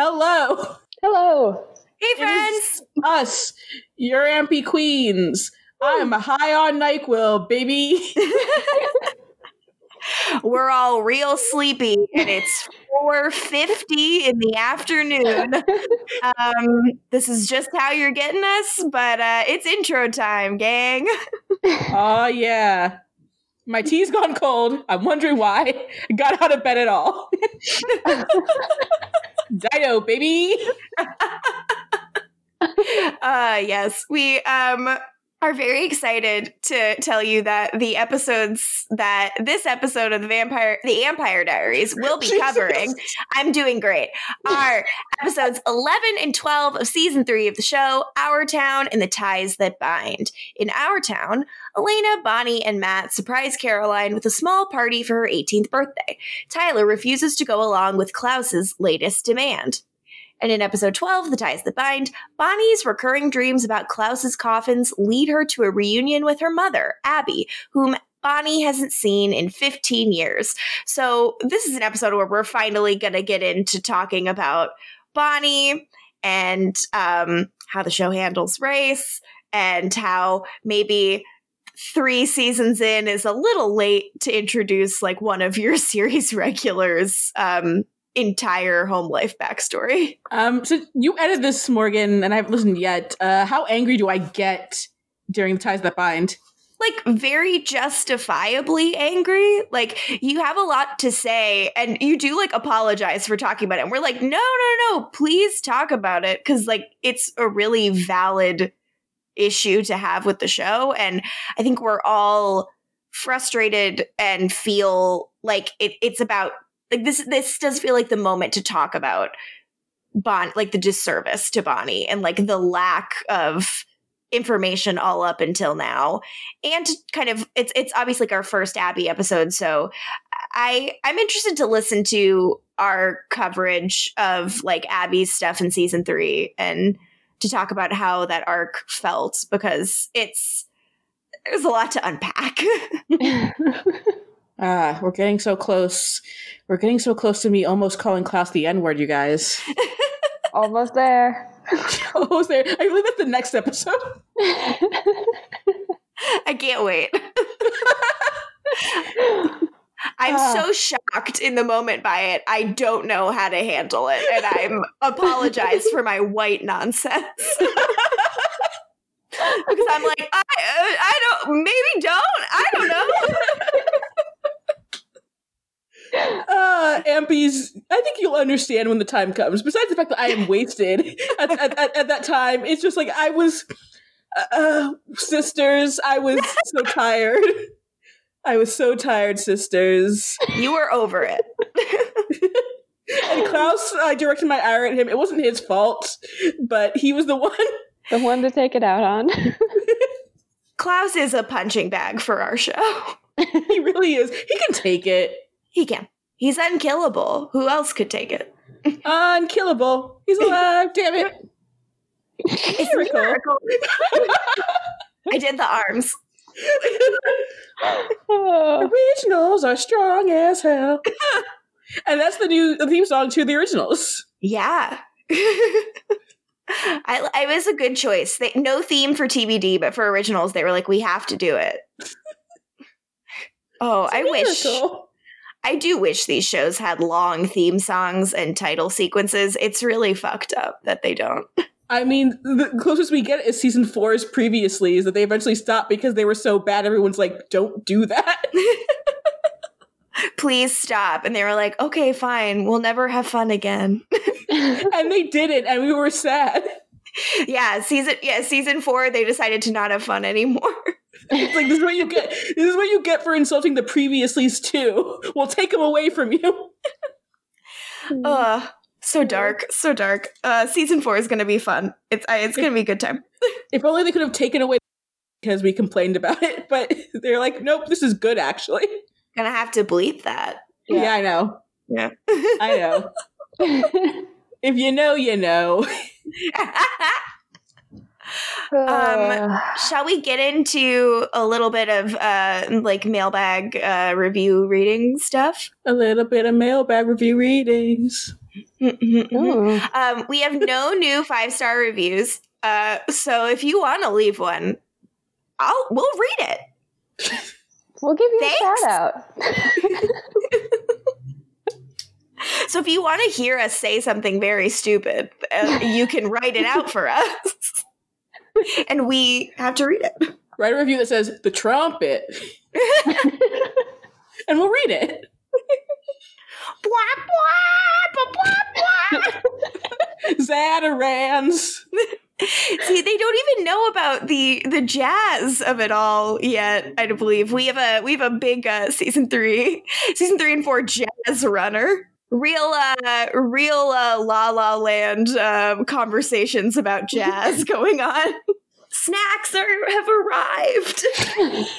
Hello. Hello. Hey, friends. Us, your AMPie Queens. I'm high on NyQuil, baby. We're all real sleepy, and it's 4.50 in the afternoon. Um, this is just how you're getting us, but uh, it's intro time, gang. oh, yeah. My tea's gone cold. I'm wondering why. I got out of bed at all. Dido, baby. uh yes we um are very excited to tell you that the episodes that this episode of the vampire the AMPire diaries will be covering i'm doing great are episodes 11 and 12 of season 3 of the show our town and the ties that bind. In our town elena bonnie and matt surprise caroline with a small party for her 18th birthday. Tyler refuses to go along with klaus's latest demand and in episode 12, The Ties That Bind, Bonnie's recurring dreams about Klaus's coffins lead her to a reunion with her mother, Abby, whom Bonnie hasn't seen in 15 years. So, this is an episode where we're finally going to get into talking about Bonnie and um, how the show handles race and how maybe three seasons in is a little late to introduce like one of your series regulars um, entire home life backstory. Um, so you edited this, Morgan, and I haven't listened yet. Uh, how angry do I get during the ties that bind? Like very justifiably angry. Like you have a lot to say, and you do like apologize for talking about it. And we're like, no, no, no, please talk about it because like it's a really valid issue to have with the show, and I think we're all frustrated and feel like it, it's about like this this does feel like the moment to talk about Bon like the disservice to Bonnie and like the lack of information all up until now. And kind of it's it's obviously like our first abby episode so i i'm interested to listen to our coverage of like abby's stuff in season three and to talk about how that arc felt because it's there's a lot to unpack Ah, we're getting so close. We're getting so close to me almost calling Klaus the N word, you guys. Almost there. almost there. I believe that's the next episode. I can't wait. I'm uh, so shocked in the moment by it. I don't know how to handle it, and I'm apologize for my white nonsense. because I'm like, I, uh, I don't, maybe don't, I don't know uh, AMPies, I think you'll understand when the time comes. Besides the fact that I am wasted at, at, at, at that time, it's just like I was, uh, uh sisters, I was so tired. I was so tired, sisters. You were over it. and Klaus, I directed my ire at him. It wasn't his fault, but he was the one. The one to take it out on. Klaus is a punching bag for our show. he really is. He can take it. He can. He's unkillable. Who else could take it? unkillable. He's alive. Damn it. It's miracle. miracle. I did the arms. originals are strong as hell. and that's the new theme song to the originals. Yeah. I, I was a good choice. They, no theme for TVD, but for originals, they were like, we have to do it. Oh, I wish I do wish these shows had long theme songs and title sequences. It's really fucked up that they don't. I mean, the closest we get is season four's previously is that they eventually stopped because they were so bad. Everyone's like, don't do that. Please stop. And they were like, okay, fine. We'll never have fun again. and they didn't. And we were sad. Yeah. Season, yeah, season four, they decided to not have fun anymore. it's like this is what you get. This is what you get for insulting the previouslys too. We'll take them away from you. uh so dark, so dark. Uh season four is gonna be fun. It's uh, it's gonna be a good time. if only they could have taken away because we complained about it, but they're like, nope, this is good actually. Gonna have to bleep that. Yeah, yeah I know. Yeah, I know. If you know, you know. Um, shall we get into a little bit of uh, like mailbag uh, review reading stuff? A little bit of mailbag review readings. Um, we have no new five star reviews. Uh, so if you want to leave one, I'll we'll read it. We'll give you Thanks. a shout out. So if you want to hear us say something very stupid, uh, you can write it out for us, and we have to read it. Write a review that says the trumpet, and we'll read it. Zatarans. See, they don't even know about the the jazz of it all yet. I believe we have a we have a big uh, season three, season three and four jazz runner. Real, uh, real uh, La La Land um, conversations about jazz going on. Snacks are have arrived.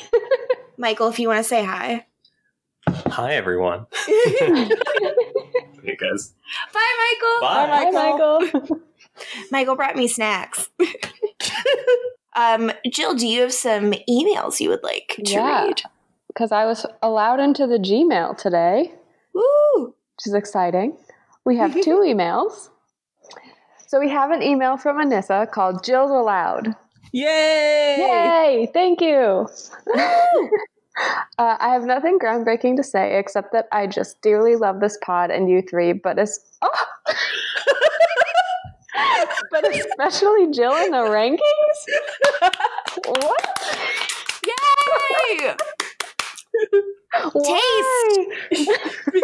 Michael, if you want to say hi. Hi, everyone. Hey, guys. bye Michael. Bye. Hi, Michael. Michael brought me snacks. um, Jill, do you have some emails you would like to Yeah. read? Because I was allowed into the Gmail today, Woo! Which is exciting. We have two emails. So we have an email from Anissa called Jill's Allowed. Yay! Yay! Thank you. Uh, I have nothing groundbreaking to say except that I just dearly love this pod and you three, but as oh! but especially Jill in the rankings. What? Yay! Why?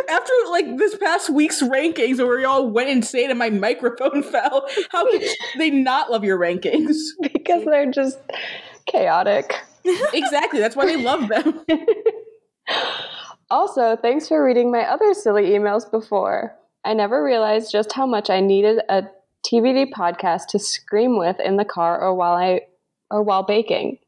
After like this past week's rankings where we all went insane and my microphone fell, how could they not love your rankings? because they're just chaotic. exactly. That's why they love them. Also, thanks for reading my other silly emails before. I never realized just how much I needed a TVD podcast to scream with in the car or while I or while baking.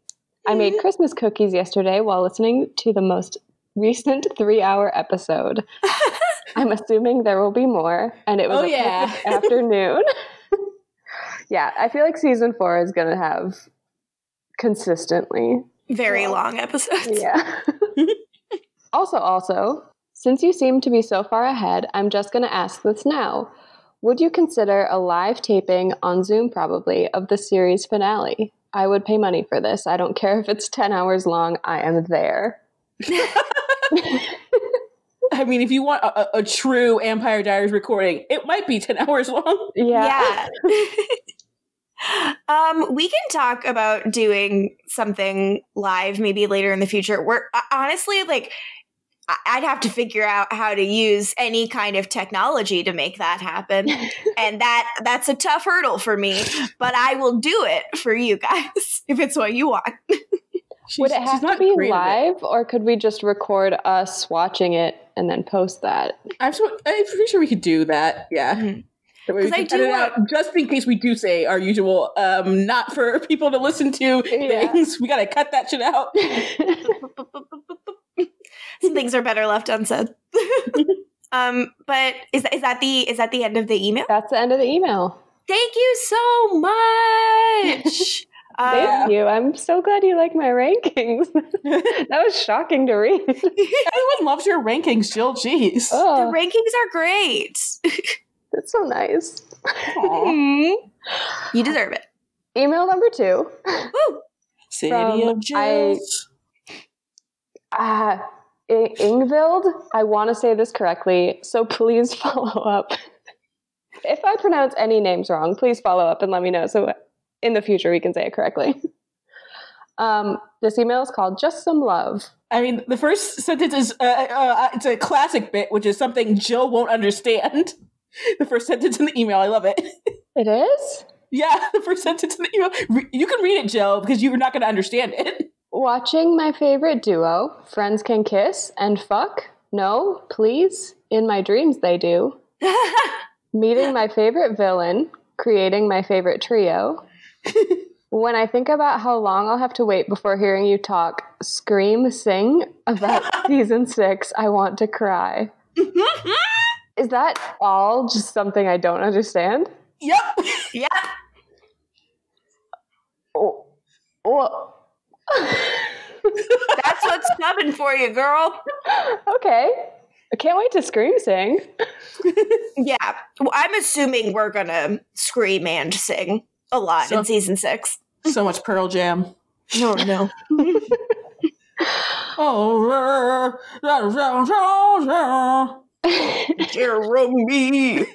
I made Christmas cookies yesterday while listening to the most recent 3-hour episode. I'm assuming there will be more and it was Oh, a yeah. afternoon. yeah, I feel like season 4 is going to have consistently Very long episodes. yeah. also, also, since you seem to be so far ahead, I'm just going to ask this now. Would you consider a live taping on Zoom, probably, of the series finale? I would pay money for this. I don't care if it's 10 hours long, I am there. I mean, if you want a, a, a true AMPire Diaries recording, it might be 10 hours long. Yeah. Yeah. um, we can talk about doing something live maybe later in the future. We're uh, honestly like I- I'd have to figure out how to use any kind of technology to make that happen. and that that's a tough hurdle for me, but I will do it for you guys if it's what you want. She's, Would it have to be great at it. live, or could we just record us watching it and then post that? I'm, so, I'm pretty sure we could do that. Yeah. Mhm. That way I can do edit out just in case we do say our usual, um, not for people to listen to Yeah. things. We gotta cut that shit out. Some things are better left unsaid. um, but is that, is that the is that the end of the email? That's the end of the email. Thank you so much. Um, Thank you. I'm so glad you like my rankings. that was shocking to read. Everyone loves your rankings, Jill. Jeez. the Oh, rankings are great. that's so nice. Mhm. You deserve it. Email number two. Woo. City From- of I- Jills. Uh, I- Ingvild, I want to say this correctly, so please follow up. if I pronounce any names wrong, please follow up and let me know so in the future we can say it correctly. Um, this email is called Just Some Love. I mean, the first sentence is uh, uh, it's a classic bit, which is something Jill won't understand. The first sentence in the email, I love it. It is? Yeah, the first sentence in the email. Re- you can read it, Jill, because you're not going to understand it. Watching my favorite duo, Friends Can Kiss and Fuck. No, please. In my dreams, they do. Meeting my favorite villain, creating my favorite trio. When I think about how long I'll have to wait before hearing you talk, scream, sing about season six, I want to cry. Is that all just something I don't understand? Yep. Yep. Oh, oh. That's what's coming for you, girl. okay. I can't wait to scream sing. yeah. Well, I'm assuming we're gonna scream and sing a lot So- in season six. So much Pearl Jam. No, no. Oh, Jeremy.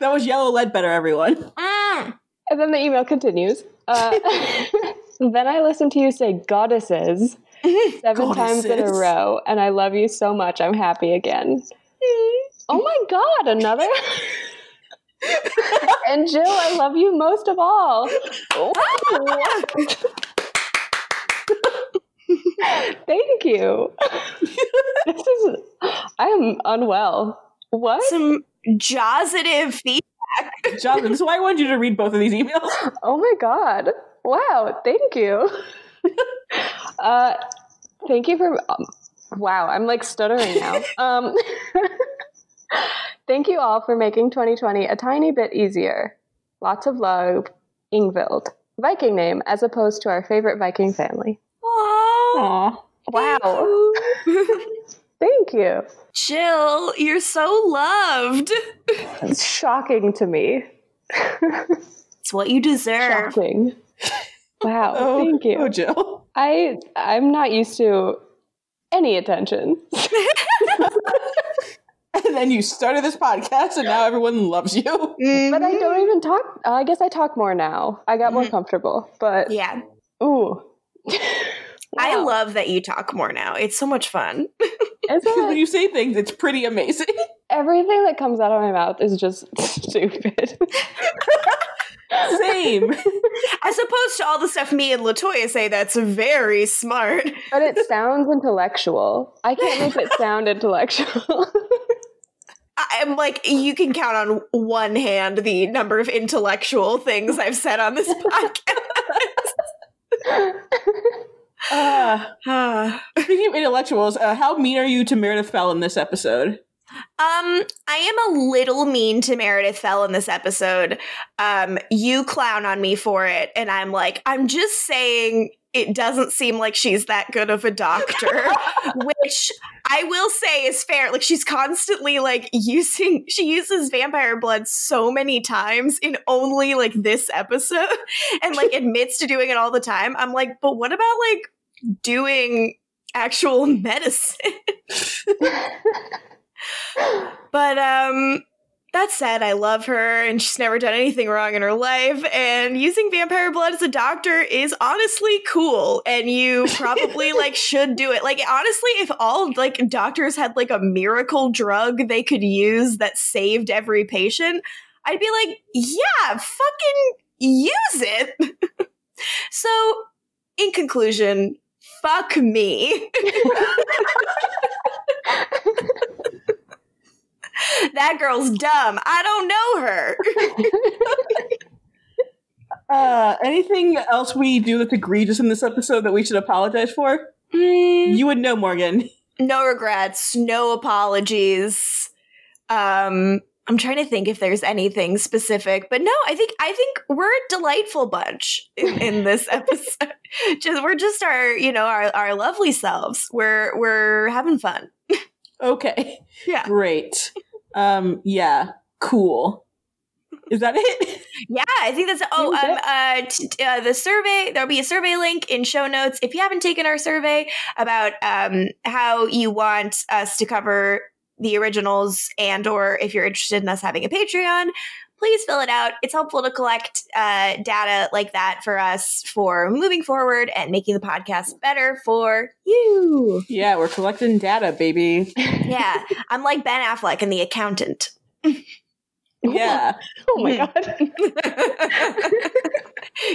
that was Yellow Ledbetter, everyone. Mm. And then the email continues. Uh, then I listened to you say goddesses seven times in a row, and I love you so much. I'm happy again. Oh my god, another. And Jill, I love you most of all. Thank you. this is. I am unwell. What? Some positive feedback. Jonathan, this is why I wanted you to read both of these emails. Oh my god! Wow, thank you. uh, thank you for. Um, wow, I'm like stuttering now. Um, thank you all for making 2020 a tiny bit easier. Lots of love, Ingvild. Viking name as opposed to our favorite Viking family. Aww. Aw. Wow, thank you. Jill, you're so loved. It's shocking to me. It's what you deserve. Shocking. Wow, Oh, thank you. Oh, Jill. I I'm not used to any attention. And then you started this podcast, and now everyone loves you. But I don't even talk. uh, I guess I talk more now. I got more Mhm. comfortable. But Yeah. ooh, I love that you talk more now. It's so much fun. Is when you say things, it's pretty amazing. everything that comes out of my mouth is just stupid. Same. As opposed to all the stuff me and Latoya say that's very smart. but it sounds intellectual. I can't make it sound intellectual. I'm like, you can count on one hand the number of intellectual things I've said on this Uh, podcast. speaking of intellectuals, uh, how mean are you to Meredith Fell in this episode? Um, I am a little mean to Meredith Fell in this episode. Um, you clown on me for it, and I'm like, I'm just saying it doesn't seem like she's that good of a doctor, which I will say is fair. Like she's constantly like using she uses vampire blood so many times in only like this episode and like admits to doing it all the time. I'm like, but what about like doing actual medicine? But um that said, I love her and she's never done anything wrong in her life. And using vampire blood as a doctor is honestly cool. And you probably like should do it. Like honestly, if all like doctors had like a miracle drug they could use that saved every patient, I'd be like, yeah, fucking use it. so in conclusion, fuck me. that girl's dumb. I don't know her. Uh, anything else we do that's egregious in this episode that we should apologize for? Mm, You would know, Morgan. no regrets, no apologies. Um I'm trying to think if there's anything specific, but no, I think I think we're a delightful bunch in, in this episode. just we're just our, you know, our, our lovely selves. We're we're having fun. Okay, Yeah. great. Um, yeah, cool. Is that it? Yeah, I think that's oh um uh, t- uh the survey there'll be a survey link in show notes if you haven't taken our survey about um how you want us to cover the originals and or if you're interested in us having a Patreon please fill it out it's helpful to collect uh data like that for us for moving forward and making the podcast better for you yeah, we're collecting data, baby. yeah I'm like Ben Affleck and the accountant Yeah. oh my god.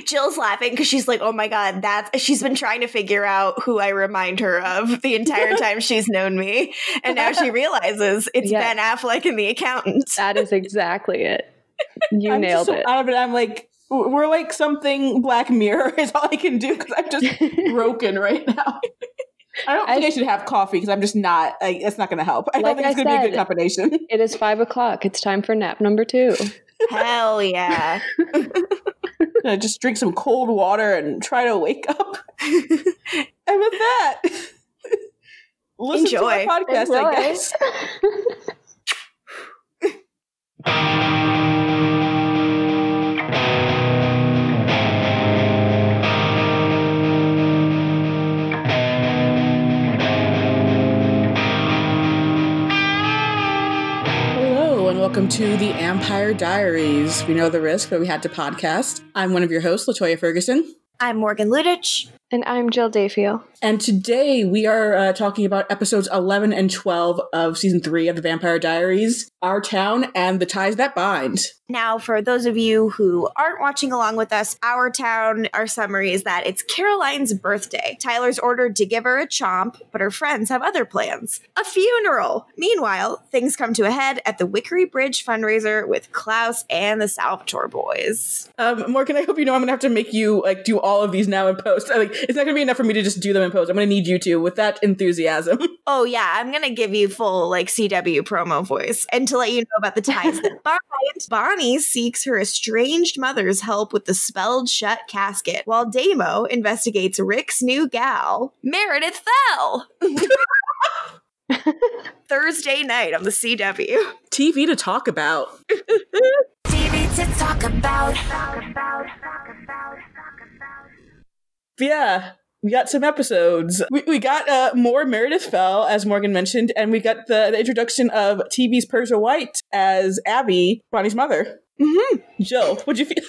Jill's laughing because she's like, "Oh my god, that's." She's been trying to figure out who I remind her of the entire time she's known me, and now she realizes it's Yes. Ben Affleck and the accountant. That is exactly it. You I'm nailed just so it. out of it. I'm like, we're like something Black Mirror is all I can do because I'm just broken right now. I don't think I, I- should have coffee because I'm just not. Like, it's not going to help. I Like don't think I it's going to be a good combination. It is five o'clock. It's time for nap number two. Hell yeah! Just drink some cold water and try to wake up. and with that, listen Enjoy. to our podcast, I guess. Welcome to the AMPire Diaries. We know the risk, but we had to podcast. I'm one of your hosts, Latoya Ferguson. I'm Morgan Ludich. And I'm Jill Dayfield. And today we are uh, talking about episodes 11 and 12 of season 3 of The Vampire Diaries Our Town and the Ties That Bind. Now, for those of you who aren't watching along with us, our town, our summary is that it's Caroline's birthday. Tyler's ordered to give her a chomp, but her friends have other plans. A funeral. Meanwhile, things come to a head at the Wickery Bridge fundraiser with Klaus and the Salvatore boys. Um, Morgan, I hope you know I'm going to have to make you like do all of these now in post. Like, it's not going to be enough for me to just do them in post. I'm going to need you to with that enthusiasm. Oh, yeah, I'm gonna give you full, like, CW promo voice. And to let you know about the ties that bind, Bonnie seeks her estranged mother's help with the spelled shut casket, while Damon investigates Rick's new gal, Meredith Fell. Thursday night on the CW. TV to talk about. TV to talk about. But yeah, we got some episodes. We, we got uh, more Meredith Fell, as Morgan mentioned, and we got the, the introduction of TV's Persia White as Abby, Bonnie's mother. Mm-hmm. Jill, what'd you feel?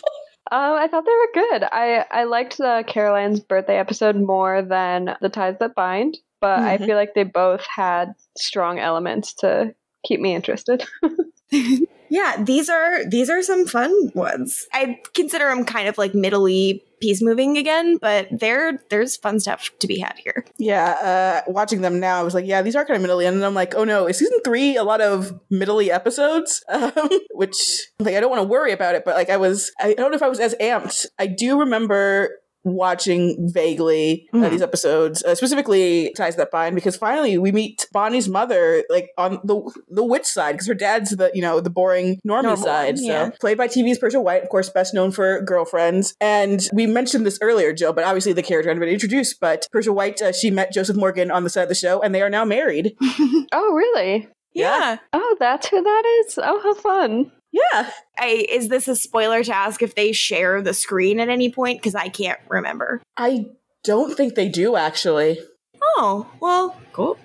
Um, I thought they were good. I, I liked the Caroline's birthday episode more than the ties that bind, but I Mhm. feel like they both had strong elements to keep me interested. Yeah, these are these are some fun ones. I consider them kind of like middly piece moving again, but there there's fun stuff to be had here. Yeah, uh, watching them now, I was like, yeah, these are kind of middly, and then I'm like, oh no, is season three a lot of middly episodes? Um, which, like, I don't want to worry about it, but like, I was, I don't know if I was as amped. I do remember watching vaguely uh, Mhm. these episodes, uh, specifically ties that bind, because finally we meet Bonnie's mother, like on the the witch side, because her dad's the you know the boring normie Normal side. one, yeah. So played by TV's Persia White, of course, best known for Girlfriends. And we mentioned this earlier, Jill, but obviously the character hadn't been introduced. But Persia White, uh, she met Joseph Morgan on the set of the show, and they are now married. oh, really? Yeah. Oh, that's who that is? Oh, how fun. Yeah, I is this a spoiler to ask if they share the screen at any point? Because I can't remember. I don't think they do actually. Oh, well, cool.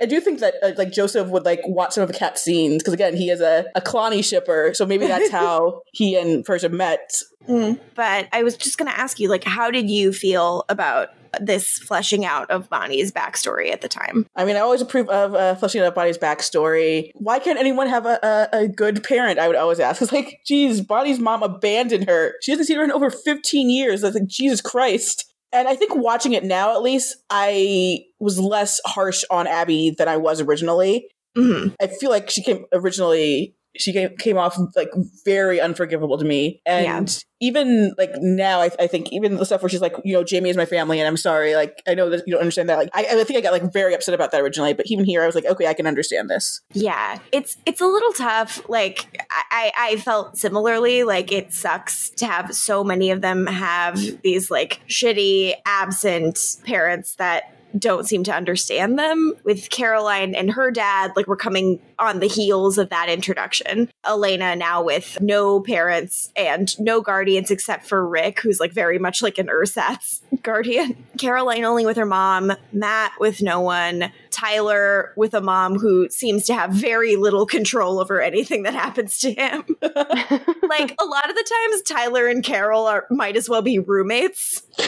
I do think that uh, like Joseph would like watch some of the cat scenes because again he is a, a Klonnie shipper, so maybe that's how he and Persia met. But I was just gonna ask you, like, how did you feel about this fleshing out of Bonnie's backstory at the time? I mean, I always approve of uh, fleshing out Bonnie's backstory. Why can't anyone have a, a, a good parent? I would always ask. It's like, geez, Bonnie's mom abandoned her. She hasn't seen her in over 15 years. I was like, Jesus Christ. And I think watching it now, at least, I was less harsh on Abby than I was originally. hmm I feel like she came originally she came, came off like very unforgivable to me and even like now I, I think even the stuff where she's like you know jamie is my family and i'm sorry like i know that you don't understand that like I, I think i got like very upset about that originally but even here i was like okay i can understand this Yeah, it's it's a little tough. Like I I felt similarly. Like it sucks to have so many of them have these like shitty, absent parents that don't seem to understand them. With Caroline and her dad, like we're coming on the heels of that introduction. Elena now with no parents and no guardians except for Rick, who's like very much like an ersatz guardian. Caroline only with her mom, Matt with no one, Tyler with a mom who seems to have very little control over anything that happens to him. like a lot of the times Tyler and Carol are might as well be roommates.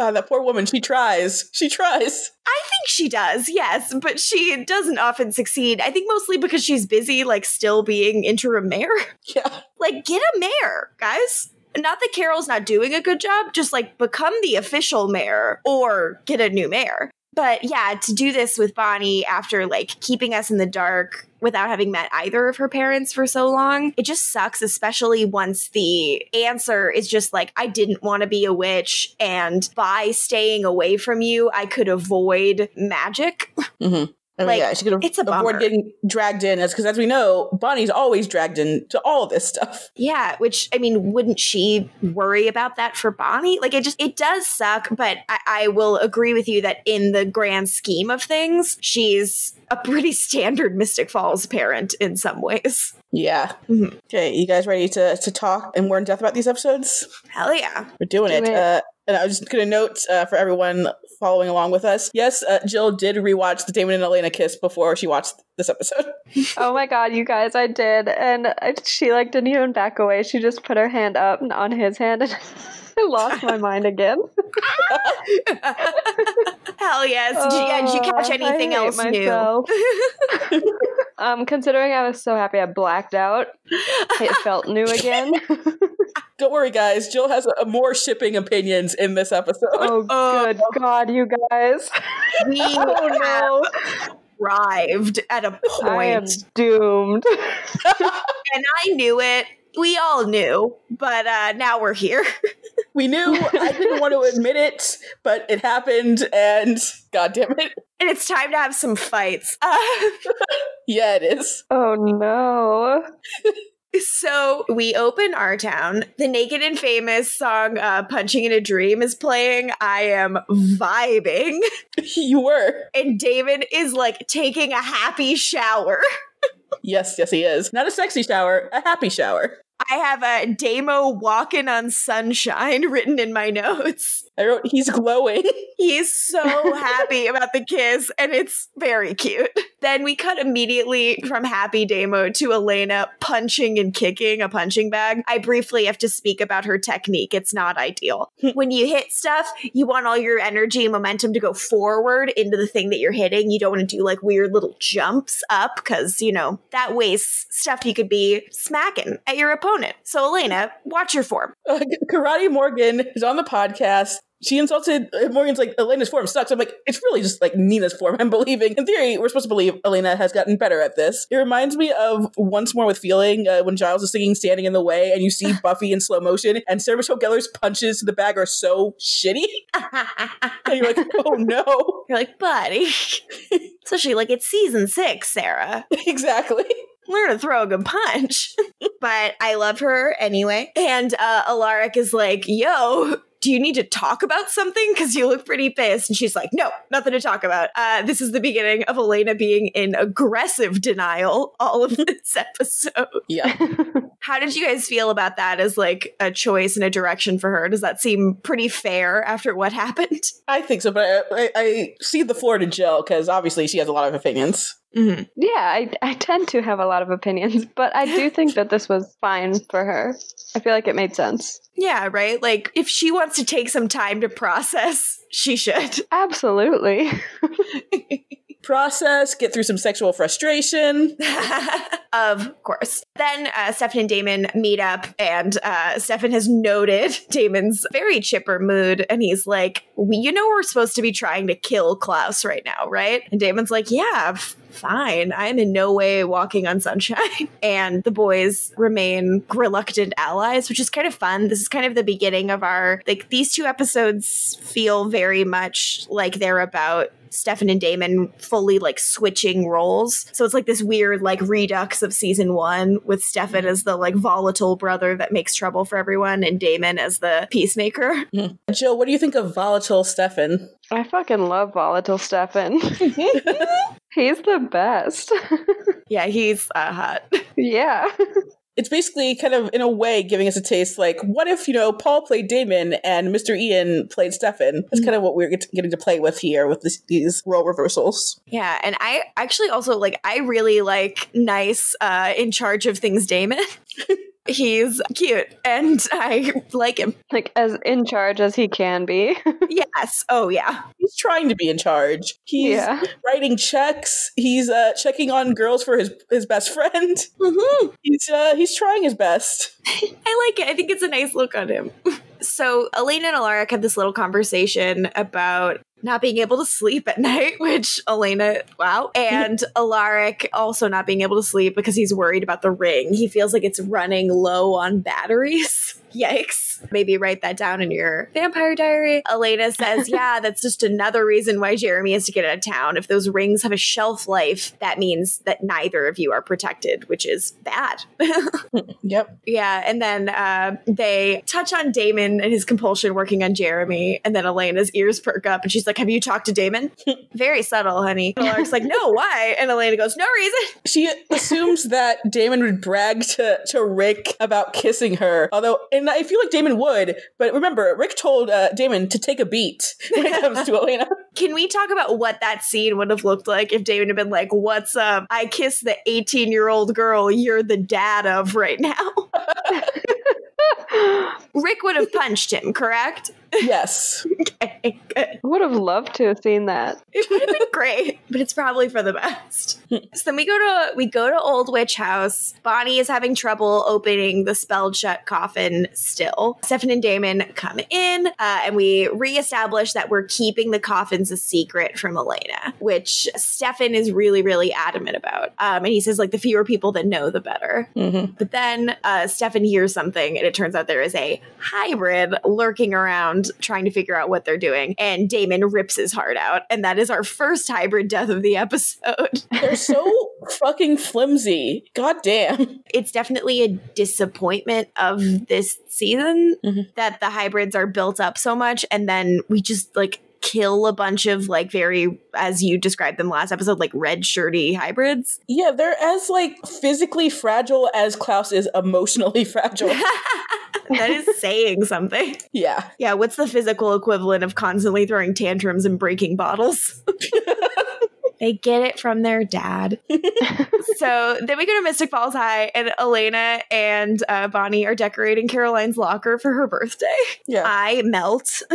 Ah, that poor woman she tries she tries I think she does, yes, but she doesn't often succeed. I think mostly because she's busy like still being interim mayor. yeah like get a mayor, guys. Not that Carol's not doing a good job, just like become the official mayor or get a new mayor. But yeah, to do this with Bonnie after like keeping us in the dark without having met either of her parents for so long, it just sucks, especially once the answer is just like, I didn't want to be a witch, and by staying away from you, I could avoid magic. Mhm. I mean, Like, yeah, she could it's a avoid bummer. getting dragged in, as because as we know, Bonnie's always dragged in to all of this stuff. Yeah, which I mean, wouldn't she worry about that for Bonnie? Like, it just it does suck, but I, I will agree with you that in the grand scheme of things, she's a pretty standard Mystic Falls parent in some ways. Yeah. Mhm. Okay, you guys ready to to talk and more in depth about these episodes? Hell yeah! We're doing Do it. it. Uh, and I was just going to note uh, for everyone following along with us. Yes, uh, Jill did rewatch the Damon and Elena kiss before she watched this episode. oh my god, you guys, I did. And she like didn't even back away. She just put her hand up on his hand and I lost my mind again. Hell yes! Did you, yeah, did you catch Oh, I anything else myself. new? Um, considering I was so happy I blacked out, it felt new again. Don't worry, guys. Jill has a, more shipping opinions in this episode. oh, Oh. good God, you guys. we Oh no. arrived at a I am point, doomed. and I knew it. We all knew, but uh, now we're here. We knew. I didn't want to admit it, but it happened, and god damn it, and it's time to have some fights. Uh, yeah, it is. Oh no. so we open our town. The Naked and Famous song uh, "Punching in a Dream" is playing. I am vibing, You were. and Damon is like taking a happy shower. Yes, yes, he is. Not a sexy shower, a happy shower. I have a Damon walking on sunshine written in my notes. I wrote, he's glowing. He's so happy about the kiss, and it's very cute. Then we cut immediately from Happy day mode to Elena punching and kicking a punching bag. I briefly have to speak about her technique. It's not ideal. when you hit stuff, you want all your energy and momentum to go forward into the thing that you're hitting. You don't want to do like weird little jumps up because, you know, that wastes stuff you could be smacking at your opponent. So, Elena, watch your form. Uh, Karate Morgan is on the podcast. She insulted uh, Morgan's like Elena's form sucks. I'm like, it's really just like Nina's form. I'm believing. In theory, we're supposed to believe Elena has gotten better at this. It reminds me of Once More with Feeling uh, when Giles is singing "Standing in the Way" and you see Buffy in slow motion, and Sarah Michelle Gellar's punches to the bag are so shitty, and you're like, oh no, You're like, buddy. Especially like it's season six, Sarah. exactly. Learn to throw a good punch. but I love her anyway. And uh, Alaric is like, yo, do you need to talk about something? Because you look pretty pissed. And she's like, no, nothing to talk about. Uh, this is the beginning of Elena being in aggressive denial all of this episode. Yeah. How did you guys feel about that as like a choice and a direction for her? Does that seem pretty fair after what happened? I think so, but I, I, I see the floor to Jill because obviously she has a lot of opinions. Mm-hmm. Yeah, I, I tend to have a lot of opinions, but I do think that this was fine for her. I feel like it made sense. Yeah, right? Like, if she wants to take some time to process, she should. Absolutely. Process, get through some sexual frustration. of course. Then uh, Stefan and Damon meet up, and uh, Stefan has noted Damon's very chipper mood, and he's like, You know, we're supposed to be trying to kill Klaus right now, right? And Damon's like, Yeah, fine. I'm in no way walking on sunshine. And the boys remain reluctant allies, which is kind of fun. This is kind of the beginning of our, like, these two episodes feel very much like they're about Stefan and Damon fully like switching roles. So it's like this weird like redux of season one with Stefan as the like volatile brother that makes trouble for everyone and Damon as the peacemaker. Jill, what do you think of volatile Stefan? I fucking love Volatile Stefan. He's the best. Yeah, he's uh, hot. yeah. It's basically kind of, in a way, giving us a taste like, what if, you know, Paul played Damon and Mr. Ian played Stefan? That's kind of what we're getting to play with here with this, these role reversals. Yeah, and I actually also like I really like nice uh in charge of things Damon. he's cute and I like him. Like as in charge as he can be. Yes. Oh yeah. He's trying to be in charge. He's yeah. writing checks. He's uh, checking on girls for his his best friend. Mm-hmm. He's uh, he's trying his best. I like it. I think it's a nice look on him. so Elena and Alaric have this little conversation about not being able to sleep at night, which Elena, wow. And Alaric also not being able to sleep because he's worried about the ring. He feels like it's running low on batteries. Yikes. Maybe write that down in your vampire diary. Elena says, Yeah, that's just another reason why Jeremy has to get out of town. If those rings have a shelf life, that means that neither of you are protected, which is bad. Yep. yeah. And then uh, they touch on Damon and his compulsion working on Jeremy. And then Elena's ears perk up and she's like, Have you talked to Damon? Very subtle, honey. And Lark's like, No, why? And Elena goes, No reason. She assumes that Damon would brag to, to Rick about kissing her. Although, and I feel like Damon would, but remember, Rick told uh, Damon to take a beat when it comes to Elena. Can we talk about what that scene would have looked like if Damon had been like, What's up? I kissed the 18 year old girl you're the dad of right now. Rick would have punched him, correct? Yes. Okay, good. I would have loved to have seen that. It would have been great, but it's probably for the best. so then we go to we go to Old Witch House. Bonnie is having trouble opening the spelled shut coffin still. Stefan and Damon come in, uh, and we reestablish that we're keeping the coffins a secret from Elena, which Stefan is really, really adamant about. Um, and he says like the fewer people that know, the better. Mm-hmm. But then uh, Stefan hears something, and it turns out there is a hybrid lurking around trying to figure out what they're doing. And Damon rips his heart out. And that is our first hybrid death of the episode. They're so fucking flimsy. God damn. It's definitely a disappointment of this season Mhm. that the hybrids are built up so much. And then we just like kill a bunch of like very, as you described them last episode, like red shirty hybrids. Yeah, they're as like physically fragile as Klaus is emotionally fragile. that is saying something. yeah. Yeah, what's the physical equivalent of constantly throwing tantrums and breaking bottles? they get it from their dad. so then we go to Mystic Falls High, and Elena and uh, Bonnie are decorating Caroline's locker for her birthday. Yeah. I melt.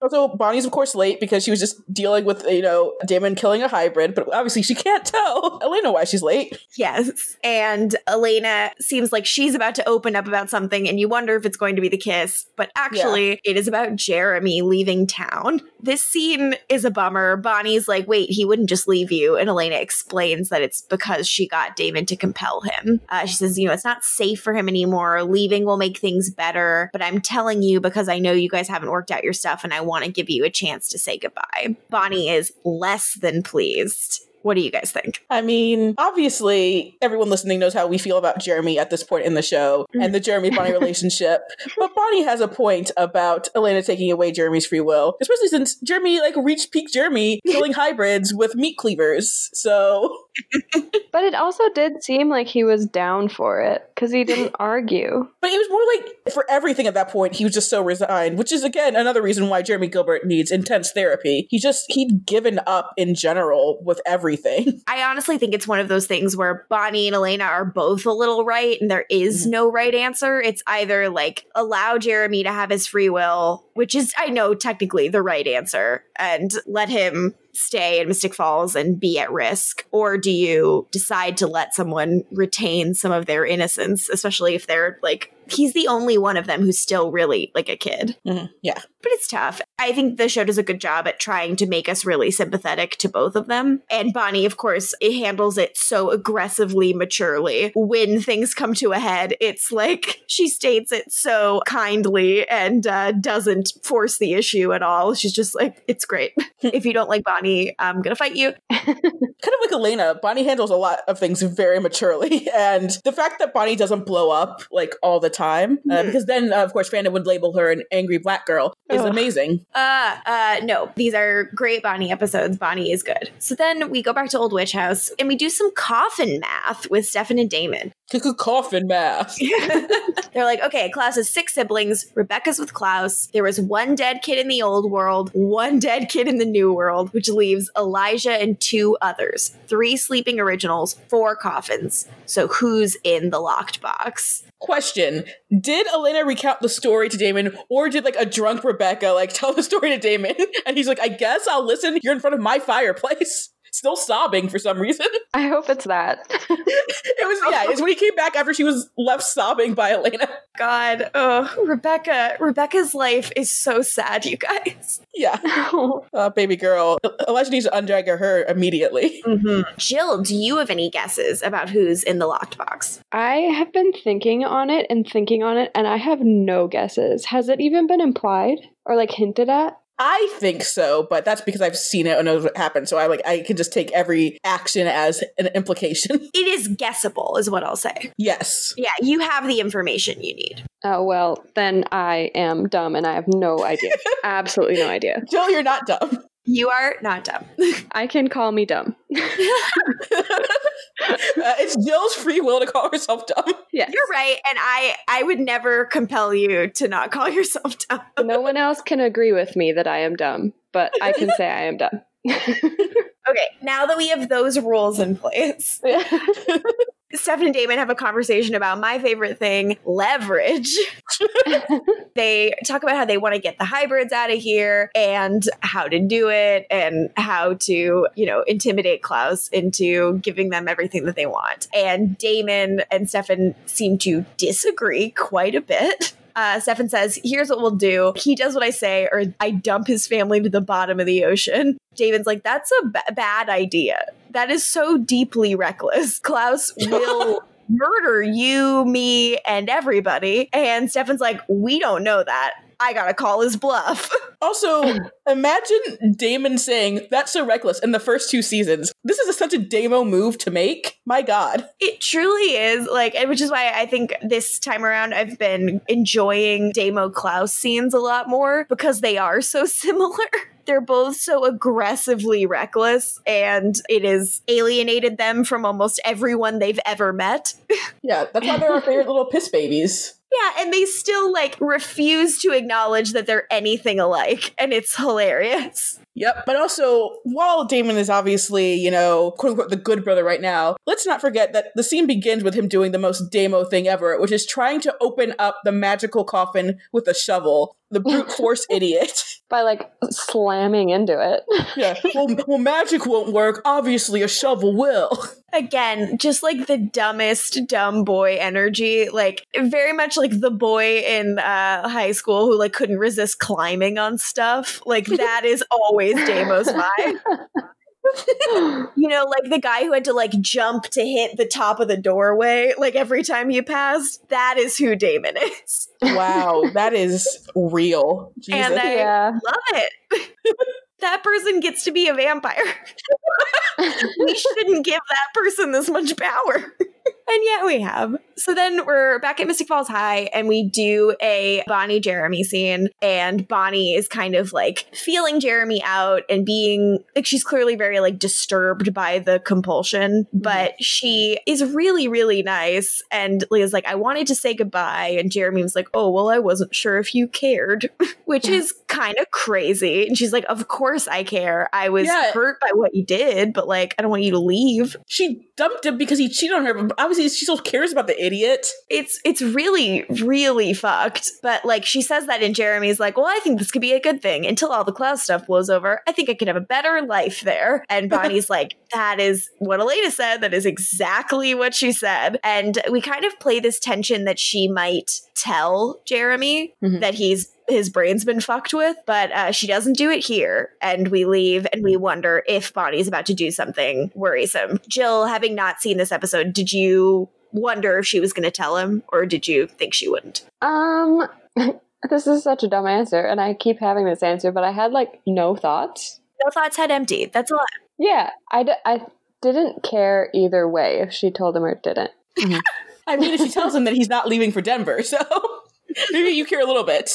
Also, Bonnie's of course late because she was just dealing with, you know, Damon killing a hybrid, but obviously she can't tell Elena why she's late. yes. And Elena seems like she's about to open up about something, and you wonder if it's going to be the kiss, but actually, it is about Jeremy leaving town. This scene is a bummer. Bonnie's like, wait, he wouldn't just leave you. And Elena explains that it's because she got Damon to compel him. Uh, she says, you know, it's not safe for him anymore. Leaving will make things better, but I'm telling you because I know you guys haven't worked out your stuff and I want to give you a chance to say goodbye. Bonnie is less than pleased. What do you guys think? I mean, obviously, everyone listening knows how we feel about Jeremy at this point in the show mm. and the Jeremy Bonnie relationship. But Bonnie has a point about Elena taking away Jeremy's free will, especially since Jeremy like reached peak Jeremy killing hybrids with meat cleavers. So But it also did seem like he was down for it because he didn't argue. But it was more like for everything at that point, he was just so resigned, which is again another reason why Jeremy Gilbert needs intense therapy. He just he'd given up in general with everything. I honestly think it's one of those things where Bonnie and Elena are both a little right and there is mm-hmm. no right answer. It's either like allow Jeremy to have his free will, which is, I know, technically the right answer, and let him stay in Mystic Falls and be at risk? Or do you decide to let someone retain some of their innocence, especially if they're like, he's the only one of them who's still really like a kid? Mhm, Yeah. But it's tough. I think the show does a good job at trying to make us really sympathetic to both of them. And Bonnie, of course, it handles it so aggressively, maturely. When things come to a head, it's like she states it so kindly and uh, doesn't force the issue at all. She's just like, it's great. if you don't like Bonnie, I'm going to fight you. kind of like Elena, Bonnie handles a lot of things very maturely, and the fact that Bonnie doesn't blow up like all the time, uh, Mhm. because then uh, of course fandom would label her an angry black girl, Ugh. amazing. Uh, uh, no, these are great Bonnie episodes. Bonnie is good. So then we go back to Old Witch House and we do some coffin math with Stefan and Damon. Cuckoo coffin math. They're like, okay, Klaus has six siblings. Rebekah's with Klaus. There was one dead kid in the old world, one dead kid in the new world, which leaves Elijah and two others. Three sleeping originals, four coffins. So who's in the locked box? Question: Did Elena recount the story to Damon, or did like a drunk Rebekah like tell the story to Damon, and he's like, "I guess I'll listen. You're in front of my fireplace." Still sobbing for some reason. I hope it's that. it was yeah, it's when he came back after she was left sobbing by Elena. God, oh, Rebekah, Rebekah's life is so sad, you guys. Yeah. Uh, baby girl. Elijah needs to undagger her immediately. Mm-hmm. Jill, do you have any guesses about who's in the locked box? I have been thinking on it and thinking on it, and I have no guesses. Has it even been implied or like hinted at? I think so, but that's because I've seen it and know what happened. So I like I can just take every action as an implication. It is guessable, is what I'll say. Yes. Yeah, you have the information you need. Oh, well, then I am dumb and I have no idea. Absolutely no idea. Jill, you're not dumb. You are not dumb. I can call me dumb. Uh, it's Jill's free will to call herself dumb. Yes. You're right, and I I would never compel you to not call yourself dumb. No one else can agree with me that I am dumb, but I can say I am dumb. Okay, now that we have those rules in place, Steph and Damon have a conversation about my favorite thing, leverage. they talk about how they want to get the hybrids out of here and how to do it and how to, you know, intimidate Klaus into giving them everything that they want. And Damon and Stefan seem to disagree quite a bit. Uh, Stefan says, Here's what we'll do. He does what I say, or I dump his family to the bottom of the ocean. David's like, That's a b- bad idea. That is so deeply reckless. Klaus will murder you, me, and everybody. And Stefan's like, We don't know that. I gotta call his bluff. Also, imagine Damon saying, That's so reckless in the first two seasons. This is a, such a Damo move to make. My God. It truly is like, which is why I think this time around I've been enjoying Damo Klaus scenes a lot more because they are so similar. They're both so aggressively reckless, and it has alienated them from almost everyone they've ever met. Yeah, that's why they're our favorite little piss babies. Yeah, and they still like refuse to acknowledge that they're anything alike, and it's hilarious. Yep. But also, while Damon is obviously, you know, quote unquote, the good brother right now, let's not forget that the scene begins with him doing the most Damo thing ever, which is trying to open up the magical coffin with a shovel. The brute force idiot. By like slamming into it. Yeah. Well, well, magic won't work. Obviously, a shovel will. Again, just like the dumbest dumb boy energy, like very much like the boy in uh, high school who like couldn't resist climbing on stuff. Like that is always Damo's vibe. you know, like the guy who had to like jump to hit the top of the doorway, like every time you passed. That is who Damon is. Wow, that is real. Jesus. And I Yeah. love it. that person gets to be a vampire. we shouldn't give that person this much power. And yet we have. So then we're back at Mystic Falls High and we do a Bonnie Jeremy scene. And Bonnie is kind of like feeling Jeremy out and being like she's clearly very like disturbed by the compulsion, mm-hmm. but she is really, really nice. And Leah's like, I wanted to say goodbye. And Jeremy was like, Oh, well, I wasn't sure if you cared, which is kind of crazy. And she's like, Of course I care. I was Yeah. hurt by what you did, but like, I don't want you to leave. She dumped him because he cheated on her, but obviously she still cares about the idiot. it's it's really really fucked. But like she says that and jeremy's like well i think this could be a good thing until all the Klaus stuff blows over. I think i could have a better life there. And bonnie's like that is what elena said. That is exactly what she said. And we kind of play this tension that she might tell jeremy Mhm. that he's his brain's been fucked with but uh, she doesn't do it here and we leave and we wonder if bonnie's about to do something worrisome jill having not seen this episode did you wonder if she was going to tell him or did you think she wouldn't Um, this is such a dumb answer, and I keep having this answer, but I had like no thoughts. no thoughts head empty that's a lot Yeah, I, d- I didn't care either way if she told him or didn't. I mean, if she tells him that he's not leaving for Denver, so maybe you care a little bit.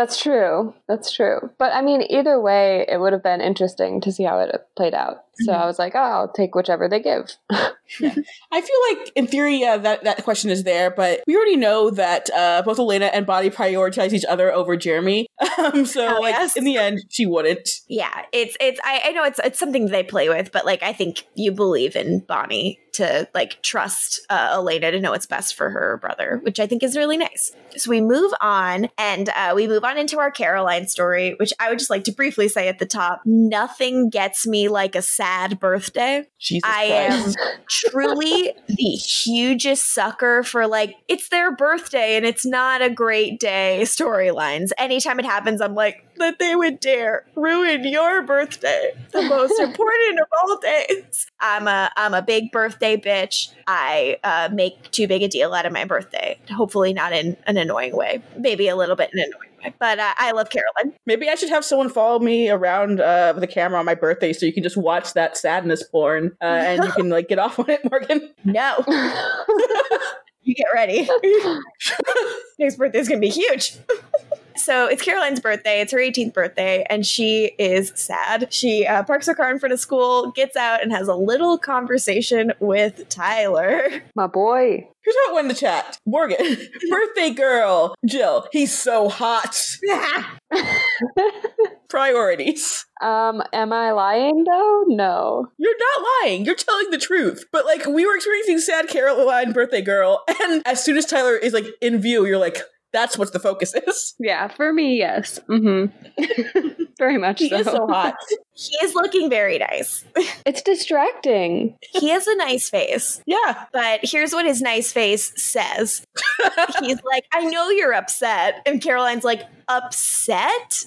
That's true. That's true. But I mean, either way, it would have been interesting to see how it played out. So I was like, oh, I'll take whichever they give. I feel like, in theory, yeah, that, that question is there, but we already know that uh, both Elena and Bonnie prioritize each other over Jeremy. Um, so, Hell like, yes. in the end, she wouldn't. yeah it's it's I, I know it's it's something they play with but like i think you believe in bonnie to like trust uh, elena to know what's best for her brother which i think is really nice so we move on and uh, we move on into our caroline story which i would just like to briefly say at the top nothing gets me like a sad sad birthday. Jesus I Christ. am truly the hugest sucker for like it's their birthday and it's not a great day storylines. Anytime it happens, I'm like that they would dare ruin your birthday, the most important of all days. I'm a I'm a big birthday bitch. I uh, make too big a deal out of my birthday. Hopefully, not in an annoying way. Maybe a little bit in an annoying way. But uh, I love Caroline. Maybe I should have someone follow me around uh, with a camera on my birthday so you can just watch that sadness porn uh, and you can like get off on it, Morgan. No, you get ready. Next birthday is gonna be huge. So it's Caroline's birthday. It's her 18th birthday, and she is sad. She uh, parks her car in front of school, gets out, and has a little conversation with Tyler. My boy. Who's how it in the chat. Morgan, birthday girl. Jill, he's so hot. Priorities. Um, am I lying though? No. You're not lying. You're telling the truth. But like we were experiencing sad Caroline birthday girl, and as soon as Tyler is like in view, you're like, that's what the focus is. Yeah, for me, yes. Mm-hmm. Very much He so. is so hot. He is looking very nice. It's distracting. He has a nice face, Yeah. but here's what his nice face says. He's like, I know you're upset. And Caroline's like, upset?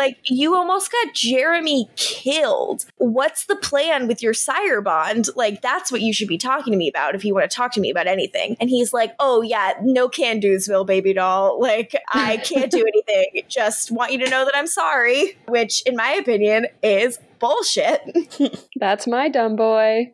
Like, you almost got Jeremy killed. What's the plan with your sire bond? Like, that's what you should be talking to me about if you want to talk to me about anything. And he's like, oh, yeah, no can do'sville, baby doll. Like, I can't do anything. Just want you to know that I'm sorry, which, in my opinion, is bullshit. That's my dumb boy.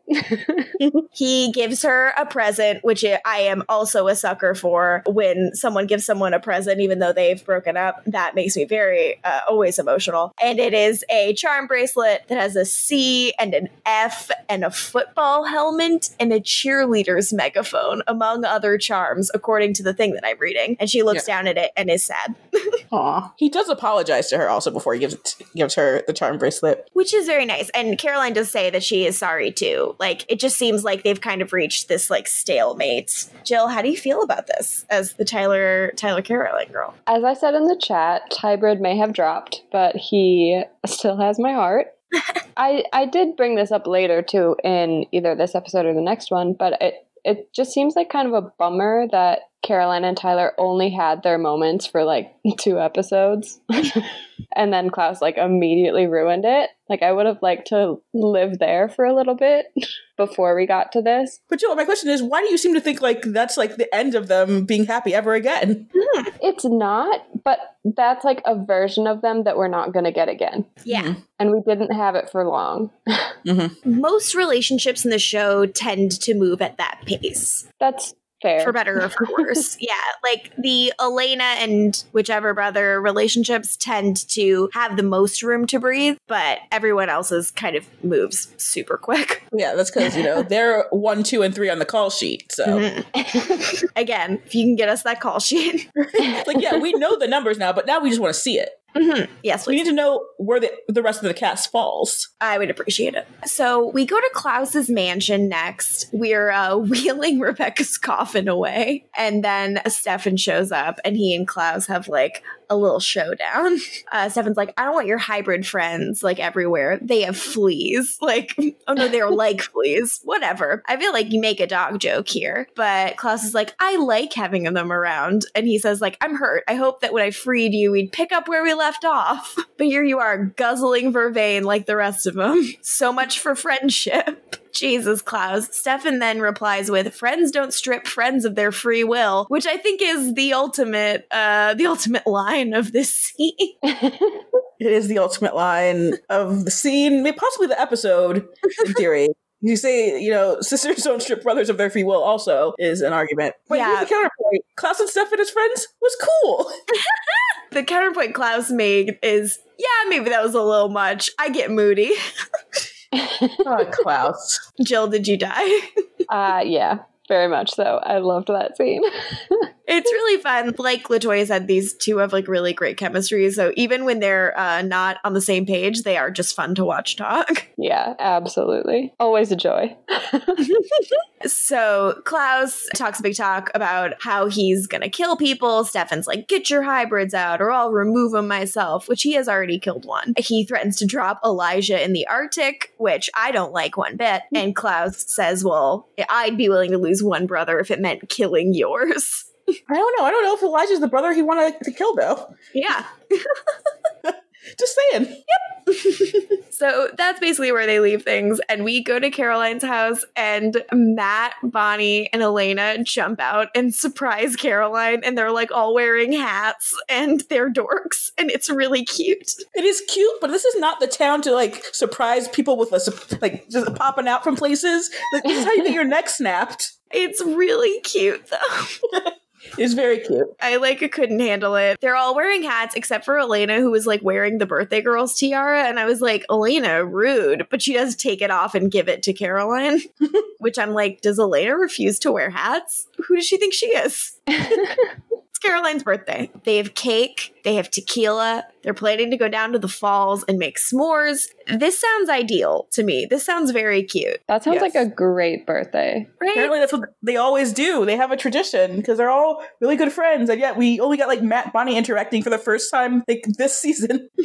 he gives her a present, which I I am also a sucker for. When someone gives someone a present, even though they've broken up, that makes me very uh, always emotional. And it is a charm bracelet that has a C and an F and a football helmet and a cheerleader's megaphone, among other charms, according to the thing that I'm reading. And she looks down at it and is sad, Aw. He does apologize to her also before he gives it, gives her the charm bracelet. which is very nice. And Caroline does say that she is sorry too. Like it just seems like they've kind of reached this like stalemate. Jill, how do you feel about this as the Tyler Tyler Caroline girl? As I said in the chat, Hybrid may have dropped, but he still has my heart. I I did bring this up later too in either this episode or the next one, but it it just seems like kind of a bummer that Caroline and Tyler only had their moments for like two episodes. and then Klaus like immediately ruined it. Like I would have liked to live there for a little bit before we got to this. But Jill, my question is, why do you seem to think like that's like the end of them being happy ever again? Hmm. It's not, but that's like a version of them that we're not going to get again. Yeah. Hmm. And we didn't have it for long. Mm-hmm. Most relationships in the show tend to move at that pace. That's fair. For better or for worse. yeah. Like the Elena and whichever brother relationships tend to have the most room to breathe, but everyone else's kind of moves super quick. Yeah, that's because you know they're one, two, and three on the call sheet. So Mhm. Again, if you can get us that call sheet. like, yeah, we know the numbers now, but now we just want to see it. Mhm. Yes, We need to know where the the rest of the cast falls. I would appreciate it. So we go to Klaus's mansion next. We're uh, wheeling Rebekah's coffin away, and then Stefan shows up, and he and Klaus have like a little showdown. Uh, Stefan's like, "I don't want your hybrid friends like everywhere. They have fleas. Like, oh no, they're like fleas. Whatever. I feel like you make a dog joke here, but Klaus is like, I like having them around, and he says like, I'm hurt. I hope that when I freed you, we'd pick up where we left off. But here you are, guzzling vervain like the rest of them. So much for friendship. Jesus, Klaus. Stefan then replies with, "Friends don't strip friends of their free will," which I think is the ultimate, uh, the ultimate line of this scene. It is the ultimate line of the scene, maybe possibly the episode. In theory, you say you know sisters don't strip brothers of their free will. Also, is an argument. But Yeah. here's the counterpoint: Klaus and Stefan as friends was cool. the counterpoint Klaus made is, "Yeah, maybe that was a little much. I get moody." oh, Klaus. Jill, did you die? uh, yeah, very much so. I loved that scene. It's really fun. Like Latoya said, these two have like really great chemistry. So even when they're uh, not on the same page, they are just fun to watch talk. Yeah, absolutely. Always a joy. so Klaus talks a big talk about how he's gonna kill people. Stefan's like, "Get your hybrids out, or I'll remove them myself," which he has already killed one. He threatens to drop Elijah in the Arctic, which I don't like one bit. And Klaus says, "Well, I'd be willing to lose one brother if it meant killing yours." I don't know. I don't know if Elijah's the brother he wanted to kill, though. Yeah. Just saying. Yep. so that's basically where they leave things. And we go to Caroline's house, and Matt, Bonnie, and Elena jump out and surprise Caroline. And they're like all wearing hats and they're dorks. And it's really cute. It is cute, but this is not the town to like surprise people with a, like, just popping out from places. This is how you get your neck snapped. It's really cute, though. It's very cute. I like couldn't handle it. They're all wearing hats except for Elena, who was like wearing the birthday girl's tiara. And I was like, Elena, rude. But she does take it off and give it to Caroline, which I'm like, does Elena refuse to wear hats? Who does she think she is? It's Caroline's birthday. They have cake, they have tequila, they're planning to go down to the falls and make s'mores. This sounds ideal to me. This sounds very cute. That sounds Yes. like a great birthday. Right? Apparently, that's what they always do. They have a tradition because they're all really good friends, and yet we only got like Matt, Bonnie interacting for the first time like this season.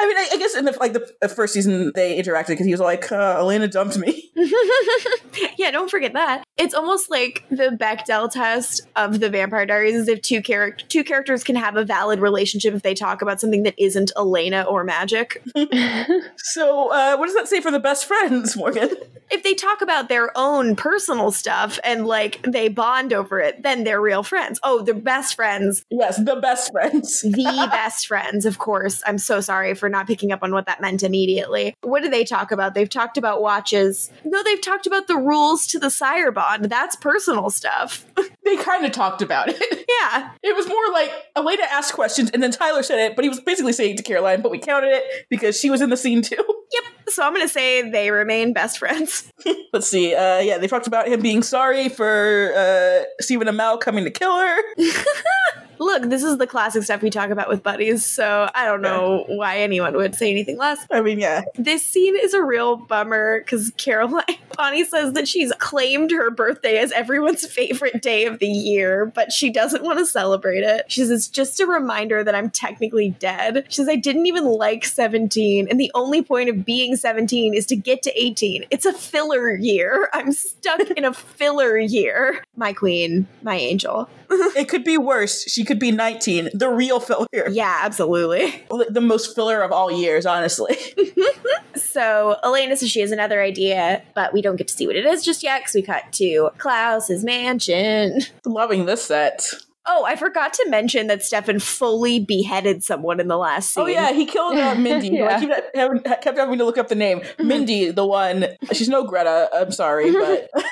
I mean, I, I guess in the like the, the first season they interacted because he was like, uh, "Elena dumped me." yeah, don't forget that. It's almost like the Bechdel test of the Vampire Diaries is if two character two characters can have a valid relationship if they talk about something that isn't Elena or magic. So, uh, what does that say for the best friends, Morgan? if they talk about their own personal stuff and like they bond over it, then they're real friends. Oh, they're best friends. Yes, the best friends. The best friends, of course. I'm so sorry for not picking up on what that meant immediately. What do they talk about? They've talked about watches. No, they've talked about the rules to the sire bond. That's personal stuff. They kind of talked about it. yeah. It was more like Elena asked questions, and then Tyler said it, but he was basically saying to Caroline, "But we counted it because she was in the scene too." Yep. So I'm going to say they remain best friends. Let's see. Uh, yeah, they talked about him being sorry for uh, Stephen Amell coming to kill her. Look, this is the classic stuff we talk about with buddies, so I don't know why anyone would say anything less. I mean, yeah, This scene is a real bummer because Caroline Bonnie says that she's claimed her birthday as everyone's favorite day of the year, but she doesn't want to celebrate it. She says it's just a reminder that I'm technically dead. She says I didn't even like 17, and the only point of being 17 is to get to 18. It's a filler year. I'm stuck in a filler year. My queen, my angel. it could be worse. She could be 19, the real filler. Yeah, absolutely. The most filler of all years, honestly. So Elena says she has another idea, but we don't get to see what it is just yet because we cut to Klaus's mansion. Loving this set. Oh, I forgot to mention that Stefan fully beheaded someone in the last scene. Oh yeah, he killed uh, Mindy. Yeah. I keep having, kept having to look up the name. Mindy, the one. She's no Greta. I'm sorry, but but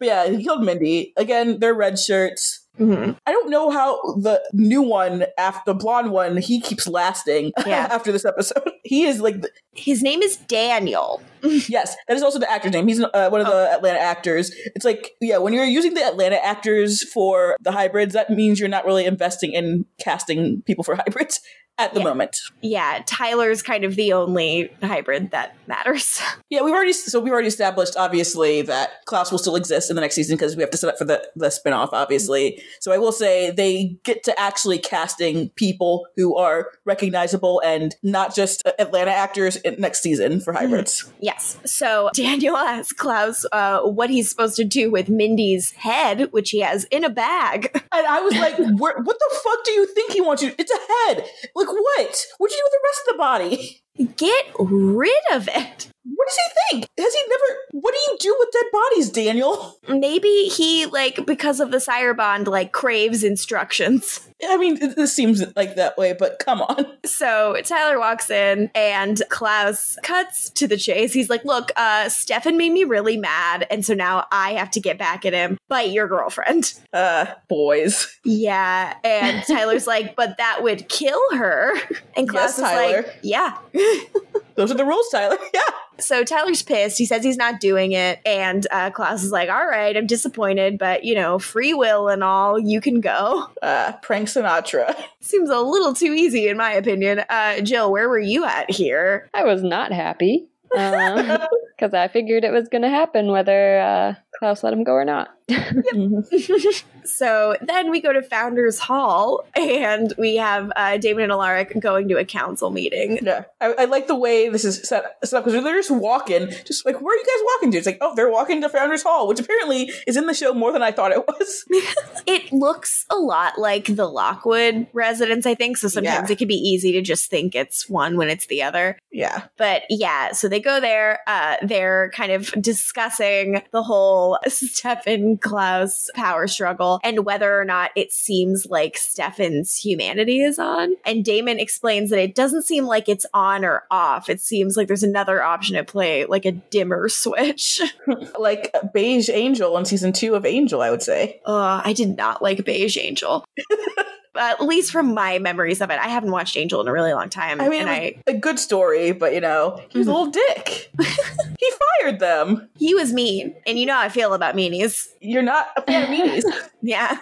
yeah, he killed Mindy. Again, they're red shirts. Mhm. I don't know how the new one, after the blonde one, he keeps lasting Yeah. after this episode. He is like, the, His name is Daniel. yes, that is also the actor's name. He's uh, one of the Atlanta actors. It's like, yeah, when you're using the Atlanta actors for the hybrids, that means you're not really investing in casting people for hybrids at the Yeah. moment. Yeah, Tyler's kind of the only hybrid that matters. Yeah, we've already so we've already established obviously that Klaus will still exist in the next season because we have to set up for the the spinoff, obviously. So I will say they get to actually casting people who are recognizable and not just uh, Atlanta actors in next season for hybrids. Yes. So Daniel asks Klaus uh, what he's supposed to do with Mindy's head, which he has in a bag. And I was like, "What the fuck do you think he wants you? It's a head. Like what? What'd you do with the rest of the body? Get rid of it. What does he think? Has he never? What do you do with dead bodies, Daniel? Maybe he, like, because of the sire bond, like, craves instructions. I mean, this seems like that way, but come on." So Tyler walks in and Klaus cuts to the chase. He's like, Look, uh, Stefan made me really mad. And so now I have to get back at him. Bite your girlfriend. Uh, boys. Yeah. And Tyler's like, But that would kill her. And Klaus Yes, is Tyler. like, Yeah. Those are the rules, Tyler. Yeah. So Tyler's pissed. He says he's not doing it. And uh, Klaus is like, all right, I'm disappointed, but you know, free will and all, you can go. Uh, prank Sinatra. Seems a little too easy, in my opinion. Uh, Jill, where were you at here? I was not happy because I figured it was going to happen whether uh, Klaus let him go or not. so then we go to Founders Hall and we have uh, Damon and Alaric going to a council meeting. Yeah, I, I like the way this is set, set up because they're just walking, just like where are you guys walking to? It's like oh, they're walking to Founders Hall, which apparently is in the show more than I thought it was. it looks a lot like the Lockwood residence, I think. So sometimes Yeah. it can be easy to just think it's one when it's the other. Yeah, But yeah, so they go there. Uh, they're kind of discussing the whole Stefan Klaus power struggle and whether or not it seems like Stefan's humanity is on. And Damon explains that it doesn't seem like it's on or off. It seems like there's another option at play, like a dimmer switch. like Beige Angel in season two of Angel, I would say. Uh, I did not like Beige Angel. At least from my memories of it, I haven't watched Angel in a really long time. I mean, and it was a good story, but you know, he was a Mhm. little dick. he fired them. he was mean, and you know how I feel about meanies. You're not a fan of meanies. Yeah.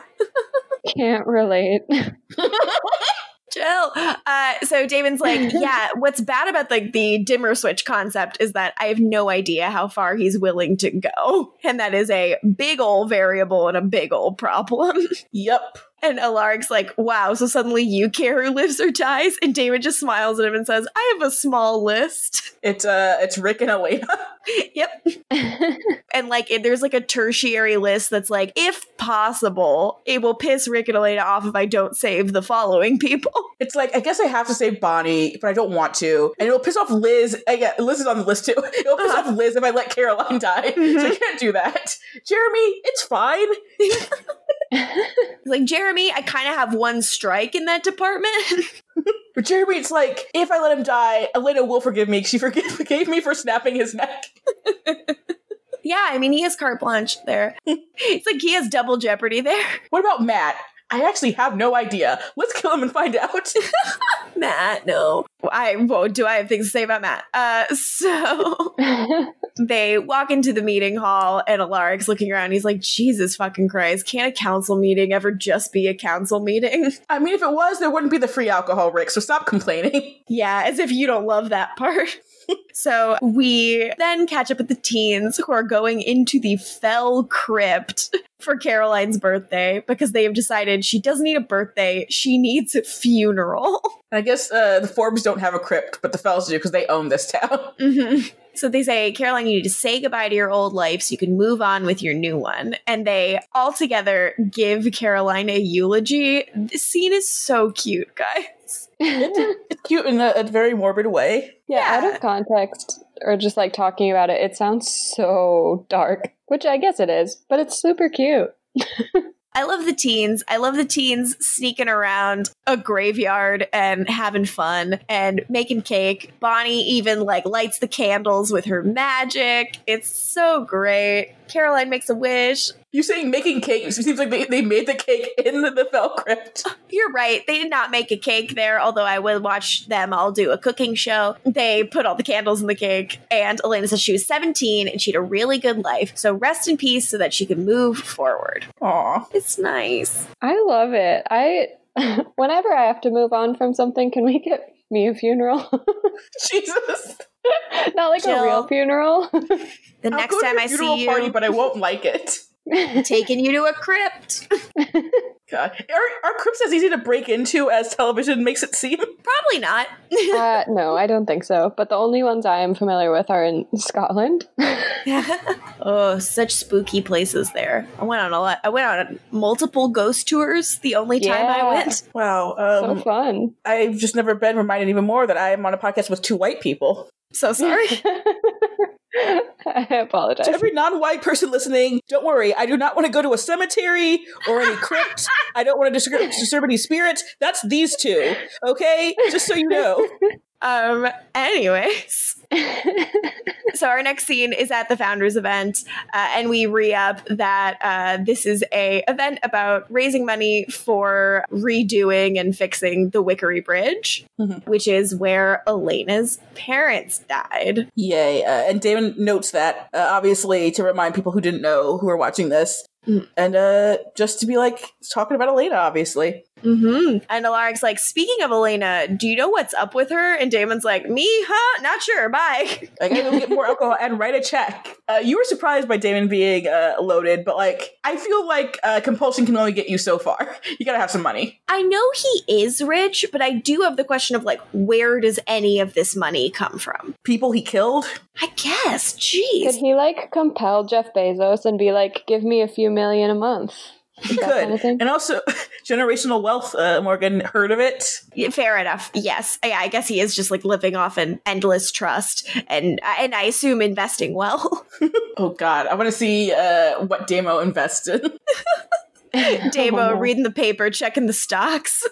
Can't relate. Jill. Uh, so Damon's like, yeah, what's bad about like the dimmer switch concept is that I have no idea how far he's willing to go. And that is a big old variable and a big old problem. yep. And Alaric's like, wow, so suddenly you care who lives or dies? And Damon just smiles at him and says, I have a small list. It's uh, it's Rick and Elena. yep. And like, it, there's like a tertiary list that's like, if possible, it will piss Rick and Elena off if I don't save the following people. It's like I guess I have to save Bonnie, but I don't want to, and it'll piss off Liz. Uh, yeah, Liz is on the list too. It'll piss Uh-huh. off Liz if I let Caroline die, so I can't do that. Jeremy, it's fine. Like, Jeremy, I kind of have one strike in that department. but Jeremy, it's like if I let him die, Elena will forgive me. She forgive, forgave me for snapping his neck. yeah, I mean, he has carte blanche there. it's like he has double jeopardy there. What about Matt? I actually have no idea. Let's kill him and find out. Matt, no. I well, do I have things to say about Matt? Uh, so they walk into the meeting hall, and Alaric's looking around. He's like, Jesus fucking Christ, can't a council meeting ever just be a council meeting? I mean, if it was, there wouldn't be the free alcohol, Rick. So stop complaining. yeah, as if you don't love that part. So we then catch up with the teens who are going into the Fell Crypt for Caroline's birthday because they have decided she doesn't need a birthday, she needs a funeral. I guess uh, the Forbes don't have a crypt, but the Fells do because they own this town. Mhm. So they say, Caroline, you need to say goodbye to your old life so you can move on with your new one. And they all together give Caroline a eulogy. This scene is so cute, guys. It's cute in a, a very morbid way. Yeah, out of context, or just like talking about it, it sounds so dark, which I guess it is, but it's super cute. I love the teens. I love the teens sneaking around a graveyard and having fun and making cake. Bonnie even like lights the candles with her magic. It's so great. Caroline makes a wish. You saying making cakes? It seems like they, they made the cake in the, the Fell crypt. You're right. They did not make a cake there, although I would watch them all do a cooking show. They put all the candles in the cake, and Elena says she was 17 and she had a really good life. So rest in peace so that she can move forward. Aw. It's nice. I love it. I whenever I have to move on from something, can we get me a funeral? Jesus. Not like Jill. a real funeral. The I'll next go to time your I funeral see party, you, but I won't like it. Taking you to a crypt. God, are, are crypts as easy to break into as television makes it seem? Probably not. uh, no, I don't think so. But the only ones I am familiar with are in Scotland. oh, such spooky places there. I went on a lot. I went on multiple ghost tours. The only time I went. Wow. so Um, fun. I've just never been reminded even more that I am on a podcast with two white people. So sorry. I apologize. To every non-white person listening, don't worry. I do not want to go to a cemetery or any crypt. I don't want to disturb, disturb any spirits. That's these two. Okay, just so you know. Um, anyways. so our next scene is at the founders event uh, and we re-up that uh, this is a event about raising money for redoing and fixing the wickery bridge Mhm. which is where elena's parents died Yay. Uh, and Damon notes that, uh, obviously, to remind people who didn't know who are watching this. Mm. And uh, just to be like, talking about Elena, obviously. Mm-hmm. and alaric's like speaking of elena do you know what's up with her and damon's like me huh not sure bye Like, I gotta go get more alcohol and write a check. Uh, you were surprised by Damon being uh, loaded, but like, I feel like uh, compulsion can only get you so far. You gotta have some money. I know he is rich, but I do have the question of like, where does any of this money come from? People he killed. I guess. Could Jeez. he like compel Jeff Bezos and be like, give me a few million a month? He could. kind of and also, generational wealth, uh, Morgan, heard of it? Yeah, Fair enough. Yes. Yeah, I guess he is just like living off an endless trust and and I assume investing well. Oh, God. I wanna see uh, what Damo invests in. Damo Oh, reading the paper, checking the stocks.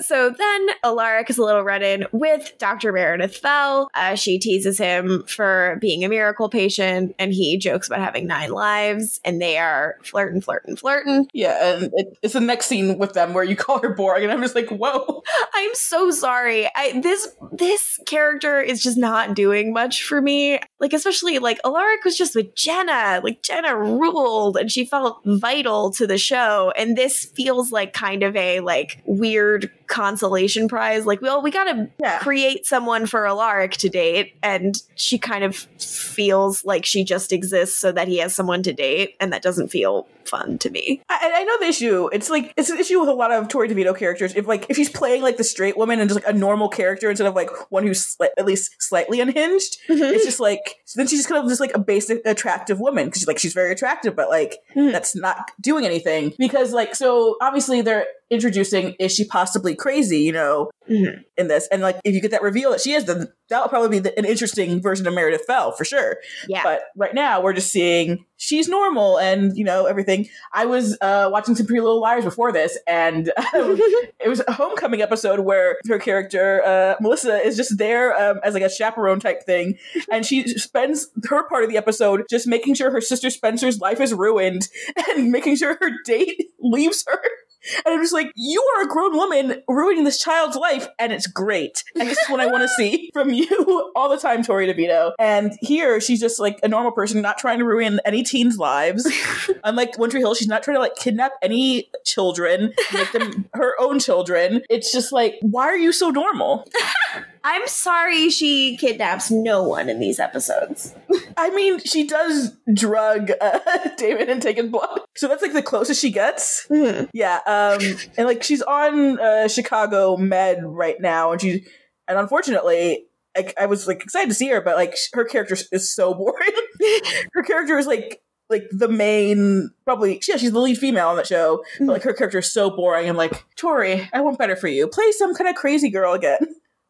So then Alaric is a little run in with Dr. Meredith Fell. Uh, she teases him for being a miracle patient, and he jokes about having nine lives, and they are flirting, flirting, flirting. Yeah, and it, it's the next scene with them where you call her boring, and I'm just like, whoa. I'm so sorry. I this this character is just not doing much for me. Like especially like Alaric was just with Jenna. Like Jenna ruled and she felt vital to the show. And this feels like kind of a like weird consolation prize. Like, well, we gotta Yeah. create someone for Alaric to date, and she kind of feels like she just exists so that he has someone to date, and that doesn't feel fun to me. I, I know the issue. It's like it's an issue with a lot of Torrey DeVitto characters. If like if she's playing like the straight woman and just like a normal character instead of like one who's sli- at least slightly unhinged, mm-hmm. it's just like then she's just kind of just like a basic attractive woman because she's like she's very attractive, but like Mhm. that's not doing anything because like so obviously they're introducing is she possibly crazy, you know, Mhm. in this, and like if you get that reveal that she is, then that'll probably be the, an interesting version of Meredith Fell for sure. Yeah. But right now we're just seeing she's normal and you know everything. I was uh, watching some Pretty Little Liars before this, and um, it was a homecoming episode where her character uh, Melissa is just there um, as like a chaperone type thing, and she spends her part of the episode just making sure her sister Spencer's life is ruined and making sure her date leaves her. And I'm just like, you are a grown woman ruining this child's life, and it's great. And this is what I want to see from you all the time, Torrey DeVitto. And here, she's just like a normal person, not trying to ruin any teens' lives. Unlike Tree Hill, she's not trying to like kidnap any children, make them her own children. It's just like, why are you so normal? I'm sorry she kidnaps no one in these episodes. I mean, she does drug uh, David and take his blood, so that's like the closest she gets. Mhm. Yeah, um, and like she's on uh, Chicago Med right now, and she, and unfortunately, like I was like excited to see her, but like her character is so boring. her character is like like the main, probably yeah, she's the lead female on that show, but like her character is so boring. I'm like, Torrey, I want better for you. Play some kind of crazy girl again.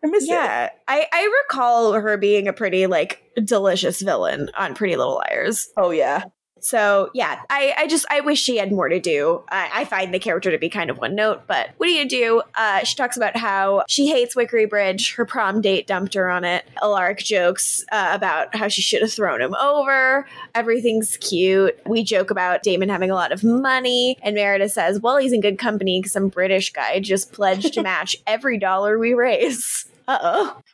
I miss it. Yeah, I, I recall her being a pretty like delicious villain on Pretty Little Liars. Oh yeah. So yeah, I, I just I wish she had more to do. I, I find the character to be kind of one note, but what do you do? Uh, she talks about how she hates Wickery Bridge. Her prom date dumped her on it. Alaric jokes uh, about how she should have thrown him over. Everything's cute. We joke about Damon having a lot of money, and Meredith says, "Well, he's in good company because some British guy just pledged to match every dollar we raise." Uh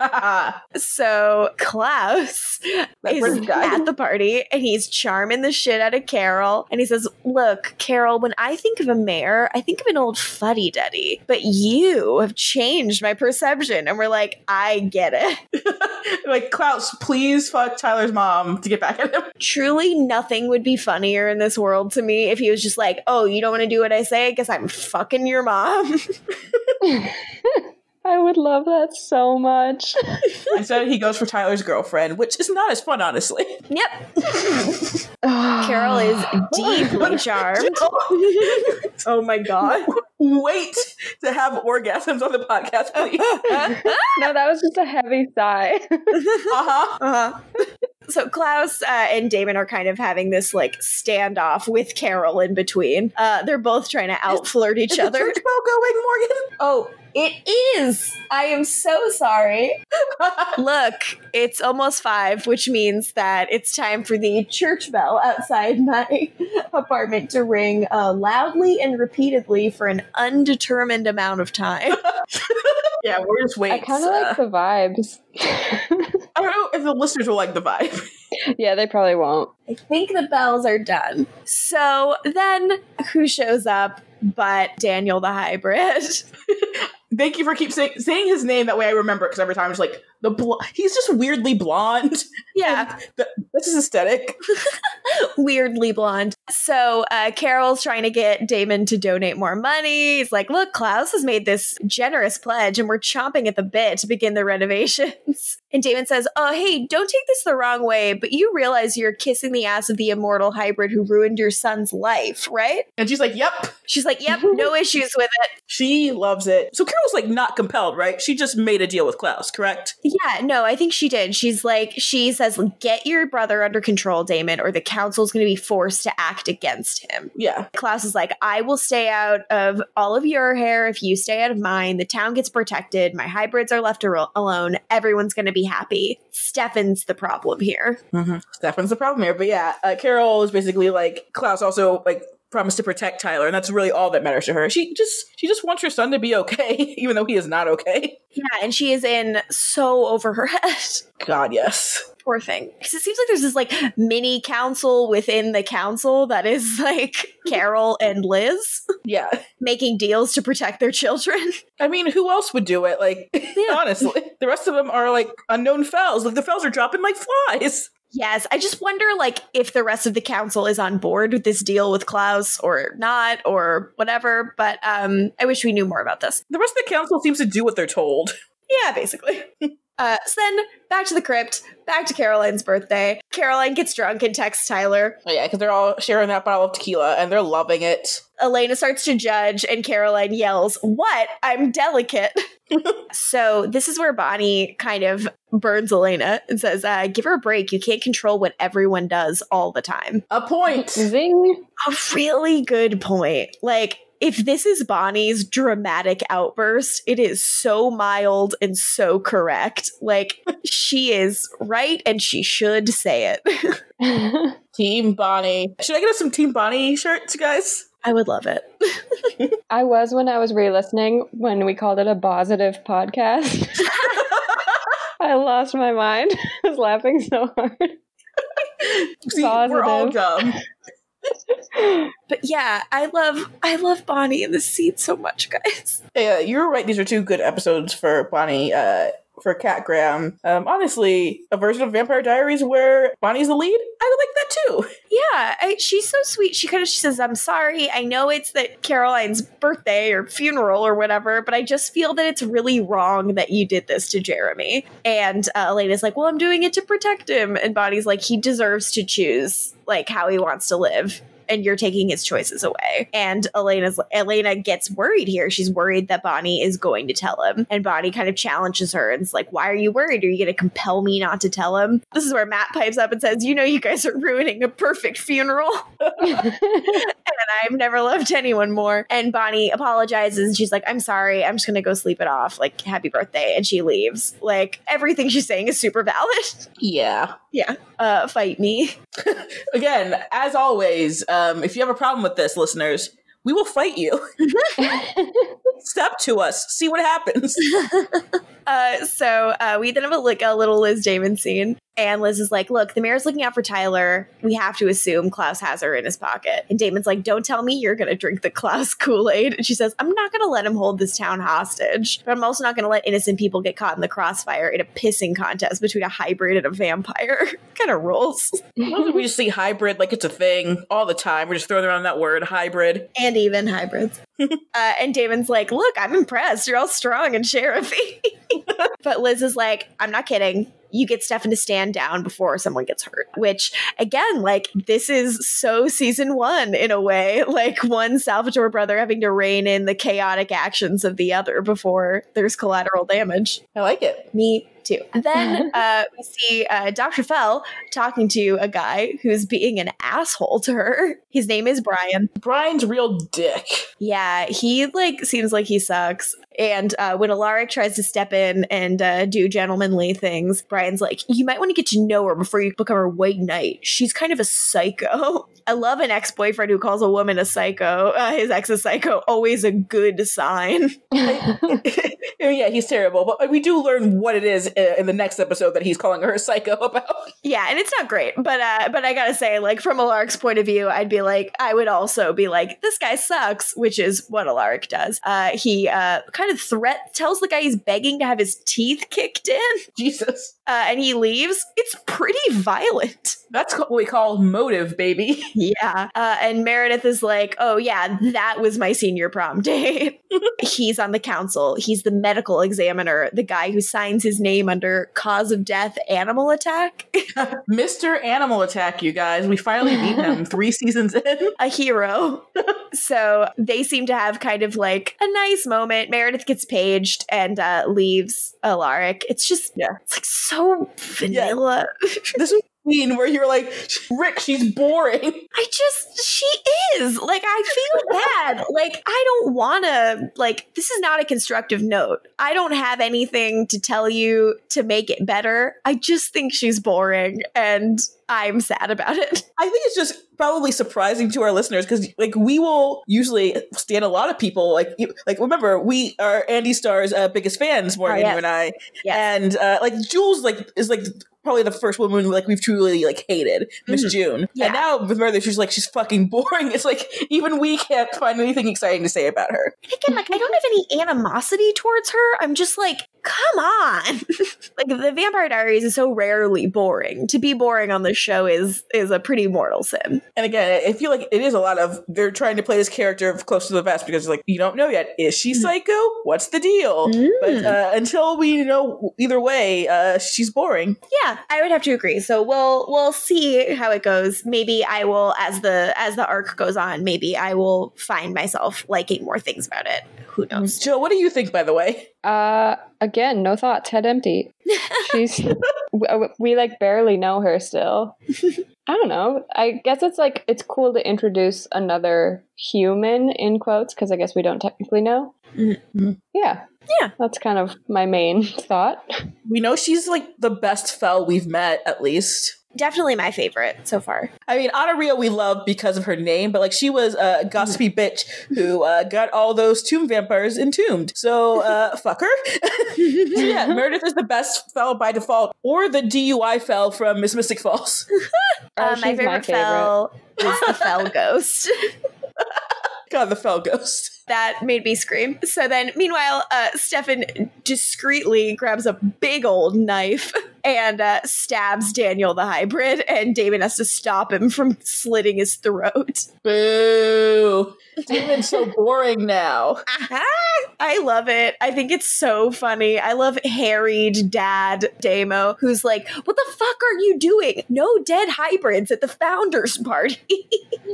oh. So Klaus is at the party and he's charming the shit out of Carol. And he says, Look, Carol, when I think of a mayor, I think of an old fuddy duddy. But you have changed my perception. And we're like, I get it. like Klaus, please fuck Tyler's mom to get back at him. Truly, nothing would be funnier in this world to me if he was just like, Oh, you don't want to do what I say? I guess I'm fucking your mom. I would love that so much. Instead, he goes for Tyler's girlfriend, which is not as fun, honestly. yep. Carol is deeply charmed. oh my God. Wait to have orgasms on the podcast, please. no, that was just a heavy sigh. uh-huh. Uh-huh. So Klaus uh, and Damon are kind of having this like standoff with Carol in between. Uh, they're both trying to outflirt each Is the other. church bell going, Morgan? Oh, it is. I am so sorry. Look, it's almost five, which means that it's time for the church bell outside my apartment to ring uh, loudly and repeatedly for an undetermined amount of time. yeah, we're just waiting. I kind of like the vibes. I don't know if the listeners will like the vibe. yeah, they probably won't. I think the bells are done. So then who shows up but Daniel the hybrid? Thank you for keep say- saying his name that way. I remember because every time I'm just like the bl- he's just weirdly blonde. Yeah, Th- this is aesthetic. weirdly blonde. So uh, Carol's trying to get Damon to donate more money. He's like, look, Klaus has made this generous pledge and we're chomping at the bit to begin the renovations. And Damon says, oh, hey, don't take this the wrong way, but you realize you're kissing the ass of the immortal hybrid who ruined your son's life, right? And she's like, "Yep." She's like, yep, no issues with it. She loves it. So Carol's like not compelled, right? She just made a deal with Klaus, correct? Yeah, no, I think she did. She's like, she says, get your brother under control, Damon, or the council's going to be forced to act against him. Yeah. Klaus is like, I will stay out of all of your hair if you stay out of mine. The town gets protected. My hybrids are left alone. Everyone's going to be happy. Stefan's the problem here. Mm-hmm. Stefan's the problem here, but yeah, uh, Carol is basically like Klaus also like promised to protect Tyler, and that's really all that matters to her. She just she just wants her son to be okay, even though he is not okay. Yeah, and she is in so over her head. God, yes. Poor thing. Because it seems like there's this like mini council within the council that is like Carol and Liz Yeah. making deals to protect their children. I mean, who else would do it? Like, honestly, the rest of them are like unknown fells. Like the fells are dropping like flies. Yes, I just wonder like if the rest of the council is on board with this deal with Klaus or not or whatever, but um I wish we knew more about this. The rest of the council seems to do what they're told. Yeah, basically. Uh, so then back to the crypt, back to Caroline's birthday. Caroline gets drunk and texts Tyler. Oh, yeah, because they're all sharing that bottle of tequila and they're loving it. Elena starts to judge, and Caroline yells, What? I'm delicate. so this is where Bonnie kind of burns Elena and says, uh, Give her a break. You can't control what everyone does all the time. A point. Zing. A really good point. Like, if this is Bonnie's dramatic outburst, it is so mild and so correct. Like, she is right and she should say it. Team Bonnie. Should I get us some Team Bonnie shirts, guys? I would love it. I was when I was re-listening when we called it a Bositive podcast. I lost my mind. I was laughing so hard. See, we're all dumb. But yeah, I love I love Bonnie in the scene so much, guys. Yeah, you're right. These are two good episodes for Bonnie. Uh, for Kat Graham. Um, honestly, a version of Vampire Diaries where Bonnie's the lead. I would like that too. Yeah, I, she's so sweet. She kind of she says, "I'm sorry. I know it's that Caroline's birthday or funeral or whatever, but I just feel that it's really wrong that you did this to Jeremy." And uh, Elena's like, "Well, I'm doing it to protect him." And Bonnie's like, "He deserves to choose like how he wants to live." And you're taking his choices away. And Elena's Elena gets worried here. She's worried that Bonnie is going to tell him. And Bonnie kind of challenges her and like, Why are you worried? Are you going to compel me not to tell him? This is where Matt pipes up and says, You know, you guys are ruining a perfect funeral. and I've never loved anyone more. And Bonnie apologizes and she's like, I'm sorry. I'm just going to go sleep it off. Like, happy birthday. And she leaves. Like, everything she's saying is super valid. Yeah. Yeah. Uh, fight me. Again, as always, um, if you have a problem with this, listeners, we will fight you. Step to us. See what happens. Uh, so uh, we then have a, like a little Liz Damon scene, and Liz is like, "Look, the mayor's looking out for Tyler. We have to assume Klaus has her in his pocket." And Damon's like, "Don't tell me you're gonna drink the Klaus Kool Aid." And she says, "I'm not gonna let him hold this town hostage, but I'm also not gonna let innocent people get caught in the crossfire in a pissing contest between a hybrid and a vampire." kind of rules. we just see hybrid like it's a thing all the time. We're just throwing around that word hybrid. and even hybrids. uh, and Damon's like, "Look, I'm impressed. You're all strong and sheriffy." but Liz is like, "I'm not kidding. You get Stefan to stand down before someone gets hurt." Which, again, like this is so season one in a way. Like one Salvatore brother having to rein in the chaotic actions of the other before there's collateral damage. I like it. Me too. Then uh, we see uh, Dr. Fell talking to a guy who's being an asshole to her. His name is Brian. Brian's real dick. Yeah, he like seems like he sucks. And uh, when Alaric tries to step in and uh, do gentlemanly things, Brian's like, "You might want to get to know her before you become her white knight. She's kind of a psycho." I love an ex-boyfriend who calls a woman a psycho. Uh, his ex is psycho. Always a good sign. yeah, he's terrible. But we do learn what it is uh, in the next episode that he's calling her a psycho about. Yeah, and it's not great, but uh, but I gotta say, like from Alaric's point of view, I'd be like, I would also be like, this guy sucks, which is what Alaric does. Uh, he uh, kind of threat tells the guy he's begging to have his teeth kicked in, Jesus. Uh, and he leaves. It's pretty violent. That's what we call motive, baby. Yeah. Uh, and Meredith is like, oh, yeah, that was my senior prom date. He's on the council. He's the medical examiner, the guy who signs his name under cause of death animal attack. Mr. Animal Attack, you guys. We finally beat him three seasons in. a hero. so they seem to have kind of like a nice moment. Meredith gets paged and uh, leaves Alaric. It's just, Yeah. it's like so vanilla. This was scene where you're like, Rick, she's boring. I just, she is. Like, I feel bad. Like, I don't want to, like, this is not a constructive note. I don't have anything to tell you to make it better. I just think she's boring and I'm sad about it. I think it's just probably surprising to our listeners because like we will usually stand a lot of people like you, like remember we are Andie Star's uh, biggest fans Morgan Oh, yes. you and I Yes. and uh, like Jules like is like probably the first woman like we've truly like hated Miss Mhm. June Yeah. and now with Meredith she's like she's fucking boring it's like even we can't find anything exciting to say about her And again, like, I don't have any animosity towards her. I'm just like, come on. like, the Vampire Diaries is so rarely boring. To be boring on the show is is a pretty mortal sin. and again I feel like it is a lot of they're trying to play this character of close to the vest because like you don't know yet is she psycho what's the deal but uh, until we know either way uh, she's boring Yeah, I would have to agree. So we'll we'll see how it goes. Maybe I will as the as the arc goes on, maybe I will find myself liking more things about it. Who knows? Jill, what do you think, by the way? Uh, again, no thoughts, head empty. She's we, uh, we like barely know her still. I don't know. I guess it's like it's cool to introduce another human in quotes because I guess we don't technically know. Mhm. Yeah. Yeah. That's kind of my main thought. We know she's like the best Fell we've met, at least. Definitely my favorite so far. I mean, Honoria we love because of her name, but like she was a gossipy bitch who uh, got all those tomb vampires entombed. So, uh, fuck her. So yeah, Meredith is the best Fell by default, or the DUI Fell from Miss Mystic Falls. Oh, Uh, she's my favorite Fell is the Fell ghost. God, the Fell ghost. That made me scream. So then, meanwhile, uh, Stefan discreetly grabs a big old knife and uh, stabs Daniel the hybrid, and Damon has to stop him from slitting his throat. Boo. Damon's so boring now. I love it. I think it's so funny. I love harried dad Damo, who's like, "What the fuck are you doing? No dead hybrids at the founders party."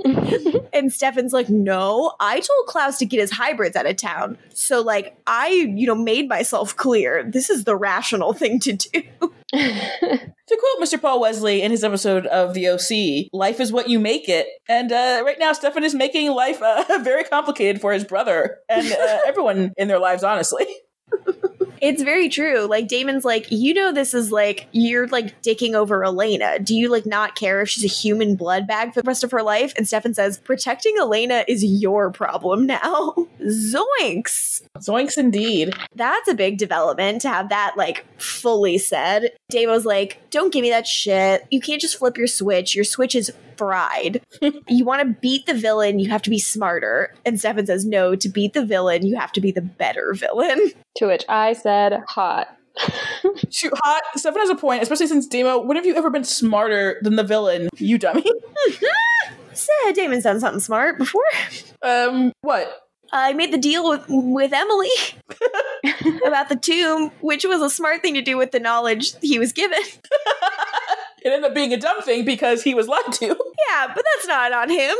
and Stefan's like, "No, I told Klaus to get his hybrids out of town. So like, I, you know, made myself clear. This is the rational thing to do." To quote Mr. Paul Wesley in his episode of The OC, life is what you make it. And uh, right now, Stefan is making life uh, very complicated for his brother and uh, everyone in their lives, honestly. It's very true. Like Damon's like, you know, this is like you're like dicking over Elena. Do you like not care if she's a human blood bag for the rest of her life? And Stefan says, protecting Elena is your problem now. Zoinks. Zoinks indeed. That's a big development to have that like fully said. Damon's like, don't give me that shit. You can't just flip your switch. Your switch is fried. you want to beat the villain, you have to be smarter. And Stefan says, no, to beat the villain, you have to be the better villain. to which I said, hot. Shoot, hot. Stefan has a point, especially since Damo, when have you ever been smarter than the villain, you dummy? Said Damon's done something smart before. um, what? I made the deal with with Emily about the tomb, which was a smart thing to do with the knowledge he was given. It ended up being a dumb thing because he was lied to. Yeah, but that's not on him.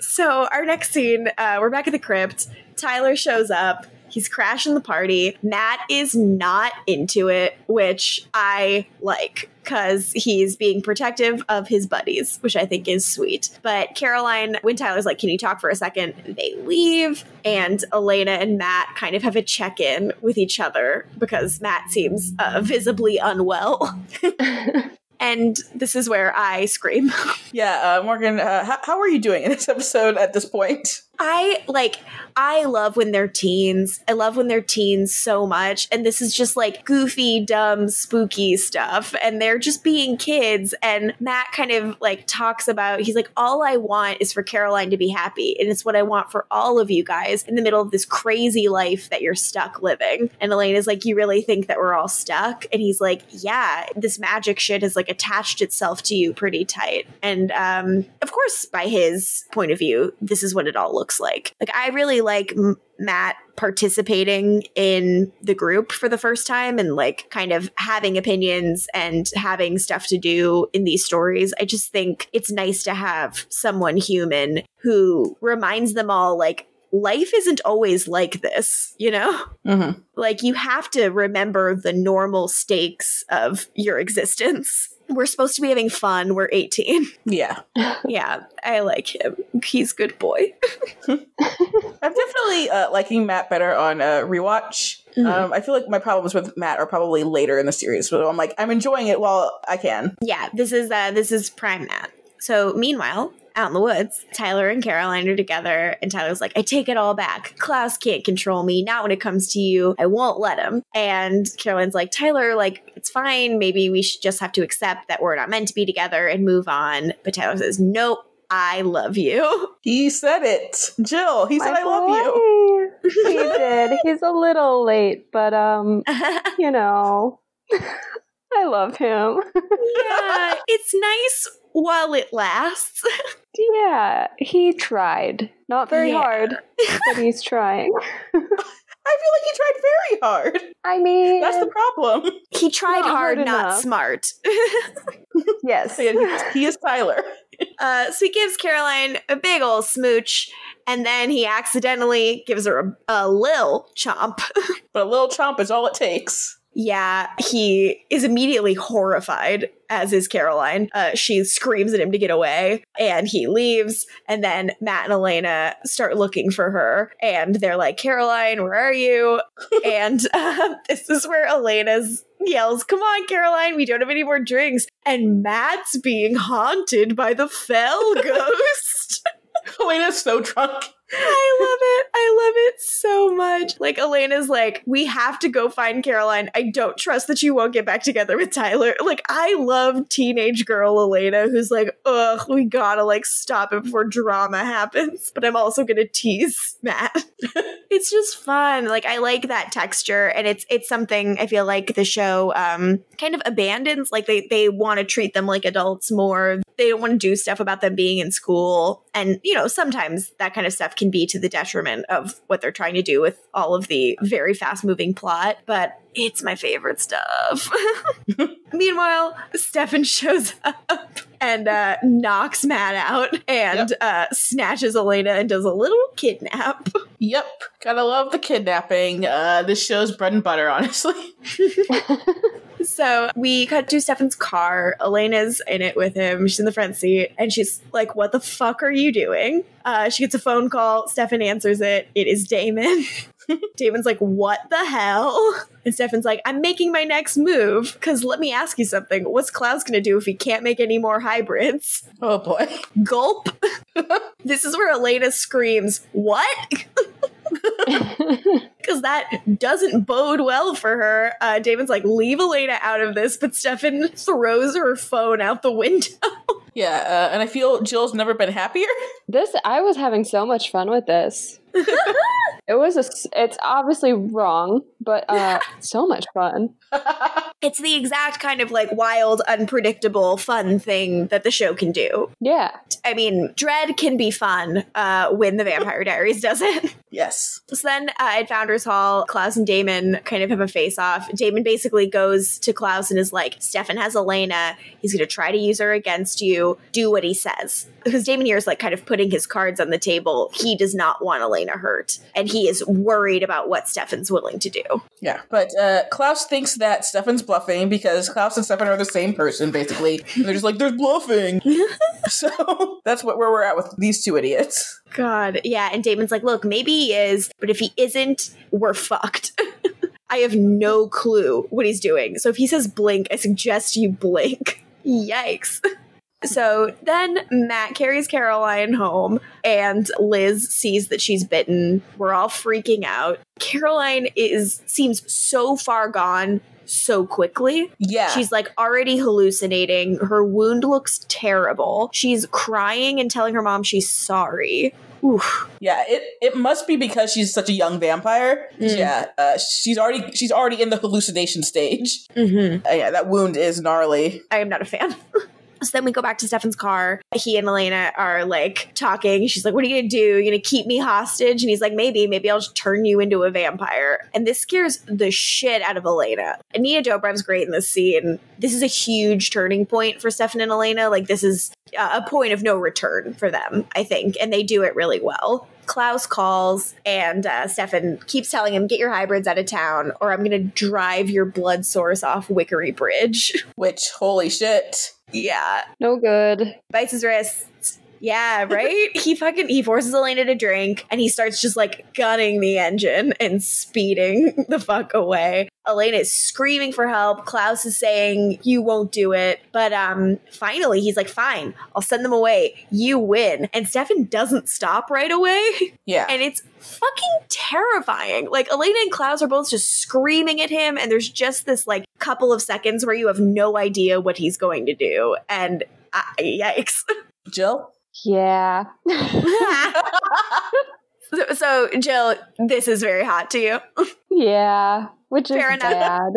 so our next scene, uh, we're back at the crypt. Tyler shows up He's crashing the party. Matt is not into it, which I like because he's being protective of his buddies, which I think is sweet. But Caroline, when Tyler's like, Can you talk for a second? They leave, and Elena and Matt kind of have a check in with each other because Matt seems uh, visibly unwell. and this is where I scream. Yeah, uh, Morgan, uh, how, how are you doing in this episode at this point? I like I love when they're teens. I love when they're teens so much. And this is just like goofy, dumb, spooky stuff. And they're just being kids. And Matt kind of like talks about he's like, all I want is for Caroline to be happy. And it's what I want for all of you guys in the middle of this crazy life that you're stuck living. And Elaine is like, You really think that we're all stuck? And he's like, Yeah, this magic shit has like attached itself to you pretty tight. And um, of course, by his point of view, this is what it all looks like. Like I really like M- Matt participating in the group for the first time and like kind of having opinions and having stuff to do in these stories. I just think it's nice to have someone human who reminds them all like life isn't always like this, you know? Mm-hmm. Like you have to remember the normal stakes of your existence. We're supposed to be having fun. We're 18. Yeah. yeah, I like him. He's good boy. I'm definitely uh, liking Matt better on uh, rewatch. Mhm. Um, I feel like my problems with Matt are probably later in the series, but I'm like I'm enjoying it while I can. yeah, this is uh this is prime Matt. So meanwhile, out in the woods, Tyler and Caroline are together, and Tyler's like, I take it all back. Klaus can't control me. Not when it comes to you. I won't let him. And Caroline's like, Tyler, like, it's fine. Maybe we should just have to accept that we're not meant to be together and move on. But Tyler says, Nope, I love you. He said it, Jill. He said My I love you. he did. He's a little late, but um, you know, I love him. yeah, it's nice while it lasts. yeah, he tried. Not very Yeah. hard, but he's trying. I feel like he tried very hard. I mean, That's the problem. he tried Not hard, hard not smart. yes. And he, he is Tyler. Uh, so he gives Caroline a big old smooch, and then he accidentally gives her a, a lil chomp. But a little chomp is all it takes. Yeah, he is immediately horrified, as is Caroline. Uh, she screams at him to get away, and he leaves. And then Matt and Elena start looking for her, and they're like, Caroline, where are you? and uh, this is where Elena's yells, Come on, Caroline, we don't have any more drinks. And Matt's being haunted by the Fell ghost. Elena's so drunk. I love it. I love it so much. Like Elena's like, we have to go find Caroline. I don't trust that you won't get back together with Tyler. Like, I love teenage girl Elena who's like, ugh, we gotta like stop it before drama happens. But I'm also gonna tease Matt. it's just fun. Like I like that texture, and it's it's something I feel like the show um kind of abandons. Like they they want to treat them like adults more. They don't want to do stuff about them being in school, and you know sometimes that kind of stuff can be to the detriment of what they're trying to do with all of the very fast moving plot. But it's my favorite stuff. Meanwhile, Stefan shows up and uh, knocks Matt out and uh, snatches Elena and does a little kidnap. Yep. Gotta love the kidnapping. Uh, this show's bread and butter, honestly. So we cut to Stefan's car. Elena's in it with him. She's in the front seat and she's like, What the fuck are you doing? Uh, she gets a phone call. Stefan answers it. It is Damon. Damon's like, What the hell? And Stefan's like, I'm making my next move. Because let me ask you something. What's Klaus going to do if he can't make any more hybrids? Oh boy. Gulp. this is where Elena screams, What? because that doesn't bode well for her. Uh, Damon's like, leave Elena out of this, but Stefan throws her phone out the window. Yeah, uh, and I feel Jill's never been happier. This I was having so much fun with this. it was a. It's obviously wrong, but uh, so much fun. it's the exact kind of like wild, unpredictable, fun thing that the show can do. Yeah. I mean, Dread can be fun uh, when the Vampire Diaries does it. yes. So then uh, at Founders Hall, Klaus and Damon kind of have a face off. Damon basically goes to Klaus and is like, Stefan has Elena. He's going to try to use her against you. Do what he says. Because Damon here is like kind of putting his cards on the table. He does not want Elena hurt. And he is worried about what Stefan's willing to do. Yeah, but uh, Klaus thinks that Stefan's bluffing because Klaus and Stefan are the same person, basically. And they're just like, there's bluffing. so that's what where we're at with these two idiots. God, yeah. And Damon's like, look, maybe he is, but if he isn't, we're fucked. I have no clue what he's doing. So if he says blink, I suggest you blink. Yikes. So then Matt carries Caroline home, and Liz sees that she's bitten. We're all freaking out. Caroline is seems so far gone so quickly. Yeah. She's like already hallucinating. Her wound looks terrible. She's crying and telling her mom she's sorry. Oof. Yeah, it, it must be because she's such a young vampire. Mm. Yeah, uh, she's already she's already in the hallucination stage. Mm-hmm. Uh, yeah, that wound is gnarly. I am not a fan. So then we go back to Stefan's car. He and Elena are like talking. She's like, What are you gonna do? You're gonna keep me hostage? And he's like, Maybe, maybe I'll just turn you into a vampire. And this scares the shit out of Elena. Nina Dobrev's great in this scene. This is a huge turning point for Stefan and Elena. Like, this is a point of no return for them, I think. And they do it really well. Klaus calls and uh, Stefan keeps telling him, Get your hybrids out of town, or I'm gonna drive your blood source off Wickery Bridge. Which holy shit. Yeah. No good. bites his wrist. Yeah, right? he fucking he forces Elena to drink and he starts just like gunning the engine and speeding the fuck away. Elena is screaming for help. Klaus is saying, You won't do it. But um finally he's like, Fine, I'll send them away. You win. And Stefan doesn't stop right away. Yeah. And it's fucking terrifying. Like Elena and Klaus are both just screaming at him, and there's just this like couple of seconds where you have no idea what he's going to do. And uh, yikes. Jill? Yeah. so, so, Jill, this is very hot to you. yeah. Which is enough. bad.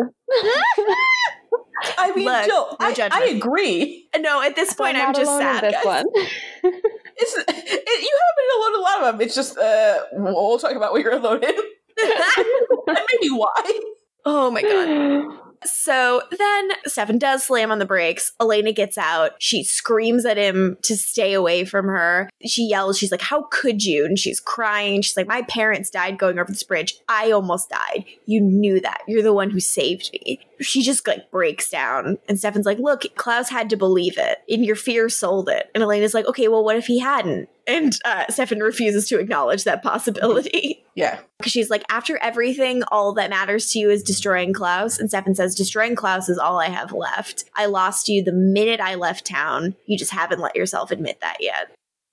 I mean, Look, Jill, no I, judgment. I agree. No, at this point, I'm I'm just sad. this guys. one. It's it, you haven't been alone in a lot of them. It's just uh, we'll, we'll talk about what you're alone in, and maybe why. oh my god. So then Stefan does slam on the brakes. Elena gets out. She screams at him to stay away from her. She yells, she's like, How could you? And she's crying. She's like, My parents died going over this bridge. I almost died. You knew that. You're the one who saved me. She just like breaks down. And Stefan's like, Look, Klaus had to believe it. And your fear sold it. And Elena's like, Okay, well, what if he hadn't? And uh, Stefan refuses to acknowledge that possibility. Yeah, Because she's like, after everything, all that matters to you is destroying Klaus. And Stefan says, destroying Klaus is all I have left. I lost you the minute I left town. You just haven't let yourself admit that yet.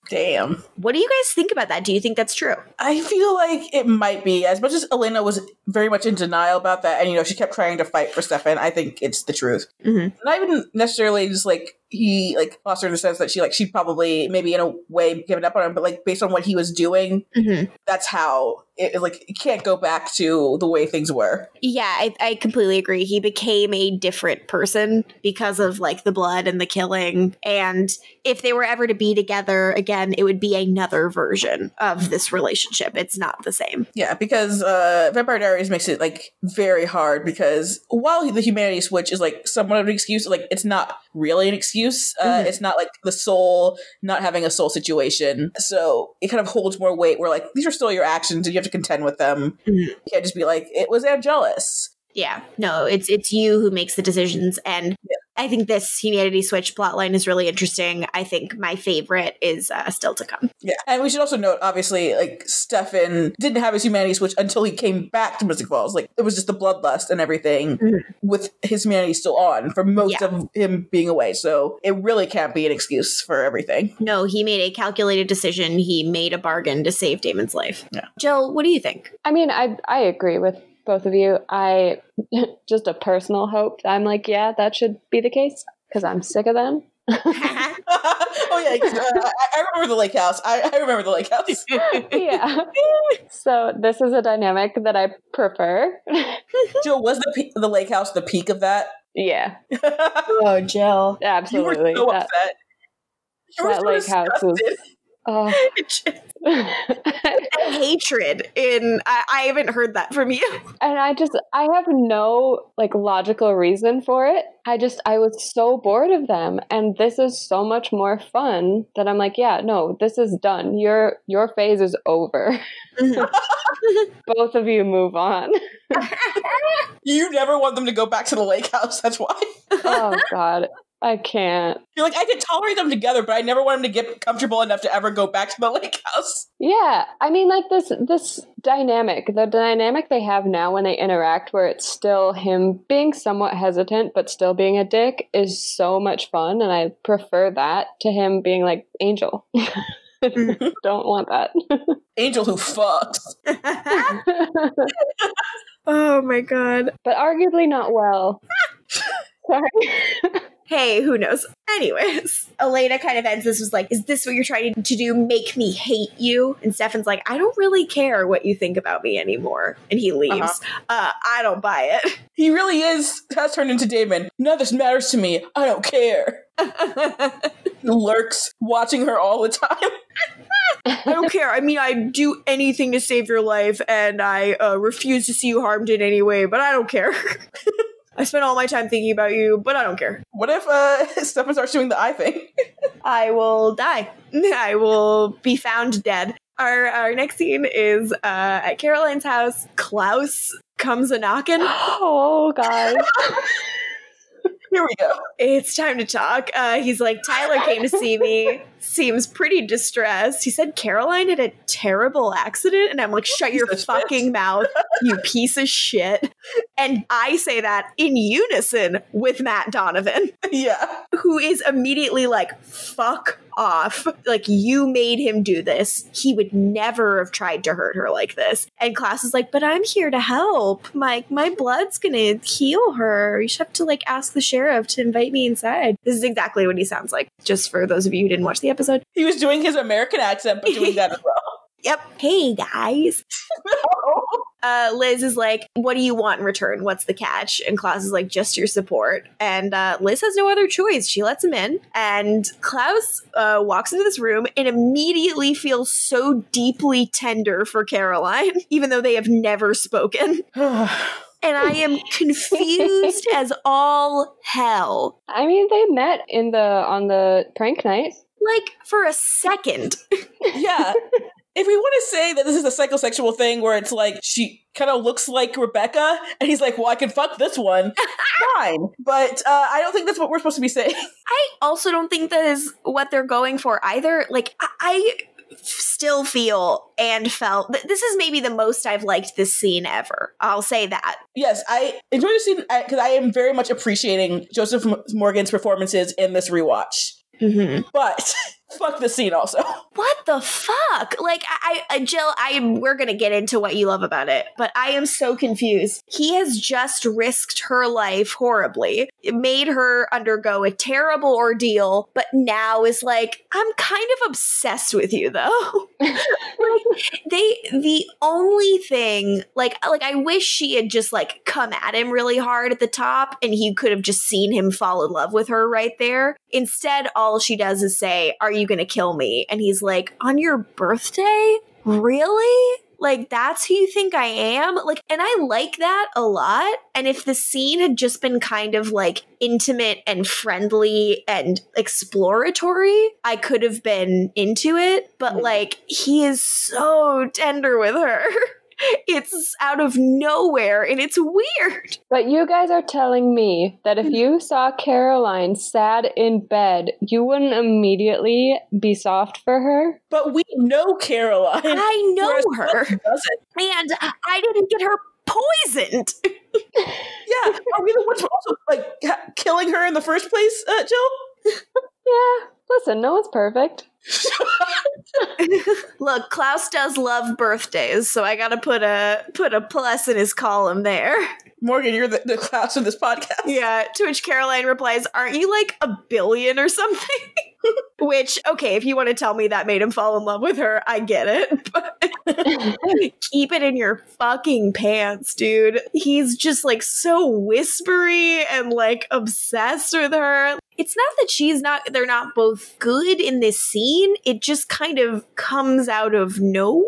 damn. What do you guys think about that? Do you think that's true? I feel like it might be as much as Elena was very much in denial about that, and you know she kept trying to fight for Stefan. I think it's the truth. Mhm. Not even necessarily just like he like lost her in the sense that she like she probably maybe in a way given up on him, but like based on what he was doing, Mm-hmm. that's how it it, like it can't go back to the way things were. Yeah, I, I completely agree. He became a different person because of like the blood and the killing. And if they were ever to be together again, it would be another version of this relationship. It's not the same. Yeah, because uh, Vampire Diaries makes it like very hard because while the humanity switch is like somewhat of an excuse, like it's not really an excuse. Uh, Mhm. It's not like the soul not having a soul situation. So it kind of holds more weight. Where like these are still your actions, and you have to contend with them. Mhm. You can't just be like it was Angelus. Yeah, no, it's it's you who makes the decisions, and I think this humanity switch plotline is really interesting. I think my favorite is uh, still to come. Yeah, and we should also note, obviously, like Stefan didn't have his humanity switch until he came back to Mystic Falls. Like it was just the bloodlust and everything, Mhm. with his humanity still on for most Yeah. of him being away. So it really can't be an excuse for everything. No, he made a calculated decision. He made a bargain to save Damon's life. Yeah. Jill, what do you think? I mean, I I agree with both of you. I just a personal hope. I'm like, yeah, that should be the case because I'm sick of them. oh yeah, uh, I, I remember the lake house. I, I remember the lake house. yeah. so this is a dynamic that I prefer. Jill, was the pe- the lake house the peak of that? yeah, oh, Jill. you were absolutely. so That- upset. You were so lake house was- disgusted. Oh. hatred in I, I haven't heard that from you and I just I have no like logical reason for it. I just I was so bored of them and this is so much more fun that I'm like, yeah, no, this is done. Your your phase is over. Mm-hmm. Both of you move on. You never want them to go back to the lake house. That's why. oh god. I can't. You're like, I can tolerate them together, but I never want them to get comfortable enough to ever go back to the lake house. Yeah, I mean, like this this dynamic, the dynamic they have now when they interact, where it's still him being somewhat hesitant but still being a dick, is so much fun, and I prefer that to him being like Angel. Mm-hmm. Don't want that. Angel who fucks. oh my god but arguably not well. Sorry. Hey who knows anyways elena kind of ends this was like is this what you're trying to do make me hate you and stefan's like i don't really care what you think about me anymore and he leaves Uh-huh. uh, i don't buy it He really is has turned into Damon. None of this matters to me. I don't care. Lurks, watching her all the time. I don't care. I mean, I'd do anything to save your life, and I uh, refuse to see you harmed in any way, but I don't care. I spent all my time thinking about you, but I don't care. What if uh Stefan starts doing the eye thing? I will die. I will be found dead. Our, our next scene is uh, at Caroline's house. Klaus comes a knocking. oh god. Here we go. It's time to talk. Uh, he's like, Tyler came to see me. Seems pretty distressed. He said Caroline had a terrible accident. And I'm like, shut your fucking shit. mouth, you piece of shit. And I say that in unison with Matt Donovan, Yeah. who is immediately like, fuck off. Like, you made him do this. He would never have tried to hurt her like this. And Klaus is like, but I'm here to help. My, my blood's gonna heal her. You should have to like ask the sheriff to invite me inside. This is exactly what he sounds like, just for those of you who didn't watch the episode. He was doing his American accent, but doing that as well. Yep. Hey guys. no. Uh, Liz is like, "What do you want in return? What's the catch?" And Klaus is like, "Just your support." And uh, Liz has no other choice. She lets him in, and Klaus uh, walks into this room and immediately feels so deeply tender for Caroline, even though they have never spoken. And I am confused as all hell. I mean, they met in the on the prank night. Like for a second. yeah. If we want to say that this is a psychosexual thing where it's like she kind of looks like Rebekah, and he's like, "Well, I can fuck this one," fine. But uh, I don't think that's what we're supposed to be saying. I also don't think that is what they're going for either. Like, I, I still feel and felt that this is maybe the most I've liked this scene ever. I'll say that. Yes, I enjoy the scene because I am very much appreciating Joseph M- Morgan's performances in this rewatch. Mm-hmm. But fuck the scene also. What the fuck? Like, I, I, Jill, I, we're gonna get into what you love about it, but I am so confused. He has just risked her life horribly, it made her undergo a terrible ordeal, but now is like, I'm kind of obsessed with you, though. the only thing, like, like I wish she had just like come at him really hard at the top, and he could have just seen him fall in love with her right there. Instead, all she does is say, Are you gonna kill me? And he's like, On your birthday? Really? Like, that's who you think I am? Like, and I like that a lot. And if the scene had just been kind of like intimate and friendly and exploratory, I could have been into it. But Mhm. like, he is so tender with her. It's out of nowhere and it's weird. But you guys are telling me that if you saw Caroline sad in bed, you wouldn't immediately be soft for her? But we know Caroline. I know her. And I didn't get her poisoned. Yeah, are we the ones who also like killing her in the first place, uh, Jill? Yeah. Listen, no one's perfect. Look, Klaus does love birthdays, so I gotta put a put a plus in his column there. Morgan, you're the, the class of this podcast. Yeah, to which Caroline replies, Aren't you like a billion or something? which, okay, if you want to tell me that made him fall in love with her, I get it. But keep it in your fucking pants, dude. He's just like so whispery and like obsessed with her. It's not that she's not they're not both good in this scene. It just kind of comes out of nowhere.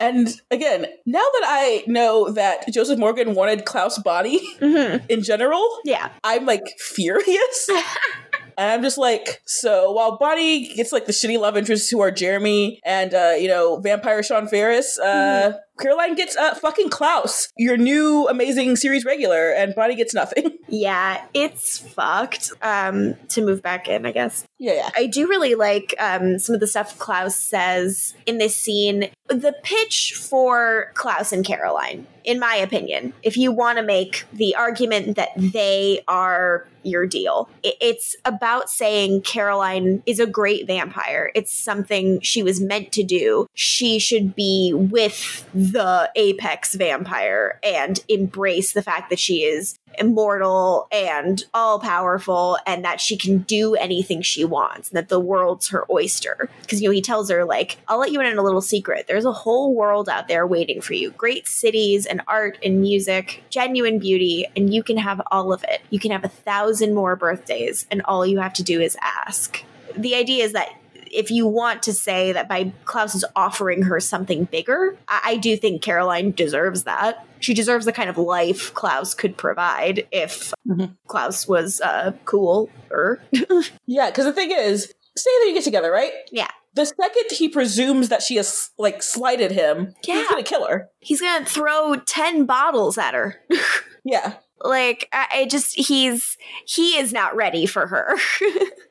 And again, now that I know that Joseph Morgan wanted Klaus' body Mm-hmm. in general, Yeah. I'm like furious. and I'm just like, so while Bonnie gets like the shitty love interests who are Jeremy and uh, you know, vampire Sean Ferris, uh Caroline gets uh fucking Klaus, your new amazing series regular, and Bonnie gets nothing. Yeah, it's fucked. Um, to move back in, I guess. yeah, yeah. I do really like um, some of the stuff Klaus says in this scene. The pitch for Klaus and Caroline, in my opinion, if you want to make the argument that they are your deal, it's about saying Caroline is a great vampire. It's something she was meant to do. She should be with the apex vampire and embrace the fact that she is immortal and all powerful and that she can do anything she wants and that the world's her oyster. Because you know he tells her like i'll let you in on a little secret. There's a whole world out there waiting for you. Great cities and art and music genuine beauty and you can have all of it. You can have a thousand more birthdays and all you have to do is ask. The idea is that if you want to say that by Klaus is offering her something bigger, I, I do think Caroline deserves that. She deserves the kind of life Klaus could provide if Mhm. Klaus was uh, cool. Yeah, because the thing is, say that you get together, right? Yeah. The second he presumes that she has like slighted him, Yeah. he's gonna kill her. He's gonna throw ten bottles at her. Yeah. Like I, I just he's he is not ready for her.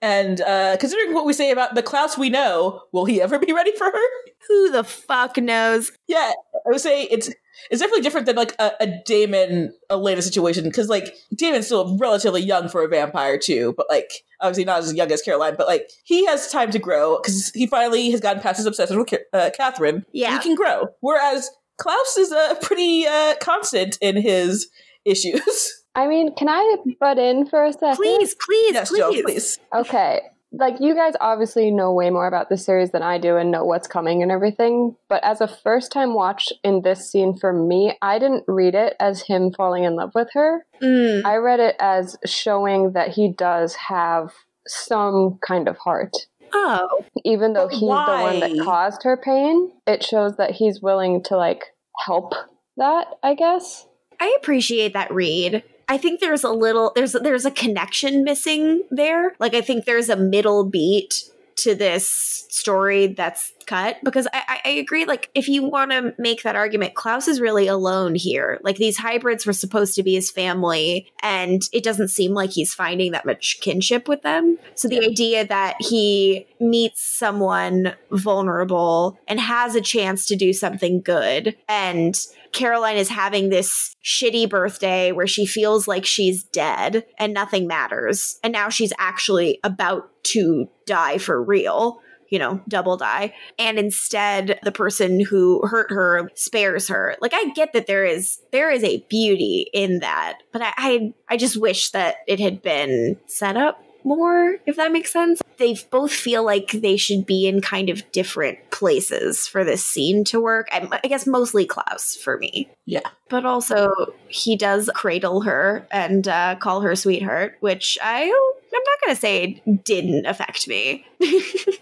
And uh considering what we say about the Klaus we know, will he ever be ready for her? Who the fuck knows? Yeah, I would say it's it's definitely different than like a, a Damon Elena situation because like Damon's still relatively young for a vampire too, but like obviously not as young as Caroline, but like he has time to grow because he finally has gotten past his obsession with uh, Catherine. Yeah. he can grow. Whereas Klaus is uh, pretty uh, constant in his issues. I mean, can I butt in for a second? Please, please, yes, please. Joe, please. Okay. Like, you guys obviously know way more about the series than I do and know what's coming and everything. But as a first time watch in this scene for me, I didn't read it as him falling in love with her. Mm, I read it as showing that he does have some kind of heart. oh, Even though But he's the one that caused her pain, it shows that he's willing to, like, help that, I guess. I appreciate that read. I think there's a little there's there's a connection missing there. Like I think there's a middle beat to this story that's cut because I, I, I agree. Like if you want to make that argument, Klaus is really alone here. Like these hybrids were supposed to be his family, and it doesn't seem like he's finding that much kinship with them. So the idea that he meets someone vulnerable and has a chance to do something good and Caroline is having this shitty birthday where she feels like she's dead and nothing matters. And now she's actually about to die for real, you know, double die. And instead, the person who hurt her spares her. Like I get that there is there is a beauty in that, but I I, I just wish that it had been set up more, if that makes sense. They both feel like they should be in kind of different places for this scene to work. I, I guess mostly Klaus for me. Yeah. But also, he does cradle her and uh, call her sweetheart, which I, I'm not going to say didn't affect me.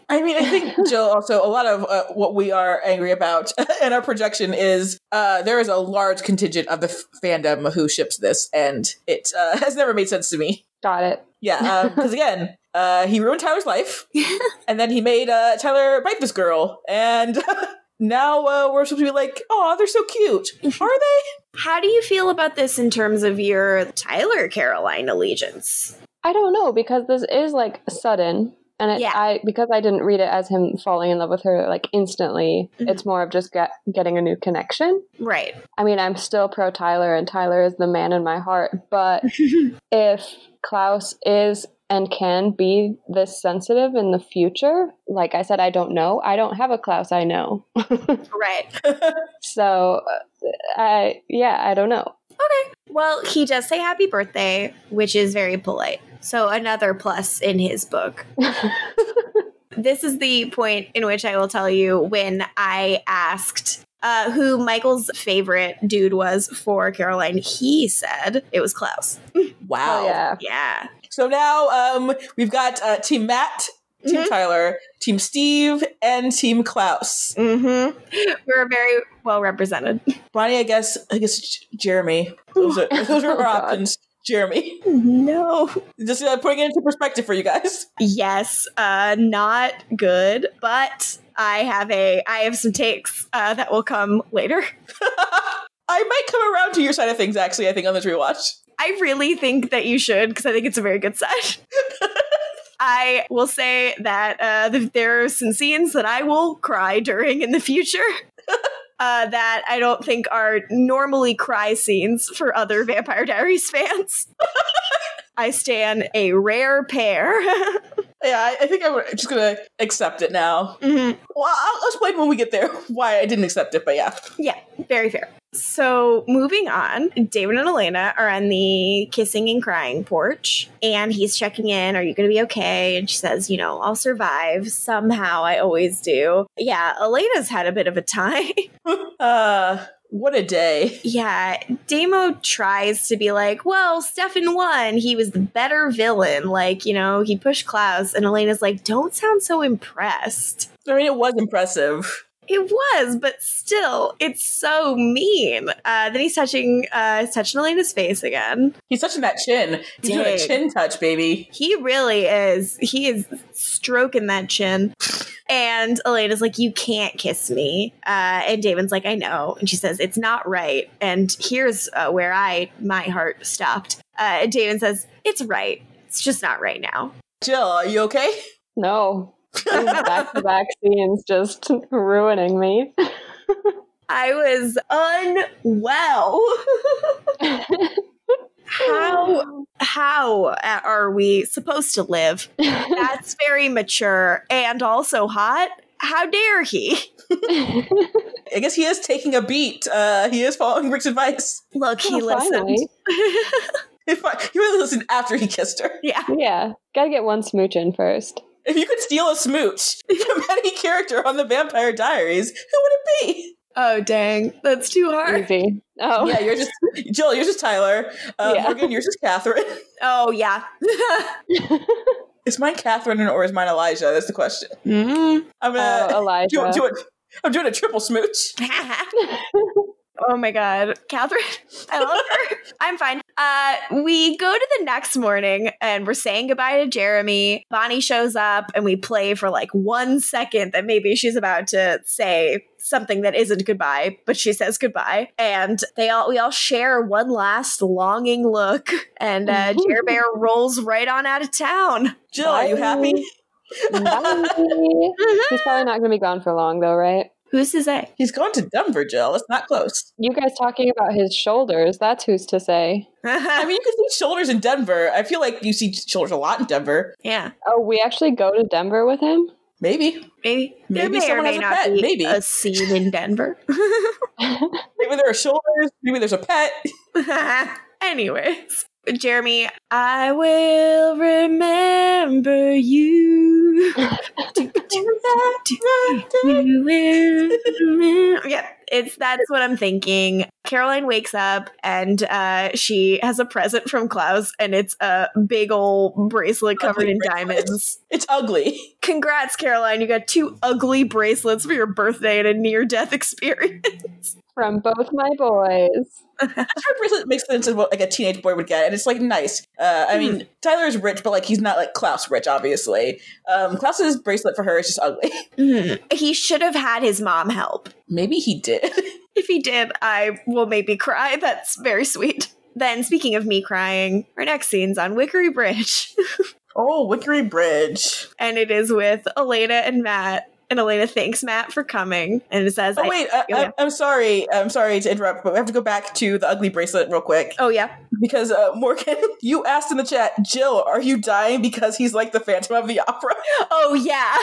I mean, I think Jill, Also, a lot of uh, what we are angry about in our projection is uh, there is a large contingent of the f- fandom who ships this, and it uh, has never made sense to me. Got it. Yeah, because again, uh, he ruined Tyler's life, and then he made uh, Tyler bite this girl, and now uh, we're supposed to be like, "Oh, they're so cute." Are they? How do you feel about this in terms of your Tyler Caroline allegiance? I don't know because this is like sudden, and it, Yeah. I because I didn't read it as him falling in love with her like instantly. Mhm. It's more of just get, getting a new connection. Right. I mean, I'm still pro Tyler, and Tyler is the man in my heart. But if Klaus is and can be this sensitive in the future, like I said, I don't know. I don't have a Klaus I know, right. so uh, I yeah, I don't know. Okay. Well, he does say happy birthday, which is very polite. So another plus in his book. this is the point in which I will tell you when I asked uh, who Michael's favorite dude was for Caroline. He said it was Klaus. Wow. Oh yeah, Yeah. So now um, we've got uh, Team Matt, Team Mhm. Tyler, Team Steve, and Team Klaus. Mm-hmm. We're very well represented. Bonnie, I guess, I guess Jeremy. Those are, those are Oh, our God. options. Jeremy. No. Just uh, putting it into perspective for you guys. Yes, uh, not good, but I have a I have some takes uh, that will come later. I might come around to your side of things, actually, I think, on this rewatch. I really think that you should because I think it's a very good set. I will say that uh, th- there are some scenes that I will cry during in the future. Uh, that I don't think are normally cry scenes for other Vampire Diaries fans. I stand a rare pair. Yeah, I, I think I'm just gonna accept it now. Mhm. Well, I'll explain when we get there why I didn't accept it, but yeah. Yeah, very fair. So, moving on, Damon and Elena are on the kissing and crying porch, and he's checking in. Are you going to be okay? And she says, You know, I'll survive. Somehow, I always do. Yeah, Elena's had a bit of a time. Uh, what a day. yeah, Damo tries to be like, Well, Stefan won. He was the better villain. Like, you know, he pushed Klaus. And Elena's like, Don't sound so impressed. I mean, it was impressive. It was, but still, it's so mean. Uh, then he's touching, uh, he's touching Elena's face again. He's touching that chin. He's doing a chin touch, baby. He really is. He is stroking that chin. And Elena's like, You can't kiss me. Uh, and Damon's like, I know. And she says, It's not right. And here's uh, where I, my heart stopped. Uh, and Damon says, It's right. It's just not right now. Jill, are you okay? No. Back to back scenes just ruining me. I was unwell. how how are we supposed to live? That's very mature and also hot. How dare he? I guess he is taking a beat. Uh, he is following Rick's advice. Look, he Oh, listened. finally. If I, he really listened after he kissed her. yeah. Yeah, gotta get one smooch in first. If you could steal a smooch from any character on the Vampire Diaries, who would it be? Oh dang, that's too hard. Easy. Oh, Yeah, you're just Jill. You're just Tyler. Uh, Yeah. Morgan, yours is Catherine. Oh yeah. Is mine Catherine or is mine Elijah? That's the question. Mhm. I'm gonna oh Elijah. do, do it. I'm doing a triple smooch. oh my god, Catherine, I love her. I'm fine. Uh, we go to the next morning and we're saying goodbye to Jeremy. Bonnie shows up and we play for like one second that maybe she's about to say something that isn't goodbye, but she says goodbye. And they all we all share one last longing look, and uh, Jer Bear rolls right on out of town. Jill, are you happy? Bye. He's probably not gonna be gone for long though, right? Who's to say? He's going to Denver, Jill. It's not close. You guys talking about his shoulders, that's who's to say. I mean, you can see shoulders in Denver. I feel like you see shoulders a lot in Denver. yeah, Oh, we actually go to Denver with him? Maybe. maybe. there Maybe may or someone may has a not pet, be maybe. a scene in Denver. Maybe there are shoulders. Maybe there's a pet. Anyways, Jeremy, I will remember you. You will yeah, it's that's what I'm thinking. Caroline wakes up and uh, she has a present from Klaus, and it's a big old bracelet covered Ugly in bracelet. diamonds. It's ugly. Congrats, Caroline! You got two ugly bracelets for your birthday and a near-death experience. From both my boys. Her bracelet makes sense of what like a teenage boy would get, and it's like nice. Uh, I mean, Tyler's rich, but like he's not like Klaus rich, obviously. Um, Klaus's bracelet for her is just ugly. He should have had his mom help. Maybe he did. If he did, I will maybe cry. That's very sweet. Then, speaking of me crying, our next scene's on Wickery Bridge, oh, Wickery Bridge. and it is with Elena and Matt. And Elena thanks Matt for coming, and it says, Oh I- wait, uh, yeah. I, I'm sorry. I'm sorry to interrupt, but we have to go back to the ugly bracelet real quick "Oh yeah, because uh, Morgan, you asked in the chat, Jill, are you dying because he's like the Phantom of the Opera? oh yeah."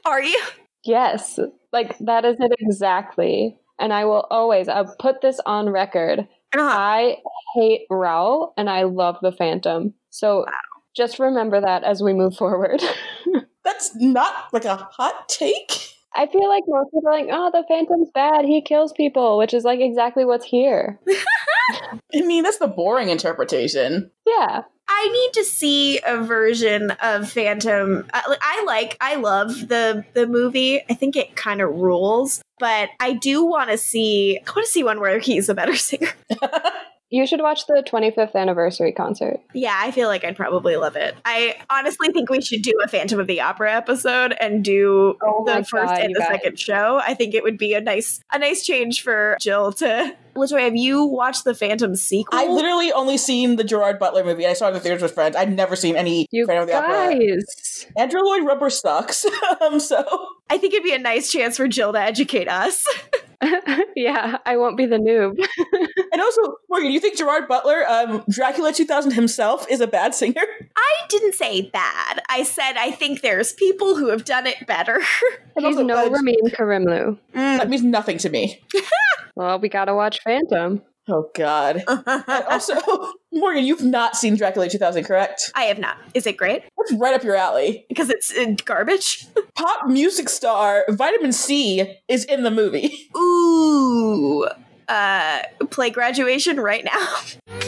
Are you? Yes. Like that is it exactly. And I will always I'll put this on record. Uh, I hate Raoul and I love the Phantom. So just remember that as we move forward. That's not like a hot take. I feel like most people are like, oh, the Phantom's bad. He kills people, which is like exactly what's here. I mean, that's the boring interpretation. Yeah. I need to see a version of Phantom. I, I like, I love the the movie. I think it kind of rules, but I do want to see. I want to see one where he's a better singer. You should watch the 25th anniversary concert. Yeah, I feel like I'd probably love it. I honestly think we should do a Phantom of the Opera episode and do Oh the first God, and the guys. second show. I think it would be a nice a nice change for Jill to. Latoya, have you watched the Phantom sequel? I literally only seen the Gerard Butler movie. I saw it in the theaters with friends. I'd never seen any You Phantom of the Opera. guys. Andrew Lloyd Webber sucks. um, so I think it'd be a nice chance for Jill to educate us. yeah, I won't be the noob. And also Morgan, you think Gerard Butler, um, Dracula 2000 himself, is a bad singer? I didn't say bad. I said I think there's people who have done it better. He's also, no uh, Ramin Karimlu. That means nothing to me. Well, we gotta watch Phantom. Oh God. And also, Morgan, you've not seen Dracula 2000, correct? I have not. Is it great? That's right up your alley. Because it's uh, garbage. Pop music star Vitamin C is in the movie. Ooh. Uh, play graduation right now.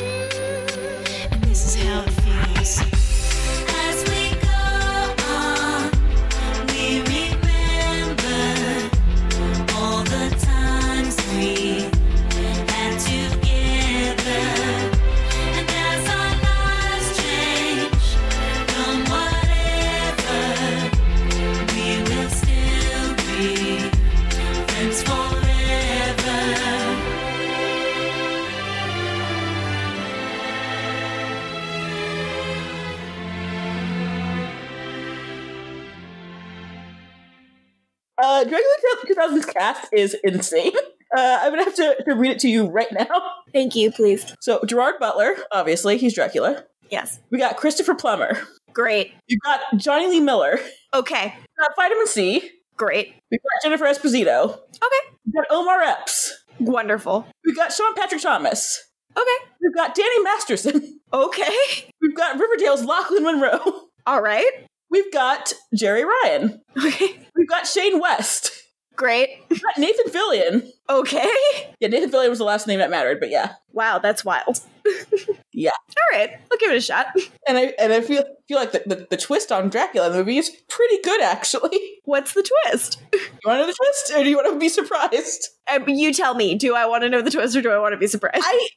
Uh, Dracula 2000's cast is insane. Uh, I'm gonna have to, to read it to you right now. Thank you, please. So, Gerard Butler, obviously, he's Dracula. Yes. We got Christopher Plummer. Great. We've got Jonny Lee Miller. Okay. We've got Vitamin C. Great. We've got Jennifer Esposito. Okay. We've got Omar Epps. Wonderful. We've got Sean Patrick Thomas. Okay. We've got Danny Masterson. Okay. We've got Riverdale's Lochlyn Munro. All right. We've got Jeri Ryan. Okay. We've got Shane West. Great. We've got Nathan Fillion. Okay. Yeah, Nathan Fillion was the last name that mattered, but yeah. Wow, that's wild. Yeah. All right. I'll give it a shot. And I and I feel feel like the, the, the twist on Dracula in the movie is pretty good actually. What's the twist? Do you wanna know the twist? Or do you wanna be surprised? Um, you tell me. Do I want to know the twist or do I want to be surprised? I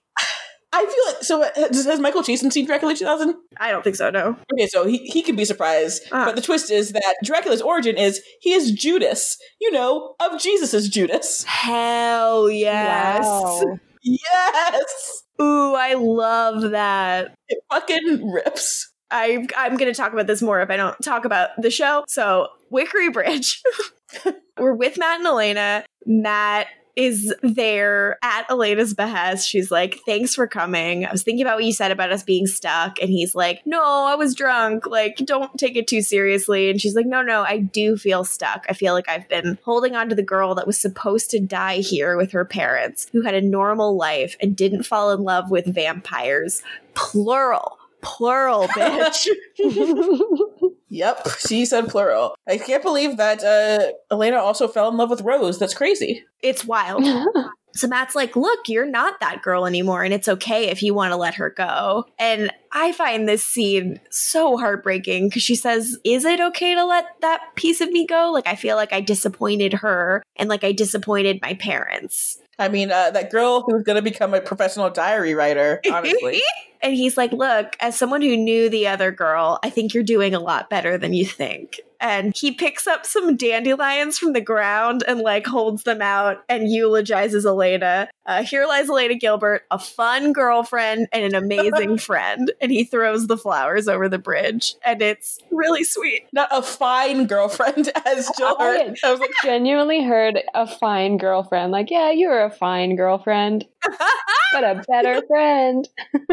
I feel like so. uh, Has, has Michael Jason seen Dracula 2000? I don't think so. No. Okay, so he, he can be surprised. Ah. But the twist is that Dracula's origin is he is Judas, you know, of Jesus's Judas. Hell yes. Wow. Yes! Ooh, I love that. It fucking rips. I I'm gonna talk about this more if I don't talk about the show. So Wickery Bridge. We're with Matt and Elena. Matt is there at Elena's behest. She's like, Thanks for coming. I was thinking about what you said about us being stuck. And he's like, No, I was drunk. Like, don't take it too seriously. And she's like, No, no, I do feel stuck. I feel like I've been holding on to the girl that was supposed to die here with her parents, who had a normal life and didn't fall in love with vampires. Plural. Plural, bitch. Yep, she said plural. I can't believe that uh, Elena also fell in love with Rose. That's crazy. it's wild. So Matt's like, look, you're not that girl anymore, and it's okay if you want to let her go. And I find this scene so heartbreaking because she says, Is it okay to let that piece of me go? Like, I feel like I disappointed her and like I disappointed my parents. I mean, uh, that girl who's going to become a professional diary writer, honestly. and he's like, Look, as someone who knew the other girl, I think you're doing a lot better than you think. And he picks up some dandelions from the ground and like holds them out and eulogizes Elena. Uh, here lies Elena Gilbert, a fun girlfriend and an amazing friend. And he throws the flowers over the bridge. And it's really sweet. Not a fine girlfriend, as Jill heard. I was like, Genuinely heard a fine girlfriend. Like, yeah, you were a fine girlfriend, but a better friend.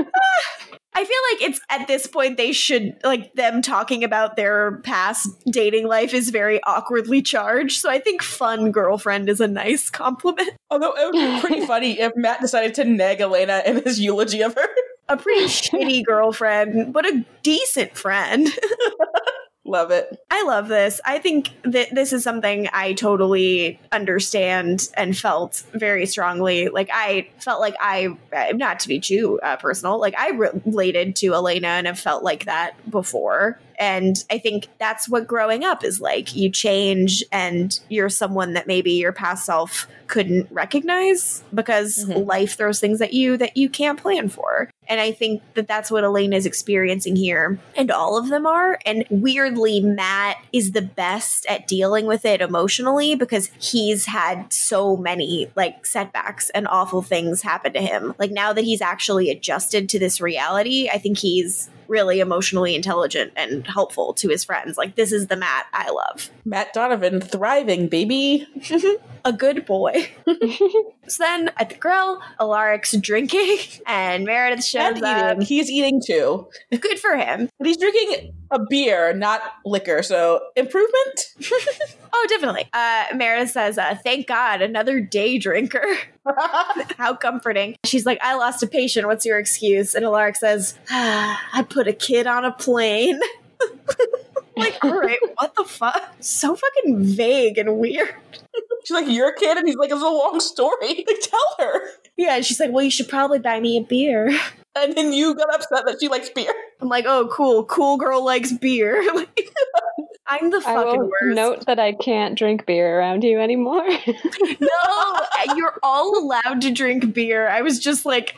I feel like it's at this point they should like them talking about their past dating life is very awkwardly charged. So I think fun girlfriend is a nice compliment. although it would be pretty funny if Matt decided to nag Elena in his eulogy of her. A pretty shitty girlfriend, but a decent friend. Love it. I love this. I think that this is something I totally understand and felt very strongly. Like I felt like I, not to be too uh, personal, like I related to Elena and have felt like that before. And I think that's what growing up is like. You change and you're someone that maybe your past self couldn't recognize because Mhm. life throws things at you that you can't plan for. And I think that that's what Elena is experiencing here. And all of them are. And weirdly, Matt is the best at dealing with it emotionally because he's had so many like setbacks and awful things happen to him. Like now that he's actually adjusted to this reality, I think he's really emotionally intelligent and helpful to his friends. Like this is the Matt I love. Matt Donovan thriving, baby. A good boy. so then at the grill, Alaric's drinking and Meredith shows And up. eating. He's eating too. Good for him. But he's drinking a beer, not liquor. So improvement. Oh, definitely. Uh, Meredith says, uh, "Thank God, another day drinker. How comforting." She's like, "I lost a patient. What's your excuse?" And Alaric says, ah, "I put a kid on a plane." like, all right, what the fuck? So fucking vague and weird. She's like, "You're a kid," and he's like, "It's a long story." Like, tell her. Yeah, and she's like, "Well, you should probably buy me a beer." And then you got upset that she likes beer. I'm like, "Oh, cool. Cool girl likes beer." Like, I'm the I fucking will worst. note that I can't drink beer around you anymore. No, you're all allowed to drink beer. I was just like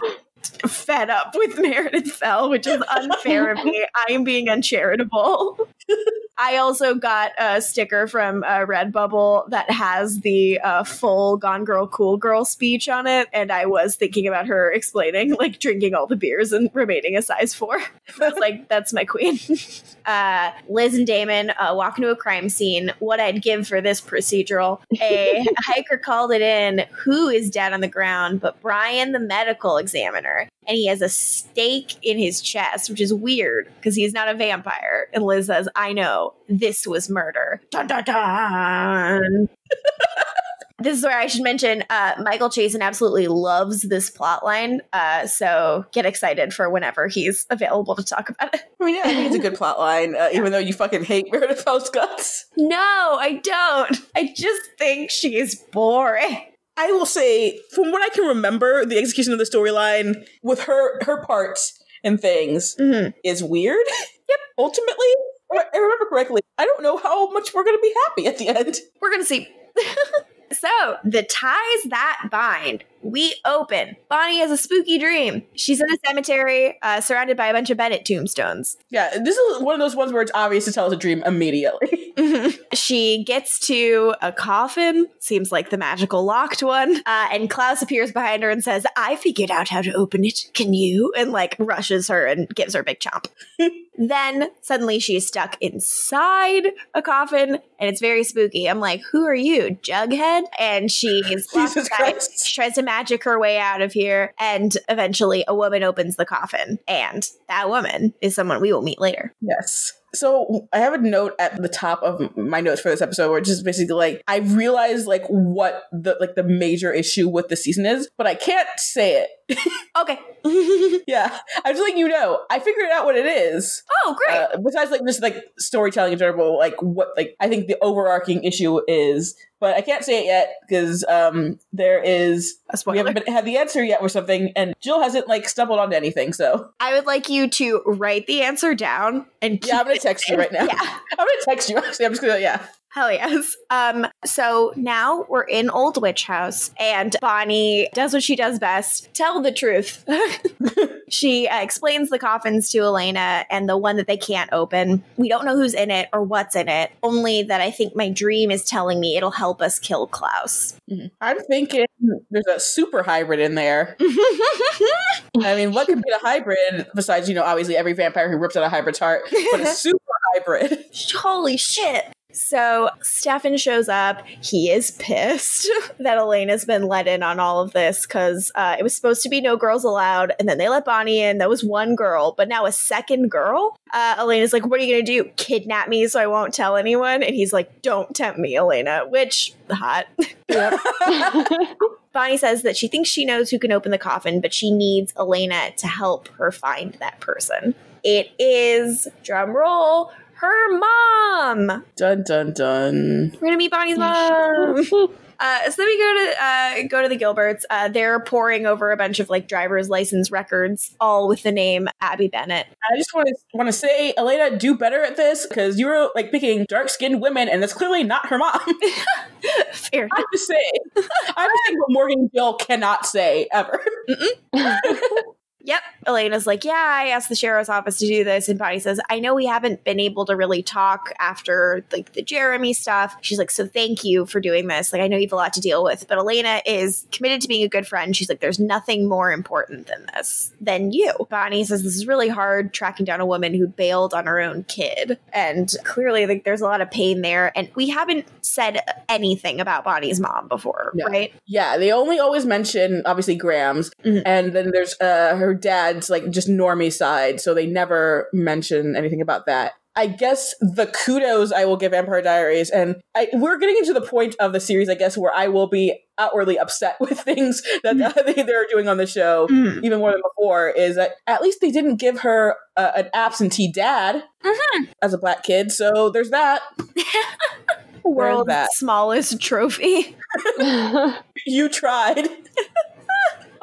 fed up with Meredith Fell, which is unfair of me. I am being uncharitable. I also got a sticker from uh, Redbubble that has the uh, full Gone Girl Cool Girl speech on it, and I was thinking about her explaining, like drinking all the beers and remaining a size four. I was like, "That's my queen." uh, Liz and Damon uh, walk into a crime scene. What I'd give for this procedural. A hiker called it in. Who is dead on the ground? But Brian, the medical examiner. And he has a stake in his chest, which is weird because he's not a vampire. And Liz says, I know, this was murder. Dun dun dun. This is where I should mention uh, Michael Chasen absolutely loves this plot line. Uh, so get excited for whenever he's available to talk about it. I mean, yeah, I think it's a good plot line, uh, even though you fucking hate Meredith Fell's guts. No, I don't. I just think she's boring. I will say, from what I can remember, the execution of the storyline with her her parts and things Mhm. is weird. yep. Ultimately, I remember correctly. I don't know how much we're going to be happy at the end. We're going to see. so, the ties that bind. We open. Bonnie has a spooky dream. She's in a cemetery uh, surrounded by a bunch of Bennett tombstones. Yeah, this is one of those ones where it's obvious to tell us a dream immediately. She gets to a coffin, seems like the magical locked one, uh, and Klaus appears behind her and says, I figured out how to open it. Can you? And like rushes her and gives her a big chomp. then suddenly she's stuck inside a coffin and it's very spooky. I'm like, who are you, Jughead? And she's locked Jesus inside. Christ. She tries to magic her way out of here, and eventually a woman opens the coffin. And that woman is someone we will meet later. Yes. So I have a note at the top of my notes for this episode, which is basically like I realized like what the like the major issue with the season is, but I can't say it. Okay. yeah, I just like you know, I figured out what it is. oh, great. Uh, besides like just like storytelling in general, like what like I think the overarching issue is, but I can't say it yet because um there is a we haven't been, had the answer yet or something, and Jill hasn't like stumbled onto anything. So I would like you to write the answer down and yeah, I'm gonna text you right now. Yeah. I'm gonna text you. Actually, I'm just gonna yeah. Hell yes. Um, so now we're in Old Witch House, and Bonnie does what she does best tell the truth. she uh, explains the coffins to Elena and the one that they can't open. We don't know who's in it or what's in it, only that I think my dream is telling me it'll help us kill Klaus. I'm thinking there's a super hybrid in there. I mean, what could be a hybrid besides, you know, obviously every vampire who rips out a hybrid's heart, but a super hybrid. Holy shit. So Stefan shows up. He is pissed that Elena's been let in on all of this because uh, it was supposed to be no girls allowed, and then they let Bonnie in. That was one girl, but now a second girl. Uh, Elena's like, "What are you gonna do? Kidnap me so I won't tell anyone?" And he's like, "Don't tempt me, Elena." Which hot. Bonnie says that she thinks she knows who can open the coffin, but she needs Elena to help her find that person. It is drum roll her mom. Dun dun dun. We're gonna meet Bonnie's mom. Uh, so then we go to uh, go to the Gilberts. Uh, they're pouring over a bunch of like driver's license records, all with the name Abby Bennett. I just want to want to say, Elena, do better at this because you were like picking dark skinned women, and that's clearly not her mom. Fair I'm just saying. I'm just saying what Morgan Gill cannot say ever. Yep. Elena's like, yeah, I asked the sheriff's office to do this. And Bonnie says, I know we haven't been able to really talk after like the Jeremy stuff. She's like, so thank you for doing this. Like, I know you have a lot to deal with, but Elena is committed to being a good friend. She's like, there's nothing more important than this, than you. Bonnie says, this is really hard tracking down a woman who bailed on her own kid. And clearly, like, there's a lot of pain there. And we haven't said anything about Bonnie's mom before, No. right? yeah, they only always mention obviously Grams, Mhm. and then there's uh, her dad's like just normie side, so they never mention anything about that. I guess the kudos I will give Empire Diaries, and I, we're getting into the point of the series, I guess, where I will be outwardly upset with things that they, they're doing on the show, Mhm. even more than before, is that at least they didn't give her uh, an absentee dad Mhm. as a black kid, so there's that. World's that. smallest trophy. You tried.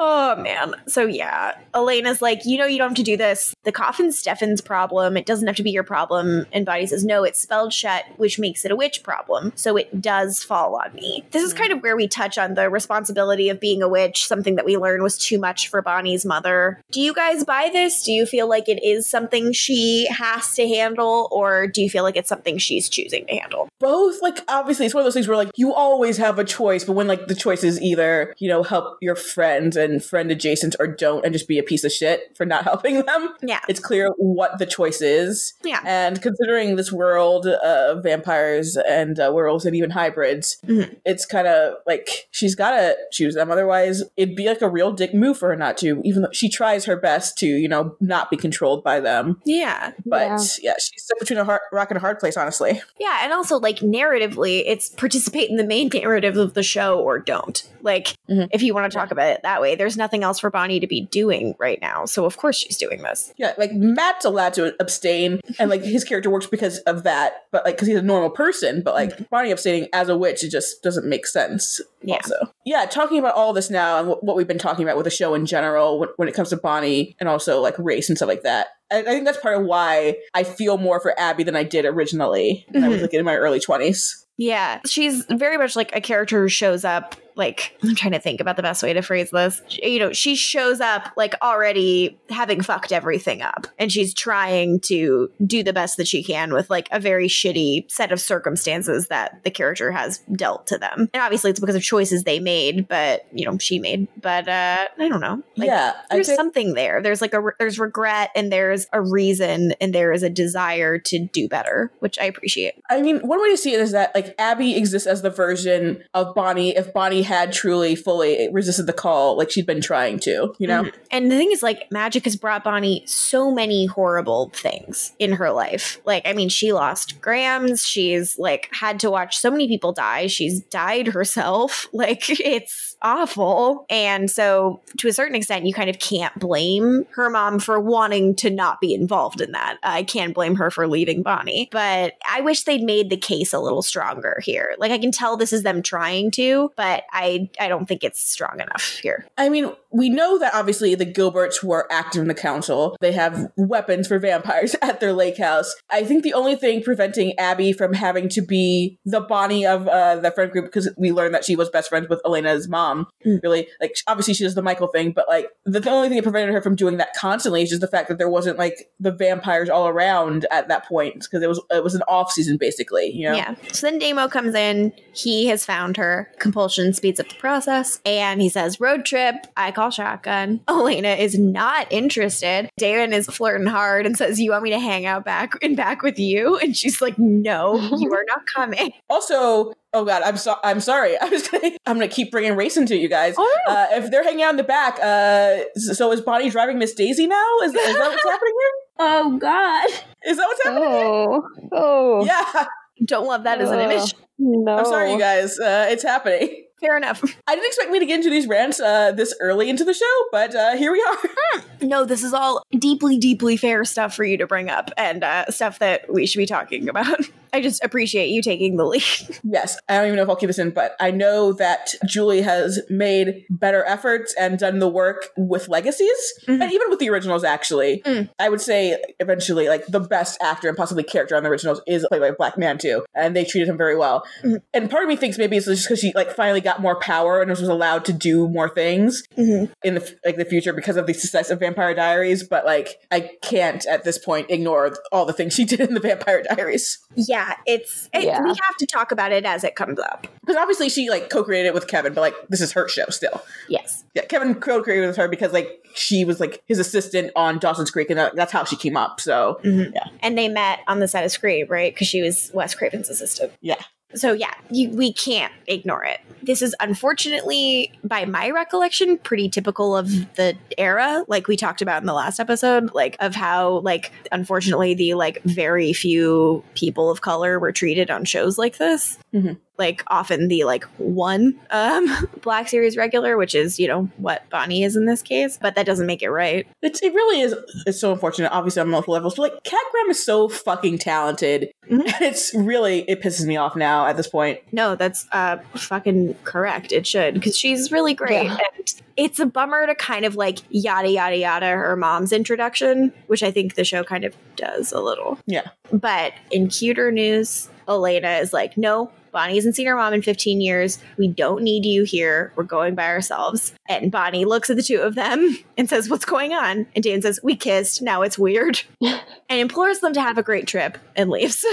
Oh man. So yeah, Elena's like, you know, you don't have to do this. The coffin's Stefan's problem. It doesn't have to be your problem. And Bonnie says, no, it's spelled shut, which makes it a witch problem. So it does fall on me. This is hmm. kind of where we touch on the responsibility of being a witch, something that we learned was too much for Bonnie's mother. Do you guys buy this? Do you feel like it is something she has to handle, or do you feel like it's something she's choosing to handle? both like obviously it's one of those things where like you always have a choice but when like the choice is either you know help your friends and friend adjacent or don't and just be a piece of shit for not helping them Yeah. it's clear what the choice is Yeah. and considering this world of vampires and uh, werewolves and even hybrids Mhm. it's kind of like she's gotta choose them otherwise it'd be like a real dick move for her not to even though she tries her best to you know not be controlled by them Yeah. but Yeah. yeah, she's stuck between a hard, rock and a hard place honestly Yeah, and also like narratively, it's participate in the main narrative of the show or don't. Like, Mhm. if you want to talk about it that way, there's nothing else for Bonnie to be doing right now. So of course she's doing this. Yeah, like Matt's allowed to abstain, and like his character works because of that. But like, because he's a normal person, but like Bonnie abstaining as a witch, it just doesn't make sense. Yeah. Also, yeah, talking about all this now and what, what we've been talking about with the show in general, when, when it comes to Bonnie and also like race and stuff like that. I, think that's part of why I feel more for Abby than I did originally when I was Mhm. like in my early twenties. Yeah, she's very much like a character who shows up. Like, I'm trying to think about the best way to phrase this. You know, she shows up like already having fucked everything up, and she's trying to do the best that she can with like a very shitty set of circumstances that the character has dealt to them. And obviously, it's because of choices they made, but you know, she made. But uh I don't know. Like, yeah, there's say- something there. There's like a re- there's regret, and there's a reason, and there is a desire to do better, which I appreciate. I mean, one way to see it is that like Abby exists as the version of Bonnie if Bonnie had truly fully resisted the call, like she'd been trying to. You know. Mhm. And the thing is, like, magic has brought Bonnie so many horrible things in her life. Like, I mean, she lost Grams. She's like had to watch so many people die. She's died herself. Like, it's awful. And so, to a certain extent, you kind of can't blame her mom for wanting to not be involved in that. I can't blame her for leaving Bonnie. But I wish they'd made the case a little stronger here. Like, I can tell this is them trying to, but I I don't think it's strong enough here. I mean, we know that obviously the Gilberts were active in the council. They have weapons for vampires at their lake house. I think the only thing preventing Abby from having to be the Bonnie of uh, the friend group, because we learned that she was best friends with Elena's mom, Mm. really, like, obviously she does the Michael thing, but like, the, the only thing that prevented her from doing that constantly is just the fact that there wasn't like the vampires all around at that point, because it was, it was an off season basically, you know? Yeah. So then Damo comes in. He has found her. Compulsion speeds up the process. And he says, Road trip. I call shotgun. Elena is not interested. Damon is flirting hard and says, You want me to hang out back and back with you? And she's like, No, you are not coming. Also, oh god, I'm so I'm sorry. I was gonna I'm gonna keep bringing race into you guys. Oh, no. Uh, if they're hanging out in the back, uh, so is Bonnie driving Miss Daisy now? Is, is that what's happening here? Oh, God. Is that what's happening? oh, oh, Yeah, Don't love that as an image. no. I'm sorry, you guys. Uh, it's happening. Fair enough. I didn't expect me to get into these rants uh, this early into the show, but uh, here we are. no, this is all deeply, deeply fair stuff for you to bring up and uh, stuff that we should be talking about. I just appreciate you taking the lead. Yes, I don't even know if I'll keep this in, but I know that Julie has made better efforts and done the work with legacies, Mhm. and even with the originals. Actually, Mm. I would say eventually, like the best actor and possibly character on the originals is played by a black man too, and they treated him very well. Mhm. And part of me thinks maybe it's just because she like finally got more power and was allowed to do more things Mhm. in the like the future because of the success of Vampire Diaries. But like, I can't at this point ignore all the things she did in the Vampire Diaries. Yeah, it's it, Yeah. we have to talk about it as it comes up. Because obviously she like co-created it with Kevin, but like this is her show still. Yes. Yeah, Kevin co-created with her because like she was like his assistant on Dawson's Creek, and that, that's how she came up. So mm-hmm. yeah, And they met on the set of Scream, right? Because she was Wes Craven's assistant. Yeah. So yeah, you, we can't ignore it. This is unfortunately, by my recollection, pretty typical of the era, like we talked about in the last episode, like of how like unfortunately the like very few people of color were treated on shows like this. Mhm. Like often the like one um black series regular, which is you know what Bonnie is in this case, but that doesn't make it right. it's it really is it's so unfortunate, obviously on multiple levels. But like Kat Graham is so fucking talented, Mhm. it's really it pisses me off now at this point. No, that's uh fucking correct. It should because she's really great, Yeah. and it's a bummer to kind of like yada yada yada her mom's introduction, which I think the show kind of does a little. Yeah. But in cuter news, Elena is like, no. Bonnie hasn't seen her mom in 15 years. We don't need you here. We're going by ourselves. And Bonnie looks at the two of them and says, What's going on? And Dan says, We kissed. Now it's weird. and implores them to have a great trip and leaves.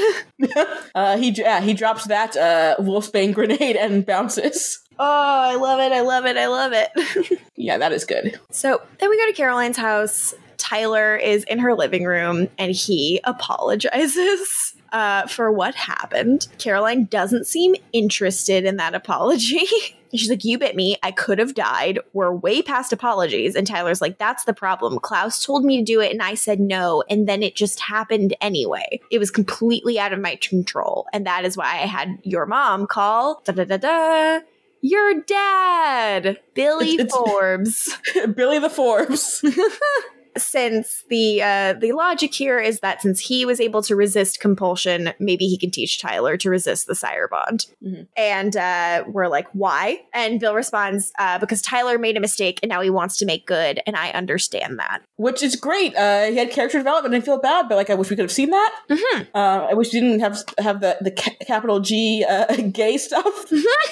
uh, he yeah he drops that uh, Wolfsbane grenade and bounces. oh, I love it. I love it. I love it. Yeah, that is good. So then we go to Caroline's house. Tyler is in her living room and he apologizes uh, for what happened. Caroline doesn't seem interested in that apology. She's like, You bit me. I could have died. We're way past apologies. And Tyler's like, That's the problem. Klaus told me to do it and I said no. And then it just happened anyway. It was completely out of my control. And that is why I had your mom call da da da da. Your dad, Billy It's- Forbes Billy the Forbes. since the uh, the logic here is that since he was able to resist compulsion, maybe he can teach Tyler to resist the sire bond. Mhm. And uh, we're like, why? And Bill responds, uh, because Tyler made a mistake and now he wants to make good, and I understand that. which is great. Uh, he had character development. and I feel bad, but like I wish we could have seen that. Mhm. Uh, I wish we didn't have have the the ca- capital G uh, gay stuff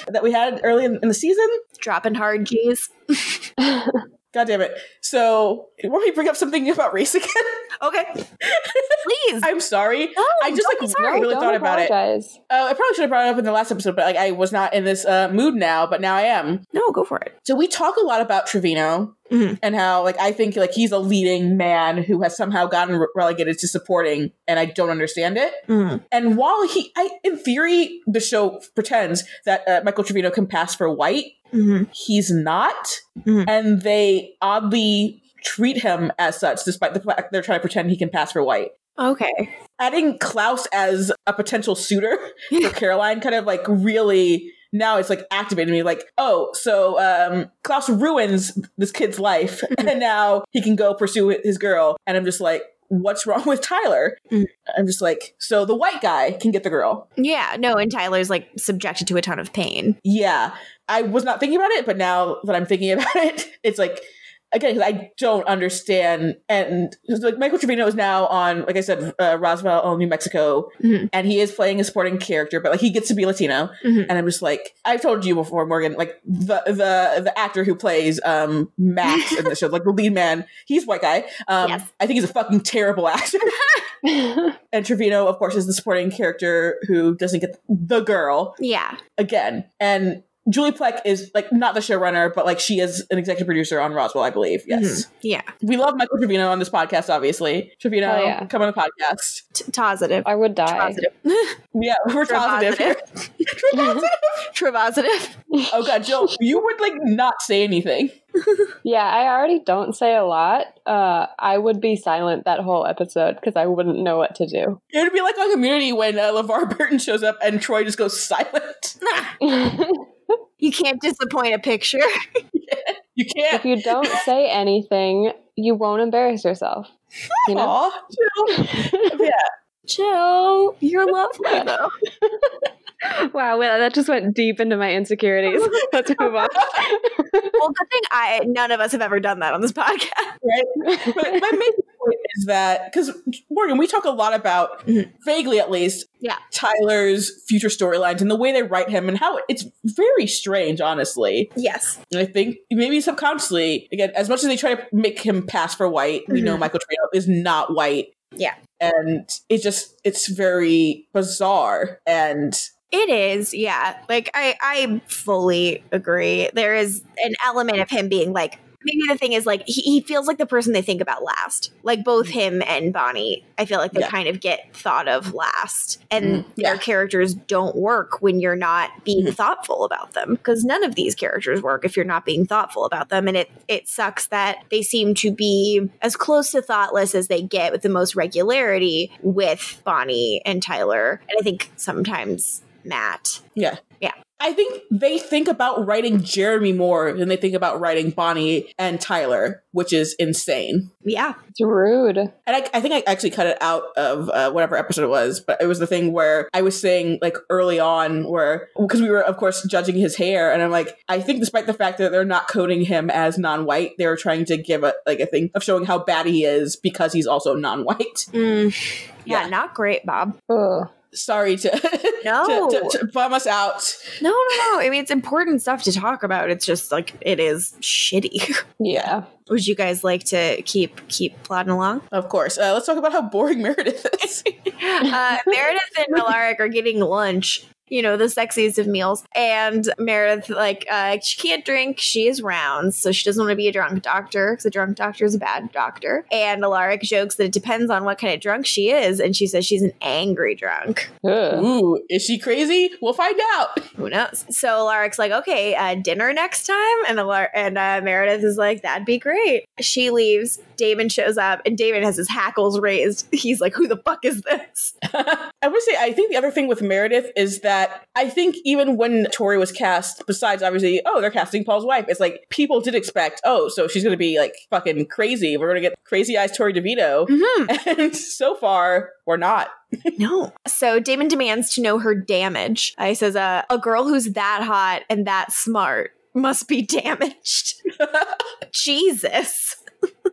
that we had early in, in the season. Dropping hard G's. God damn it! So, want me to bring up something about race again? Okay, please. I'm sorry. No, I just like really don't thought about it. apologize. Uh, I probably should have brought it up in the last episode, but like I was not in this uh, mood now. But now I am. no, go for it. So we talk a lot about Trevino Mhm. and how like I think like he's a leading man who has somehow gotten re- relegated to supporting, and I don't understand it. Mhm. And while he, I, in theory, the show pretends that uh, Michael Trevino can pass for white, Mhm. he's not. Mhm. And they oddly treat him as such, despite the fact they're trying to pretend he can pass for white. Okay. Adding Klaus as a potential suitor for Caroline kind of like really now it's like activated me like oh so um klaus ruins this kid's life and now he can go pursue his girl and i'm just like what's wrong with tyler Mm. i'm just like so the white guy can get the girl Yeah, no, and Tyler's like subjected to a ton of pain. yeah i was not thinking about it but now that i'm thinking about it it's like again 'cause i don't understand and like michael trevino is now on like i said uh, roswell new mexico Mhm. and he is playing a supporting character but like he gets to be latino Mhm. and i'm just like i've told you before morgan like the the the actor who plays um max in the show like the lead man he's white guy um Yes. i think he's a fucking terrible actor and trevino of course is the supporting character who doesn't get the girl Yeah. again. And Julie Plec is like not the showrunner, but like she is an executive producer on Roswell, I believe. Yes. Yeah. We love Michael Trevino on this podcast, obviously. Trevino, Oh, yeah. come on the podcast. T- positive. I would die. Positive. Yeah, we're positive here. Trepositive. Oh god, Jill, you would like not say anything. Yeah, I already don't say a lot. Uh, I would be silent that whole episode because I wouldn't know what to do. It would be like on Community when uh, LeVar Burton shows up and Troy just goes silent. You can't disappoint a picture. You can't. If you don't say anything, you won't embarrass yourself. You know? Aw, Jill. yeah. Chill. You're lovely though. wow, well, that just went deep into my insecurities. Let's move on. well, good thing I none of us have ever done that on this podcast. right? But my main point is that because Morgan, we talk a lot about Mhm. vaguely, at least, Yeah. Tyler's future storylines and the way they write him and how it's very strange, honestly. Yes. And I think maybe subconsciously, again, as much as they try to make him pass for white, we know Mhm. Michael Trevino is not white. Yeah. And it just it's very bizarre and It is, yeah. Like I I fully agree. There is an element of him being like maybe the thing is like he, he feels like the person they think about last. Like both him and Bonnie, I feel like they Yeah. kind of get thought of last. And Mm, their characters don't work when you're not being Mhm. thoughtful about them. Because none of these characters work if you're not being thoughtful about them. And it it sucks that they seem to be as close to thoughtless as they get with the most regularity with Bonnie and Tyler. And I think sometimes Matt. yeah. Yeah. I think they think about writing Jeremy more than they think about writing Bonnie and Tyler, which is insane. Yeah. It's rude. And I, I think I actually cut it out of uh, whatever episode it was, but it was the thing where I was saying like early on where because we were of course judging his hair, and I'm like, I think despite the fact that they're not coding him as non-white, they're trying to give a like a thing of showing how bad he is because he's also non-white. Mm. Yeah, Yeah. not great, Bob. Ugh. Sorry to No. to, to, to bum us out. No, no, no. I mean, it's important stuff to talk about. It's just like it is shitty. Yeah. Would you guys like to keep keep plodding along? Of course, uh, let's talk about how boring Meredith is. Uh, Meredith and Alaric are getting lunch. You know, the sexiest of meals. And Meredith, like, uh, she can't drink. She is round, so she doesn't want to be a drunk doctor because a drunk doctor is a bad doctor. And Alaric jokes that it depends on what kind of drunk she is. And she says she's an angry drunk. Ugh. Ooh, is she crazy? We'll find out. Who knows? So Alaric's like, okay, uh, dinner next time, and Alar- and uh, Meredith is like, that'd be great. She leaves. Damon shows up, and Damon has his hackles raised. He's like, who the fuck is this? I would say I think the other thing with Meredith is that I think even when Torrey was cast, besides obviously, oh, they're casting Paul's wife, it's like people did expect, oh, so she's gonna be like fucking crazy. We're gonna get crazy eyes Torrey DeVitto. Mm-hmm. And so far, we're not. No. So Damon demands to know her damage. Uh, he says, uh, a girl who's that hot and that smart must be damaged. Jesus.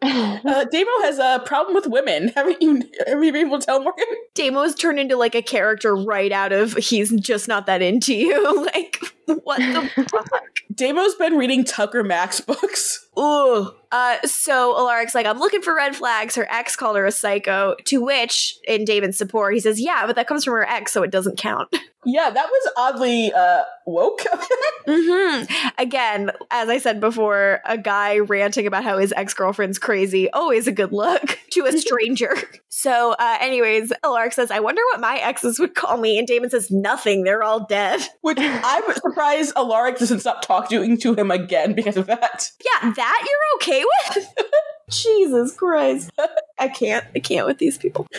Uh, Damo has a problem with women. Haven't you? Have you been able to tell Morgan? Damo's turned into like a character right out of he's just not that into you. like, what the fuck? Damo's been reading Tucker Max books. Ooh. Uh, so Alaric's like, I'm looking for red flags. Her ex called her a psycho, to which, in Damon's support, he says, Yeah, but that comes from her ex, so it doesn't count. Yeah, that was oddly uh, woke. hmm Again, as I said before, a guy ranting about how his ex girlfriend's crazy, always a good look to a stranger. so, uh, anyways, Alaric says, I wonder what my exes would call me. And Damon says, Nothing. They're all dead. Which I'm surprised Alaric doesn't stop talking to him again because of that. Yeah, that you're okay with? Jesus Christ. I can't. I can't with these people.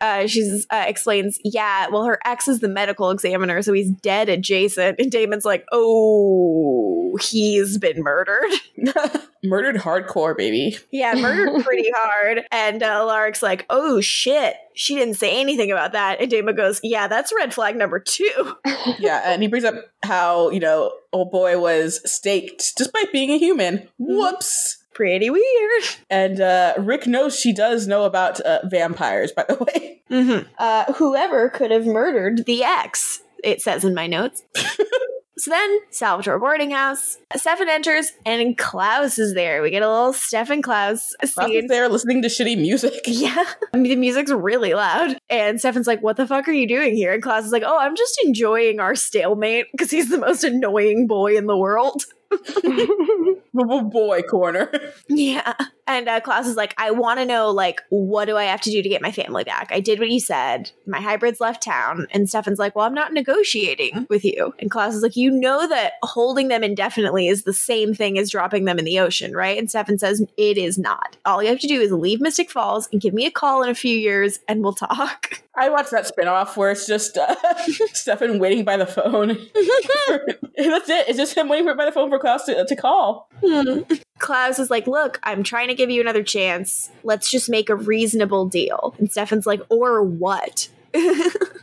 Uh, she uh, explains, yeah, well, her ex is the medical examiner, so he's dead adjacent. And Damon's like, oh, he's been murdered. Murdered hardcore, baby. Yeah, murdered pretty hard. And uh, Alaric's like, oh shit, she didn't say anything about that. And Damon goes, yeah, that's red flag number two. Yeah, and he brings up how, you know, old boy was staked despite being a human. Whoops. Pretty weird. And uh, Rick knows she does know about uh, vampires, by the way. Mm-hmm. Uh, whoever could have murdered the ex, it says in my notes. so then, Salvatore boarding house. Stefan enters, and Klaus is there. We get a little Stefan Klaus scene. is there listening to shitty music. Yeah, I mean, the music's really loud. And Stefan's like, What the fuck are you doing here? And Klaus is like, Oh, I'm just enjoying our stalemate because he's the most annoying boy in the world. Boy corner. Yeah. And uh, Klaus is like, I want to know, like, what do I have to do to get my family back? I did what you said. My hybrids left town. And Stefan's like, Well, I'm not negotiating with you. And Klaus is like, You know that holding them indefinitely is the same thing as dropping them in the ocean, right? And Stefan says, It is not. All you have to do is leave Mystic Falls and give me a call in a few years and we'll talk. I watched that spinoff where it's just uh, Stefan waiting by the phone. That's it. It's just him waiting for, by the phone for Klaus to, to call. Klaus is like, Look, I'm trying to give you another chance. Let's just make a reasonable deal. And Stefan's like, Or what?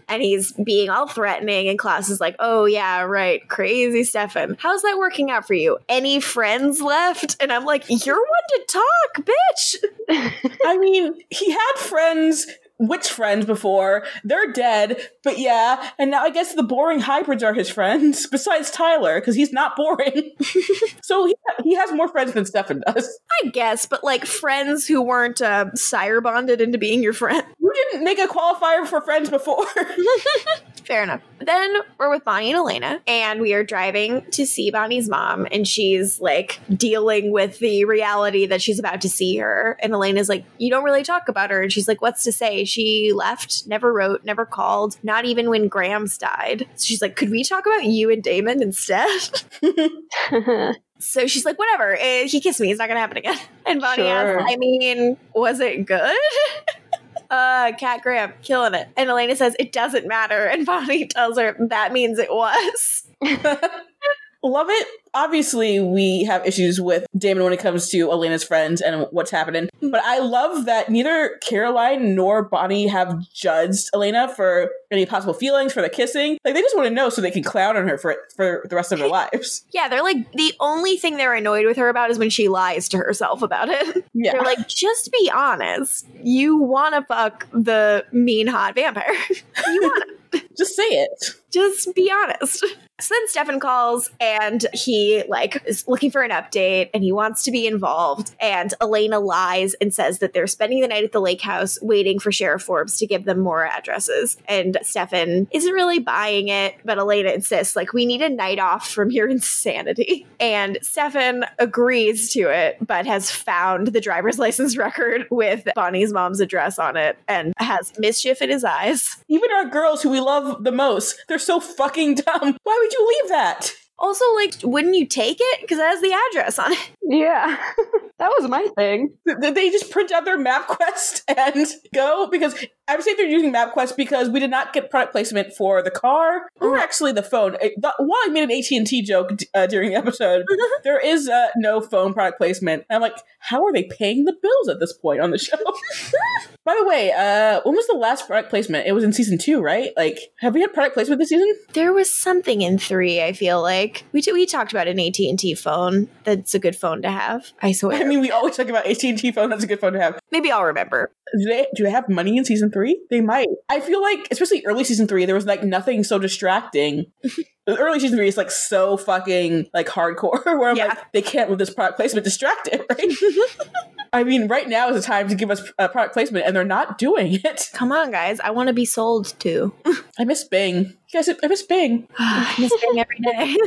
and he's being all threatening, and Klaus is like, Oh, yeah, right. Crazy Stefan. How's that working out for you? Any friends left? And I'm like, You're one to talk, bitch. I mean, he had friends, witch friends before. They're dead, but yeah. And now I guess the boring hybrids are his friends, besides Tyler, because he's not boring. so he, he has more friends than Stefan does. I guess, but like friends who weren't uh, sire bonded into being your friend. You didn't make a qualifier for friends before. Fair enough. Then we're with Bonnie and Elena, and we are driving to see Bonnie's mom, and she's like dealing with the reality that she's about to see her. And Elena's like, You don't really talk about her. And she's like, What's to say? She left, never wrote, never called, not even when Grams died. So she's like, Could we talk about you and Damon instead? So she's like, whatever. eh, he kissed me. It's not gonna happen again. And Bonnie Sure. asks, I mean, was it good? uh, Kat Graham killing it. And Elena says it doesn't matter. And Bonnie tells her that means it was. Love it. Obviously, we have issues with Damon when it comes to Elena's friends and what's happening. But I love that neither Caroline nor Bonnie have judged Elena for any possible feelings for the kissing. Like they just want to know so they can clown on her for for the rest of their lives. Yeah, they're like the only thing they're annoyed with her about is when she lies to herself about it. Yeah. They're like, just be honest. You want to fuck the mean hot vampire. you want to. just say it. just be honest. So then Stefan calls and he like is looking for an update and he wants to be involved. And Elena lies and says that they're spending the night at the lake house waiting for Sheriff Forbes to give them more addresses. And Stefan isn't really buying it, but Elena insists like we need a night off from your insanity. And Stefan agrees to it, but has found the driver's license record with Bonnie's mom's address on it and has mischief in his eyes. Even our girls who we love the most, they're so fucking dumb. Why would you leave that? Also, like, wouldn't you take it? Because it has the address on it. yeah. that was my thing. Did they just print out their map quest and go? Because I'm saying they're using MapQuest because we did not get product placement for the car or actually the phone. While I made an AT and T joke uh, during the episode, there is uh, no phone product placement. And I'm like, how are they paying the bills at this point on the show? By the way, uh, when was the last product placement? It was in season two, right? Like, have we had product placement this season? There was something in three. I feel like we t- we talked about an AT and T phone. That's a good phone to have. I swear. I mean, we always talk about AT and T phone. That's a good phone to have. Maybe I'll remember. Do they, do they have money in season three? They might. I feel like, especially early season three, there was like nothing so distracting. Early season three is like so fucking like hardcore where I'm Yeah. like, they can't with this product placement distracted, right? I mean, right now is the time to give us uh, product placement, and they're not doing it. Come on, guys. I want to be sold to. I miss Bing. Guys, I miss Bing. Missing every day.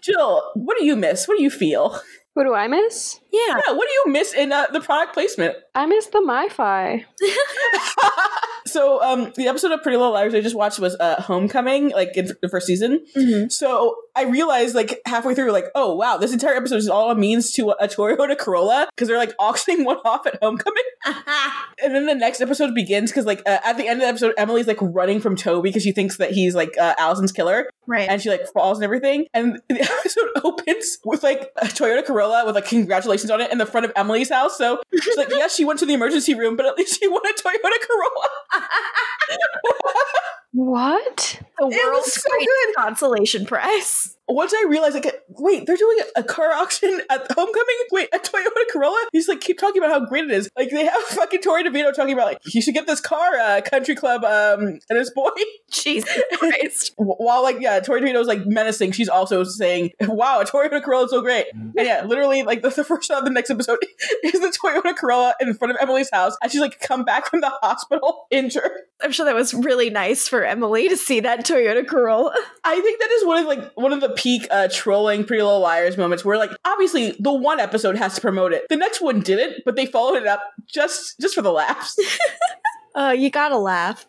Jill, what do you miss? What do you feel? Who do I miss? yeah. Yeah, what do you miss in uh, the product placement? I miss the MiFi. so, um, the episode of Pretty Little Liars I just watched was uh, Homecoming, like in the first season. Mhm. So I realized like halfway through, like, oh wow, this entire episode is all a means to a, a Toyota Corolla because they're like auctioning one off at Homecoming. And then the next episode begins because like uh, at the end of the episode, Emily's like running from Toby because she thinks that he's like uh, Alison's killer, right. and she like falls and everything. And the episode opens with like a Toyota Corolla with like congratulations on it in the front of Emily's house. So she's like, yes, she went to the emergency room, but at least she won a Toyota Corolla. What? the It was world's so greatest good. consolation prize. Once I realized, like, wait, they're doing a car auction at Homecoming. Wait, a Toyota Corolla. He's like, keep talking about how great it is. Like, they have fucking Torrey DeVitto talking about like, you should get this car, uh, Country Club, um, and his boy. Jesus Christ. While like, yeah, Torrey DeVitto's like menacing. She's also saying, "Wow, a Toyota Corolla is so great." And yeah, literally, like the, the first shot of the next episode is the Toyota Corolla in front of Emily's house, and she's like come back from the hospital injured. I'm sure that was really nice for Emily to see that Toyota Corolla. I think that is one of like one of the peak uh, trolling Pretty Little Liars moments where like obviously the one episode has to promote it, the next one didn't, but they followed it up just just for the laughs. Uh, you gotta laugh.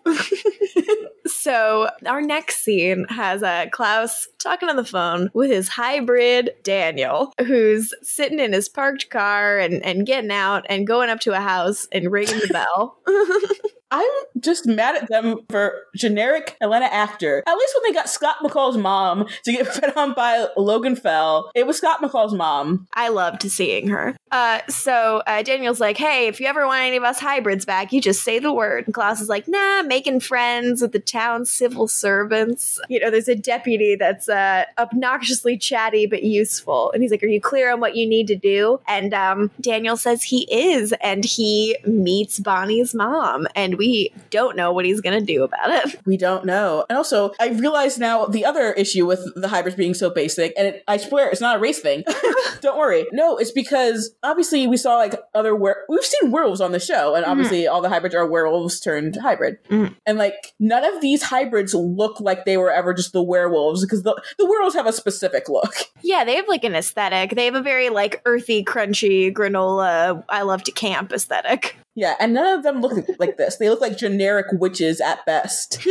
so our next scene has uh, Klaus talking on the phone with his hybrid Daniel, who's sitting in his parked car and, and getting out and going up to a house and ringing the bell. I'm just mad at them for generic Atlanta actor. At least when they got Scott McCall's mom to get fed on by Logan Fell, it was Scott McCall's mom. I loved seeing her. Uh, so uh, Daniel's like, hey, if you ever want any of us hybrids back, you just say the word. And Klaus is like, nah, making friends with the town civil servants. You know, there's a deputy that's uh, obnoxiously chatty but useful. And he's like, are you clear on what you need to do? And um, Daniel says he is. And he meets Bonnie's mom. And we don't know what he's going to do about it. We don't know. And also, I realize now the other issue with the hybrids being so basic, and it, I swear it's not a race thing. don't worry. No, it's because obviously we saw like other were we've seen werewolves on the show, and obviously all the hybrids are werewolves turned hybrid. Mhm. And like none of these hybrids look like they were ever just the werewolves because the the werewolves have a specific look. Yeah, they have like an aesthetic. They have a very like earthy, crunchy granola, I love to camp aesthetic. Yeah, and none of them look like this. They look like generic witches at best.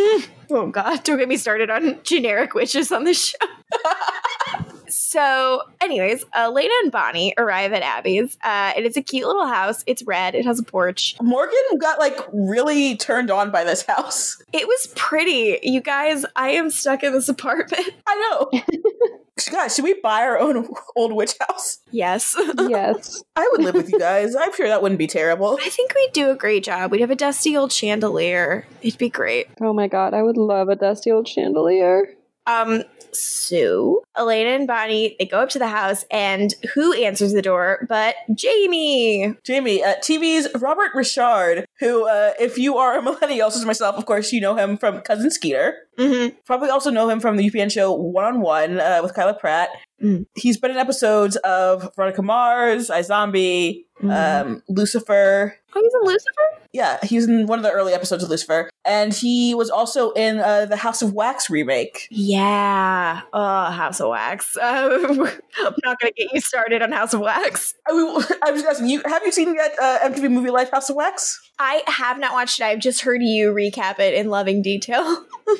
Oh god, don't get me started on generic witches on this show. so, anyways, uh, Lena and Bonnie arrive at Abby's. Uh, and it's a cute little house. It's red. It has a porch. Morgan got like really turned on by this house. It was pretty. You guys, I am stuck in this apartment. I know. God, should we buy our own old witch house? Yes. yes. I would live with you guys. I'm sure that wouldn't be terrible. I think we'd do a great job. We'd have a dusty old chandelier. It'd be great. Oh my god, I would love a dusty old chandelier. Um, so Elena and Bonnie they go up to the house, and who answers the door but Jamie? Jamie, uh, TV's Robert Richard, who, uh, if you are a millennial, such as myself, of course, you know him from Cousin Skeeter. Mm-hmm. Probably also know him from the UPN show One on One uh, with Kyla Pratt. Mm. He's been in episodes of Veronica Mars, iZombie, Mhm. um, Lucifer. Oh, he's in Lucifer. Yeah, he was in one of the early episodes of Lucifer. And he was also in uh, the House of Wax remake. Yeah. Oh, House of Wax. Uh, I'm not gonna get you started on House of Wax. I, mean, I was asking you, have you seen that uh, MTV movie Life House of Wax? I have not watched it. I've just heard you recap it in loving detail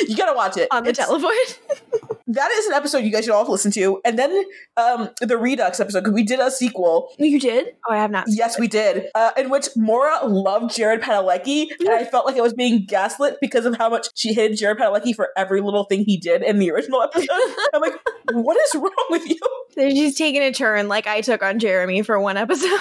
You gotta watch it. on the It's- telephone. That is an episode you guys should all listen to. And then um, the Redux episode, because we did a sequel. you did? Oh, I have not. Yes, we did. Uh, in which Mora loved Jared Padalecki. And I felt like I was being gaslit because of how much she hated Jared Padalecki for every little thing he did in the original episode. I'm like, what is wrong with you? She's taking a turn like I took on Jeremy for one episode.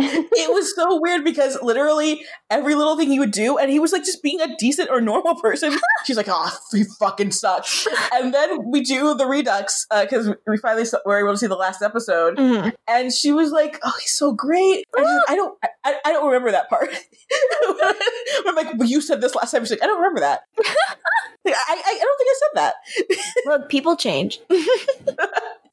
It was so weird because literally every little thing he would do, and he was like just being a decent or normal person. She's like, oh, he fucking sucks. And then we do the Redux because we finally saw, were able to see the last episode. Mhm. and she was like, "Oh, he's so great." Like, I don't, I, I don't remember that part. I'm like, well, "You said this last time." She's like, "I don't remember that." Like, I, I, I don't think I said that. Look, people change.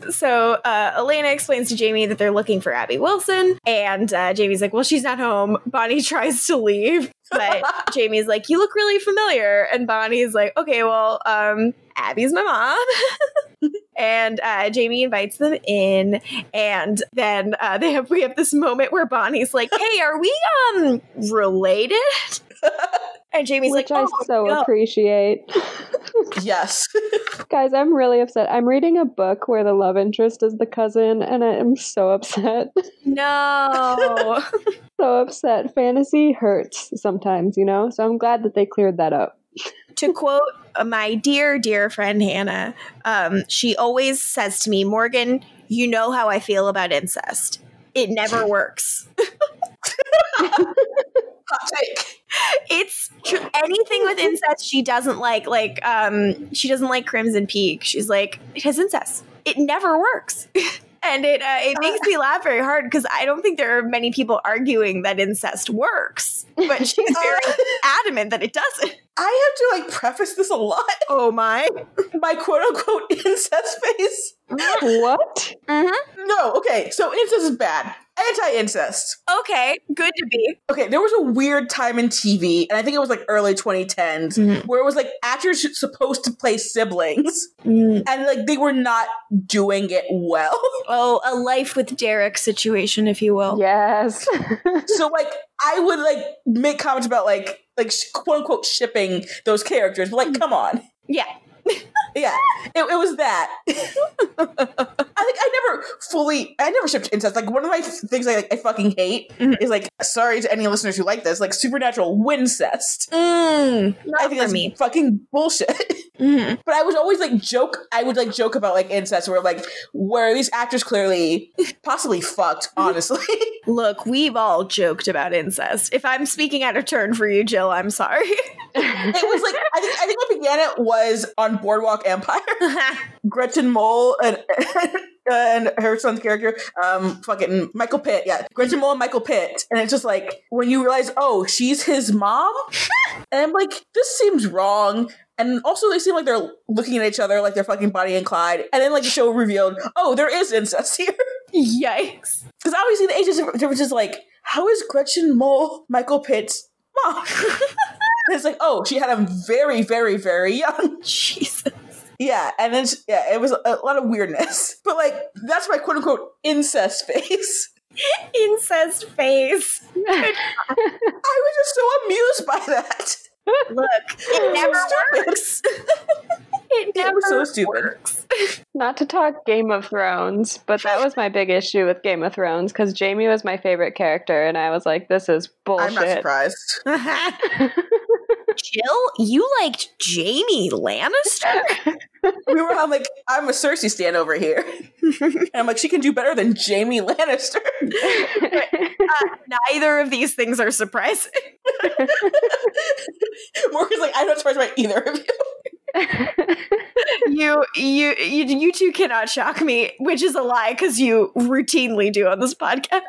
so uh, Elena explains to Jamie that they're looking for Abby Wilson, and uh, Jamie's like, "Well, she's not home." Bonnie tries to leave, but Jamie's like, "You look really familiar," and Bonnie's like, "Okay, well, um, Abby's my mom." and uh, Jamie invites them in, and then uh, they have we have this moment where Bonnie's like, "Hey, are we um related?" And Jamie's Which like, I "Oh, so no." appreciate. yes. Guys, I'm really upset. I'm reading a book where the love interest is the cousin, and I am so upset. no." so upset. Fantasy hurts sometimes, you know? So I'm glad that they cleared that up. to quote my dear, dear friend Hannah, um, she always says to me, Morgan, you know how I feel about incest. It never works. Hot take. It's tr- anything with incest she doesn't like. Like, um, she doesn't like Crimson Peak. She's like, it has incest. It never works. And it uh, it makes me laugh very hard because I don't think there are many people arguing that incest works, but she's very adamant that it doesn't. I have to like preface this a lot. Oh my! My quote unquote incest face. What? Mm-hmm. No, okay. So incest is bad. Anti-incest. Okay, good to be. Okay, there was a weird time in TV, and I think it was like early 2010s, Mhm. where it was like actors supposed to play siblings, and like they were not doing it well. Oh, a life with Derek situation, if you will. Yes. so like I would like make comments about like like quote unquote shipping those characters, but like come on. Yeah. yeah, it, it was that. I think I never fully, I never shipped incest. Like one of my things I, like, I fucking hate Mhm. is like, sorry to any listeners who like this, like supernatural wincest. Mm, I think that's me. fucking bullshit. Mhm. but I was always like joke. I would like joke about like incest, where like where these actors clearly possibly fucked. Honestly, Look, we've all joked about incest. If I'm speaking out of turn for you, Jill, I'm sorry. it was like I think I think what began it was on Boardwalk Empire. Gretchen Mol and and her son's character, um, fucking Michael Pitt, yeah, Gretchen Mol and Michael Pitt, and it's just like when you realize, oh, she's his mom, and I'm like, this seems wrong. And also, they seem like they're looking at each other like they're fucking Bonnie and Clyde. And then, like, the show revealed, oh, there is incest here. Yikes. Because obviously, the ages difference is like, how is Gretchen Mol Michael Pitt's mom? And it's like, oh, she had him very, very, very young. Jesus. Yeah, and then yeah, it was a, a lot of weirdness. But like that's my quote unquote incest phase. Incest face. I was just so amused by that. Look, it never works. it It never was so stupid. works. Not to talk Game of Thrones, but that was my big issue with Game of Thrones because Jaime was my favorite character, and I was like, "This is bullshit." I'm not surprised. Jill, you liked Jaime Lannister? We were I'm like, I'm a Cersei stan over here. And I'm like, she can do better than Jaime Lannister. Uh, neither of these things are surprising. Morgan's like, I'm not surprised by either of you. You, you, you, you two cannot shock me, which is a lie because you routinely do on this podcast.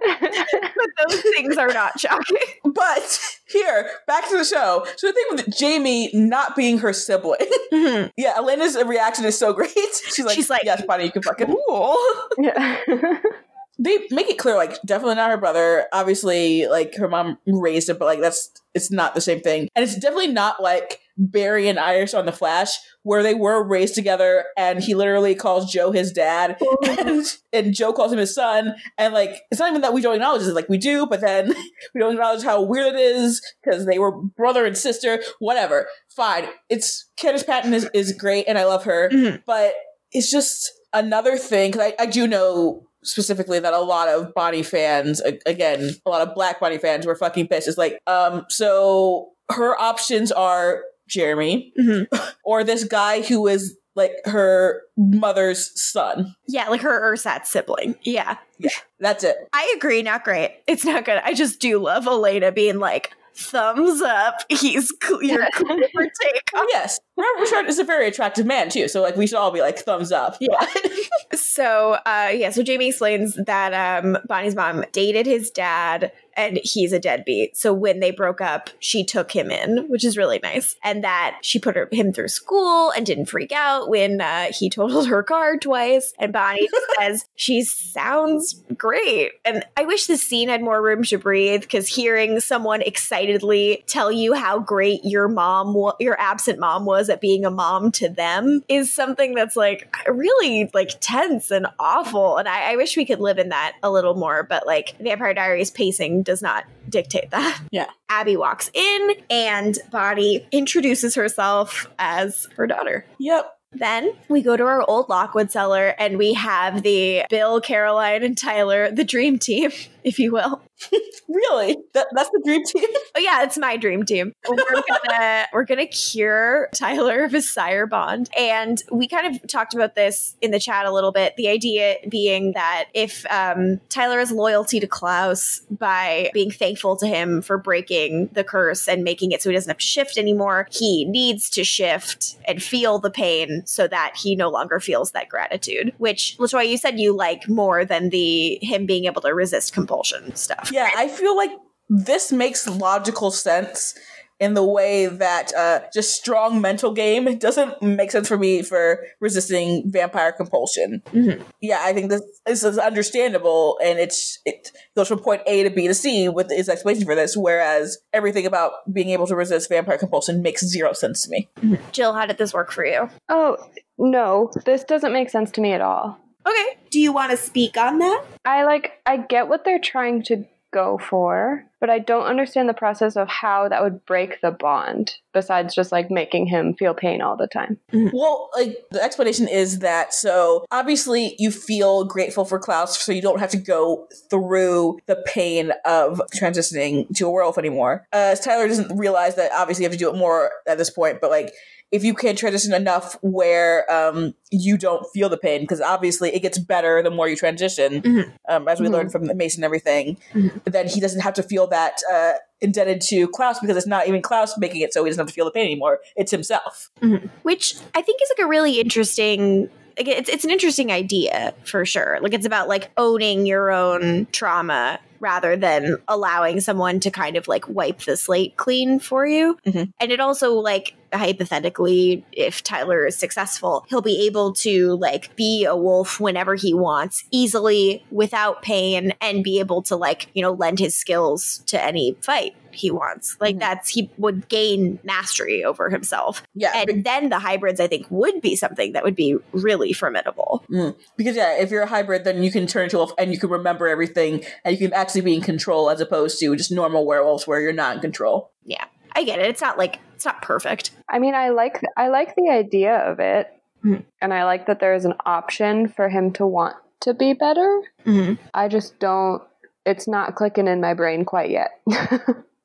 but those things are not shocking. But here, back to the show. So the thing with Jamie not being her sibling. Mm-hmm. yeah, Elena's reaction is so great. She's like, She's like, yes, Bonnie, you can fucking Cool. Yeah. they make it clear like definitely not her brother obviously like her mom raised him but like that's it's not the same thing and it's definitely not like barry and iris on the flash where they were raised together and he literally calls joe his dad and, and joe calls him his son and like it's not even that we don't acknowledge it like we do but then we don't acknowledge how weird it is because they were brother and sister whatever fine it's candice patton is, is great and i love her Mhm. but it's just another thing because I, I do know specifically that a lot of Bonnie fans, again, a lot of Black Bonnie fans were fucking pissed. It's like, um, so her options are Jeremy Mhm. or this guy who is like her mother's son. Yeah, like her Ursat sibling. Yeah. Yeah. That's it. I agree, not great. It's not good. I just do love Elena being like, thumbs up. He's clear for take. Oh yes, Robert Richard is a very attractive man too. So like, we should all be like thumbs up. Yeah. So, uh, yeah, so Jamie explains that um, Bonnie's mom dated his dad and he's a deadbeat. So when they broke up, she took him in, which is really nice. And that she put her, him through school and didn't freak out when uh, he totaled her car twice. And Bonnie says she sounds great. And I wish this scene had more room to breathe because hearing someone excitedly tell you how great your mom, wa- your absent mom was at being a mom to them is something that's like really like tense and awful. And I, I wish we could live in that a little more, but like Vampire Diaries pacing does not dictate that. Yeah. Abby walks in and Bonnie introduces herself as her daughter. Yep. Then we go to our old Lockwood cellar and we have the Bill, Caroline, and Tyler, the dream team, if you will. Really, that, that's the dream team. Oh yeah, it's my dream team. We're gonna we're gonna cure Tyler of his sire bond, and we kind of talked about this in the chat a little bit. The idea being that if um, Tyler has loyalty to Klaus by being thankful to him for breaking the curse and making it so he doesn't have to shift anymore, he needs to shift and feel the pain so that he no longer feels that gratitude. Which Latoya, you said you like more than the him being able to resist compulsion stuff. Yeah, I feel like this makes logical sense in the way that uh, just strong mental game doesn't make sense for me for resisting vampire compulsion. Mhm. Yeah, I think this, this is understandable, and it's it goes from point A to B to C with its explanation for this. Whereas everything about being able to resist vampire compulsion makes zero sense to me. Jill, how did this work for you? oh no, this doesn't make sense to me at all. Okay. Do you want to speak on that? I like I get what they're trying to go for. but I don't understand the process of how that would break the bond, besides just like making him feel pain all the time. Well, like the explanation is that so obviously you feel grateful for Klaus, so you don't have to go through the pain of transitioning to a werewolf anymore. Uh, Tyler doesn't realize that obviously you have to do it more at this point, but like if you can transition enough where um, you don't feel the pain, because obviously it gets better the more you transition, Mhm. um, as we Mhm. learned from Mason and everything, Mhm. then he doesn't have to feel that uh, indebted to Klaus because it's not even Klaus making it so he doesn't have to feel the pain anymore. It's himself. which I think is like a really interesting. Like it's it's an interesting idea for sure. Like it's about like owning your own trauma rather than allowing someone to kind of like wipe the slate clean for you. Mhm. And it also like hypothetically, if Tyler is successful, he'll be able to like be a wolf whenever he wants, easily without pain, and be able to like you know lend his skills to any fight he wants. Like Mhm. that's he would gain mastery over himself Yeah, and then the hybrids i think would be something that would be really formidable Because yeah, if you're a hybrid, then you can turn into a wolf and you can remember everything and you can actually be in control as opposed to just normal werewolves where you're not in control. Yeah, I get it it's not like it's not perfect I mean, I like I like the idea of it, Mhm. and I like that there is an option for him to want to be better. I just don't. It's not clicking in my brain quite yet.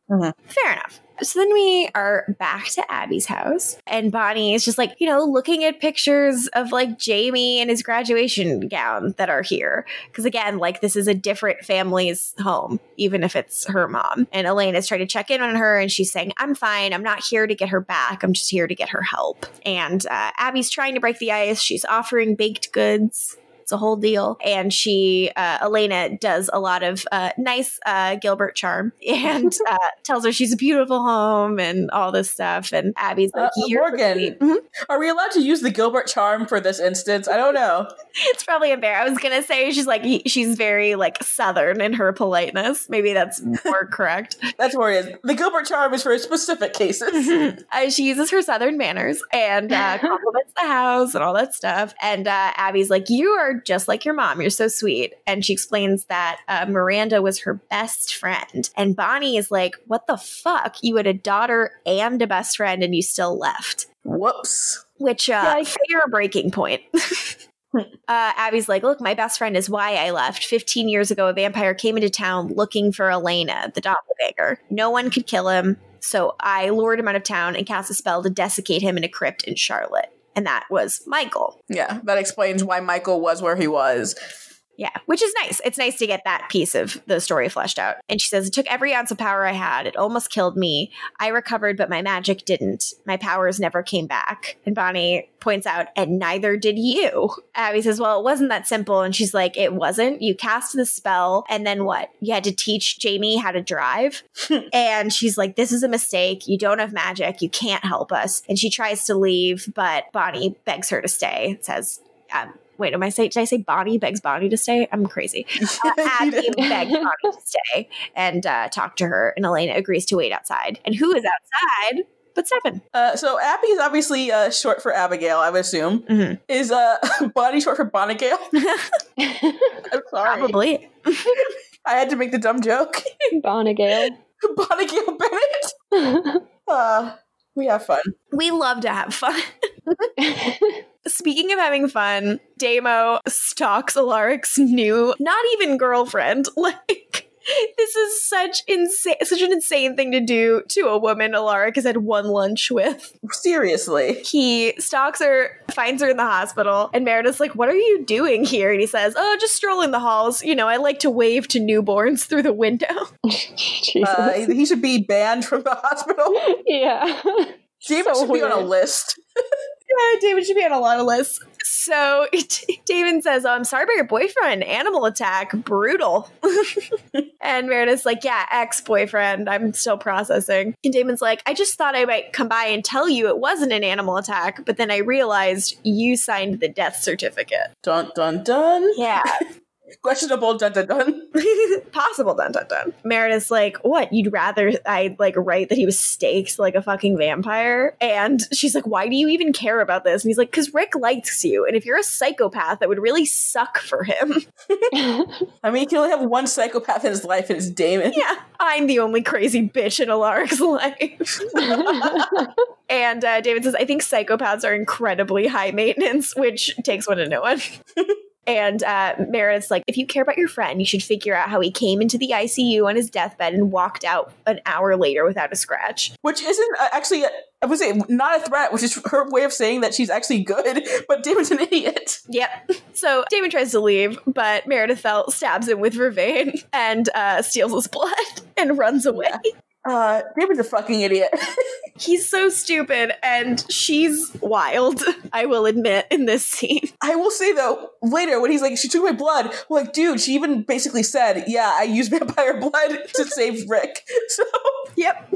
fair enough so then we are back to abby's house and bonnie is just like you know looking at pictures of like jamie and his graduation gown that are here. Because again like this is a different family's home even if it's her mom. And elena is trying to check in on her and she's saying i'm fine. I'm not here to get her back. I'm just here to get her help. And uh, abby's trying to break the ice. She's offering baked goods it's a whole deal. And she, uh, Elena, does a lot of uh, nice uh, Gilbert charm and uh, tells her she's a beautiful home and all this stuff. And Abby's like, Uh, "You're Morgan. sweet." Mhm. Are we allowed to use the Gilbert charm for this instance? I don't know. It's probably a bear. I was gonna say she's like he- she's very like southern in her politeness. Maybe that's more correct. That's where it is. The Gilbert charm is for specific cases. uh, she uses her southern manners and uh, compliments the house and all that stuff. And uh, Abby's like, "You are just like your mom. You're so sweet." And she explains that uh, Miranda was her best friend, and Bonnie is like, "What the fuck? You had a daughter and a best friend, and you still left." Whoops. Which uh, Yikes. fair breaking point. Uh, Abby's like, look, my best friend is why I left. 15 years ago, a vampire came into town looking for Elena, the doppelganger. No one could kill him, so I lured him out of town and cast a spell to desiccate him in a crypt in Charlotte. And that was Mikael. Yeah, that explains why Mikael was where he was. Yeah, which is nice. It's nice to get that piece of the story fleshed out. And she says, It took every ounce of power I had. It almost killed me. I recovered, but my magic didn't. My powers never came back. And Bonnie points out, And neither did you. Abby says, Well, it wasn't that simple. And she's like, It wasn't. You cast the spell, and then what? You had to teach Jamie how to drive. and she's like, This is a mistake. You don't have magic. You can't help us. And she tries to leave, but Bonnie begs her to stay. Says, um, Wait, am I say? Did I say Bonnie begs Bonnie to stay? I'm crazy. Uh, Abby begs Bonnie to stay and uh, talk to her, and Elena agrees to wait outside. And who is outside? But Stefan. Uh, so Abby is obviously uh, short for Abigail, I would assume. Mhm. Is uh, Bonnie short for Bonnigale? I'm sorry. Probably. I had to make the dumb joke. Bonnigale. Bonnigale Bennett. Uh, we have fun. We love to have fun. Speaking of having fun, Damon stalks Alaric's new, not even girlfriend. Like, this is such insane, such an insane thing to do to a woman Alaric has had one lunch with. Seriously. He stalks her, finds her in the hospital, and Meredith's like, What are you doing here? And he says, Oh, just strolling the halls. You know, I like to wave to newborns through the window. Jesus. Uh, he should be banned from the hospital. yeah. David So should be on a list. Yeah, David should be on a lot of lists. So David says, oh, I'm sorry about your boyfriend. Animal attack. Brutal. and Meredith's like, Yeah, ex boyfriend. I'm still processing. And Damon's like, I just thought I might come by and tell you it wasn't an animal attack, but then I realized you signed the death certificate. Dun dun dun. Yeah. Questionable dun dun dun. Possible dun dun dun. Meredith's like, what? You'd rather I like write that he was staked like a fucking vampire? And she's like, why do you even care about this? And he's like, because Rick likes you. And if you're a psychopath, that would really suck for him. I mean, he can only have one psychopath in his life, and it's Damon. yeah, I'm the only crazy bitch in Alaric's life. And uh, David says, I think psychopaths are incredibly high maintenance, which takes one to know one. And uh, Meredith's like, if you care about your friend, you should figure out how he came into the ICU on his deathbed and walked out an hour later without a scratch. Which isn't uh, actually, I would say, not a threat, which is her way of saying that she's actually good, but Damon's an idiot. Yep. So Damon tries to leave, but Meredith Fell stabs him with vervain and uh, steals his blood and runs away. Uh, Damon's a fucking idiot. He's so stupid, and she's wild, I will admit, in this scene. I will say though, later when he's like, she took my blood, well, like, dude, she even basically said, yeah, I used vampire blood to save Rick. So, Yep.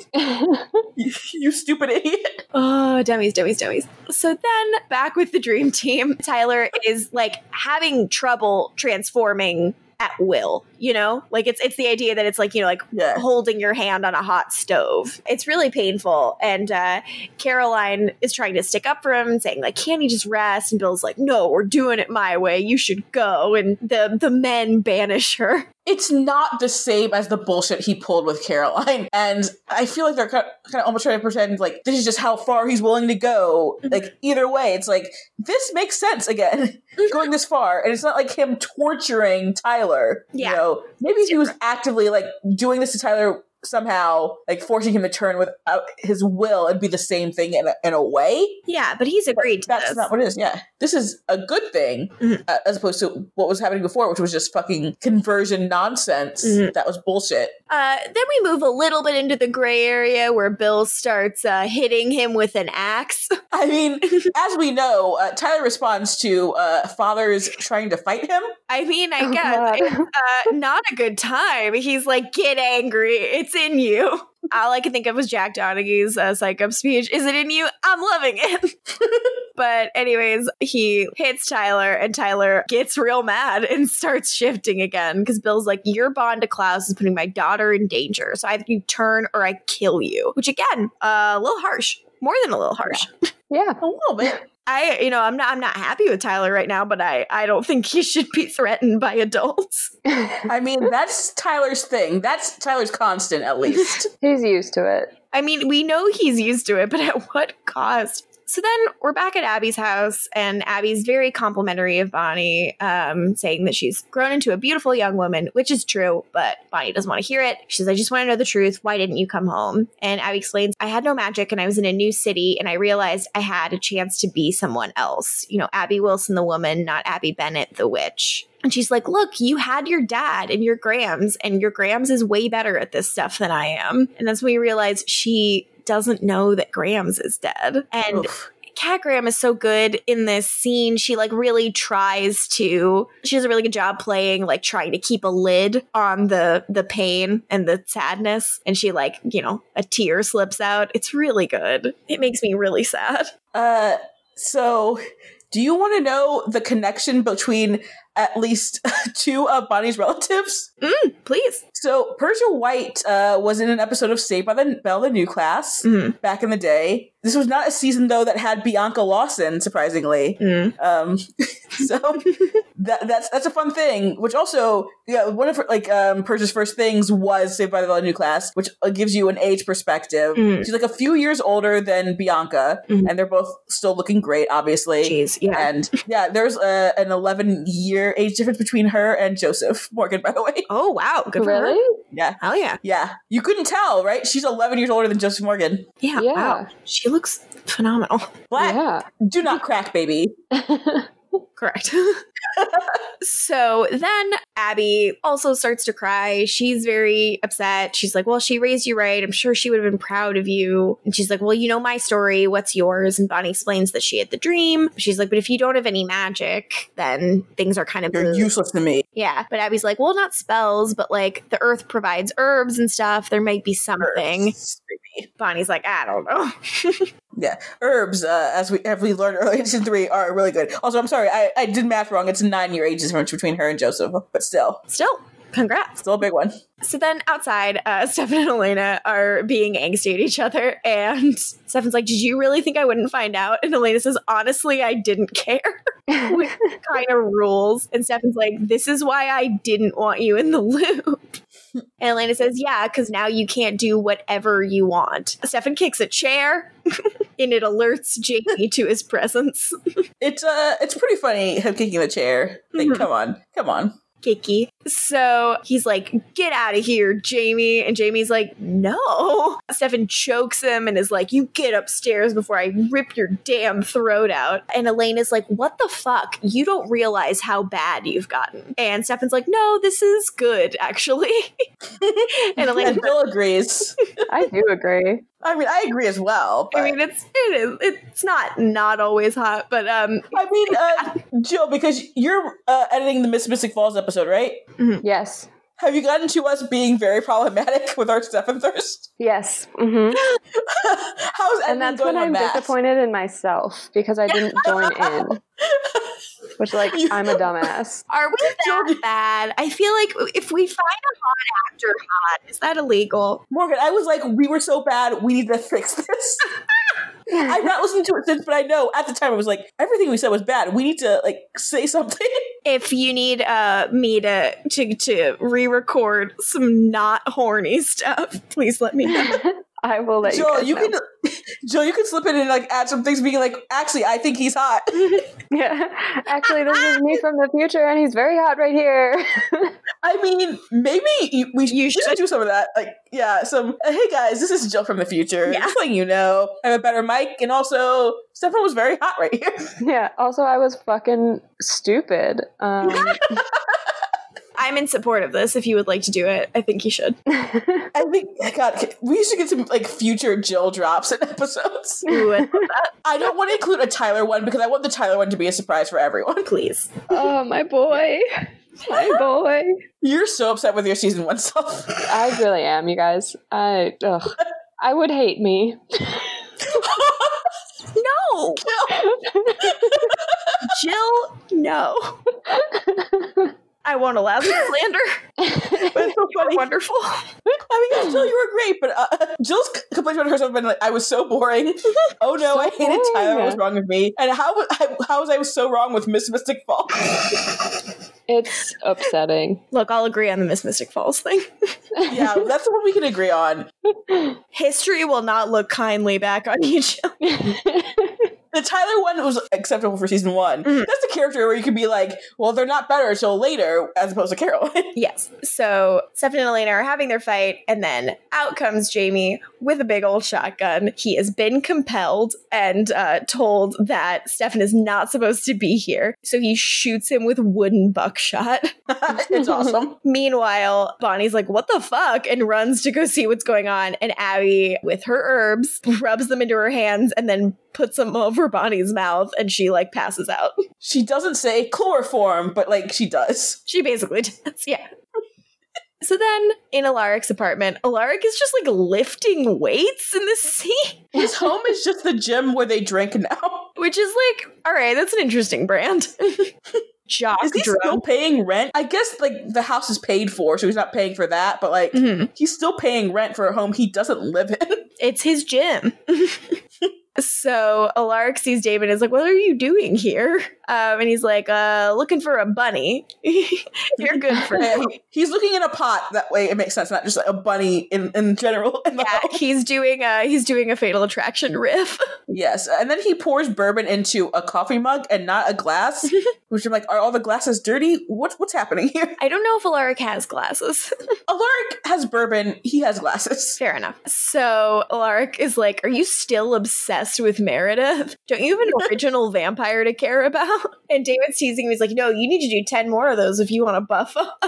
you, you stupid idiot. Oh, dummies, dummies, dummies. So then back with the dream team, Tyler is like having trouble transforming at will, you know? Like it's it's the idea that it's like, you know, like Yeah. holding your hand on a hot stove. It's really painful. And uh Caroline is trying to stick up for him saying, like, can't he just rest? And Bill's like, No, we're doing it my way. You should go. And the the men banish her. It's not the same as the bullshit he pulled with Caroline. And I feel like they're kind of, kind of almost trying to pretend like this is just how far he's willing to go. Mm-hmm. Like, either way, it's like, this makes sense again, mm-hmm. going this far. And it's not like him torturing Tyler. Yeah. You know, maybe he was actively like doing this to Tyler somehow, like forcing him to turn without his will. It'd be the same thing in a, in a way. Yeah, but he's agreed to That's this. not what it is. Yeah, this is a good thing Mhm. uh, as opposed to what was happening before, which was just fucking conversion nonsense. Mhm. That was bullshit. Uh, then we move a little bit into the gray area where Bill starts uh, hitting him with an axe. I mean, as we know, uh, Tyler responds to uh, fathers trying to fight him. I mean, I Oh, guess it's uh, not a good time. He's like, "Get angry, it's in you." All I can think of was Jack Donaghy's uh, psych up speech. Is it in you? I'm loving it. but anyways, he hits Tyler, and Tyler gets real mad and starts shifting again because Bill's like, "Your bond to Klaus is putting my daughter in danger. So either you turn or I kill you." Which again, uh, a little harsh. More than a little harsh. yeah. A little bit. I, you know, I'm not, I'm not happy with Tyler right now, but I, I don't think he should be threatened by adults. I mean, that's Tyler's thing. That's Tyler's constant, at least. He's used to it. I mean, we know he's used to it, but at what cost? So then we're back at Abby's house, and Abby's very complimentary of Bonnie, um, saying that she's grown into a beautiful young woman, which is true, but Bonnie doesn't want to hear it. She says, I just want to know the truth. Why didn't you come home? And Abby explains, I had no magic, and I was in a new city, and I realized I had a chance to be someone else. You know, Abby Wilson, the woman, not Abby Bennett, the witch. And she's like, Look, you had your dad and your Grams, and your Grams is way better at this stuff than I am. And that's when we realize she doesn't know that Grams is dead. And Oof. Kat Graham is so good in this scene. She like really tries to. She does a really good job playing, like trying to keep a lid on the the pain and the sadness. And she like you know a tear slips out. It's really good. It makes me really sad. Uh, so, do you want to know the connection between at least two of Bonnie's relatives? Mm, please. So, Persia White uh, was in an episode of Saved by the Bell, the new class, Mhm. back in the day. This was not a season, though, that had Bianca Lawson, surprisingly. Mm. Um, so that, that's that's a fun thing. Which also, yeah, one of her, like um, Persia's first things was Saved by the Bell the New Class, which uh, gives you an age perspective. Mm. She's like a few years older than Bianca, Mhm. and they're both still looking great, obviously. Jeez, yeah. And yeah, there's a, an 11 year age difference between her and Joseph Morgan, by the way. Oh wow, good for really? her. Yeah, Hell yeah, yeah. You couldn't tell, right? She's 11 years older than Joseph Morgan. yeah, Yeah. Wow, she looks phenomenal. Black, Yeah. do not crack, baby. Correct. so then Abby also starts to cry. She's very upset. She's like, Well, she raised you right. I'm sure she would have been proud of you. And she's like, Well, you know my story. What's yours? And Bonnie explains that she had the dream. She's like, But if you don't have any magic, then things are kind of You're useless to me. Yeah. But Abby's like, Well, not spells, but like the earth provides herbs and stuff. There might be something. Bonnie's like, I don't know. Yeah, herbs, uh, as we as we learned earlier in season three, are really good. Also, I'm sorry, I, I did math wrong. It's a nine year age difference between her and Joseph, but still, Still, congrats. still a big one. So then outside, uh, Stefan and Elena are being angsty at each other, and Stefan's like, Did you really think I wouldn't find out? And Elena says, Honestly, I didn't care. Which kind of rules. And Stefan's like, This is why I didn't want you in the loop. And Elena says, Yeah, because now you can't do whatever you want. Stefan kicks a chair, and it alerts Jamie to his presence. It's uh, it's pretty funny him kicking the chair. Like, Mhm. come on, come on. Kicky. So he's like, get out of here, Jamie. And Jamie's like, no. Stefan chokes him and is like, you get upstairs before I rip your damn throat out. And Elena is like, what the fuck? You don't realize how bad you've gotten. And Stefan's like, no, this is good, actually. and Elena And Bill agrees. I do agree. I mean, I agree as well. But, I mean, it's it is it's not not always hot, but um, I mean, uh, Jill, because you're uh, editing the Miss Mystic Falls episode, right? Yes. Have you gotten to us being very problematic with our Stefan thirst? Yes. hmm How's And that's going when I'm that? disappointed in myself because I didn't join in. Which, like, You- I'm a dumbass. are we that bad? I feel like if we find a hot actor hot, is that illegal? Morgan, I was like, we were so bad, we need to fix this. I've not listened to it since, but I know at the time I was like, everything we said was bad. We need to like say something. If you need uh me to to to re-record some not horny stuff, please let me know. I will let you you know. can Jill, you can slip in and like add some things being like, actually, I think he's hot. Yeah. Actually, this is me from the future, and he's very hot right here. I mean, maybe you, we, You should should. do some of that. Like, yeah, some, uh, hey guys, this is Jill from the future. Yeah. Just letting you know, I have a better mic, and also, Stefan was very hot right here. yeah. Also, I was fucking stupid. Um, I'm in support of this. If you would like to do it, I think you should. I think, God, we should get some like future Jill drops in episodes. Ooh, I love that. I don't want to include a Tyler one because I want the Tyler one to be a surprise for everyone. Please. oh, my boy. My boy. You're so upset with your season one self. I really am, you guys. I ugh. I would hate me. No, Jill. No, I won't allow this slander. but it's so funny. wonderful. I mean, Jill, you were great, but uh, Jill's c- complaints about herself been like, I was so boring. Oh no, So I hated Tyler. What was wrong with me? And how was I, how was I so wrong with Miss Mystic Falls? It's upsetting. Look, I'll agree on the Miss Mystic Falls thing. yeah, that's the one we can agree on. History will not look kindly back on you, Jill. The Tyler one was acceptable for season one. Mhm. That's the character where you could be like, well, they're not better until later, as opposed to Caroline. Yes. So Stefan and Elena are having their fight, and then out comes Jamie with a big old shotgun. He has been compelled and uh, told that Stefan is not supposed to be here. So he shoots him with wooden buckshot. it's awesome. Meanwhile, Bonnie's like, what the fuck? And runs to go see what's going on. And Abby, with her herbs, rubs them into her hands and then puts them over Bonnie's mouth, and she like passes out. She doesn't say chloroform, but like she does. She basically does, yeah. So then, in Alaric's apartment, Alaric is just like lifting weights in the scene, His home is just the gym where they drink now. which is like, all right, that's an interesting brand. Jock Is he still paying rent? I guess like the house is paid for, so he's not paying for that. But like Mhm. he's still paying rent for a home he doesn't live in. It's his gym. so Alaric sees David and is like, What are you doing here? Um, and he's like, uh, looking for a bunny. You're good for him. he's looking in a pot. That way, it makes sense. Not just like a bunny in, in general. In Yeah, home. he's doing uh he's doing a fatal attraction riff. Yes, and then he pours bourbon into a coffee mug and not a glass. which I'm like, are all the glasses dirty? What's what's happening here? I don't know if Alaric has glasses. Alaric has bourbon. He has glasses. Fair enough. So Alaric is like, Are you still obsessed with Meredith? Don't you have an original vampire to care about? And David's teasing him. He's like, No, you need to do 10 more of those if you want to buff up.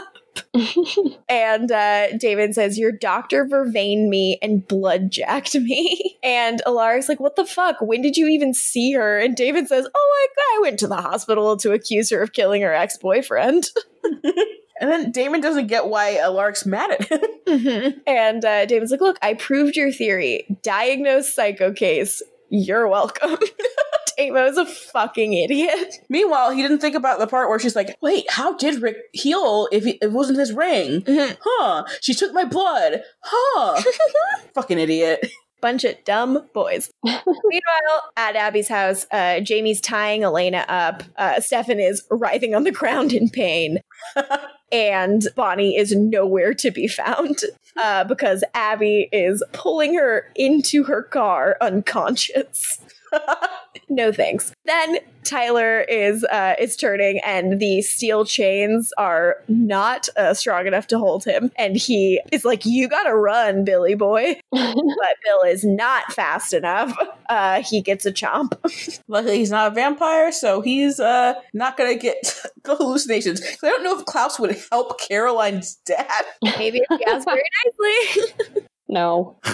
and uh, David says, Your doctor vervained me and blood jacked me. And Alaric's like, What the fuck? When did you even see her? And David says, Oh, like, I went to the hospital to accuse her of killing her ex boyfriend. And then Damon doesn't get why Alaric's mad at him. Mhm. And uh, Damon's like, look, I proved your theory. Diagnosed psycho case. You're welcome. Damon's a fucking idiot. Meanwhile, he didn't think about the part where she's like, wait, how did Rick heal if he, it wasn't his ring? Mhm. Huh. She took my blood. Huh. Fucking idiot. Bunch of dumb boys. Meanwhile, at Abby's house, uh, Jamie's tying Elena up. Uh, Stefan is writhing on the ground in pain. and Bonnie is nowhere to be found uh, because Abby is pulling her into her car unconscious. no thanks. Then Tyler is uh, is turning, and the steel chains are not uh, strong enough to hold him, and he is like, "You gotta run, Billy boy." but Bill is not fast enough. Uh, he gets a chomp. Luckily, he's not a vampire, so he's uh not gonna get the hallucinations. I don't know if Klaus would help Caroline's dad. Maybe if he asks very nicely. No.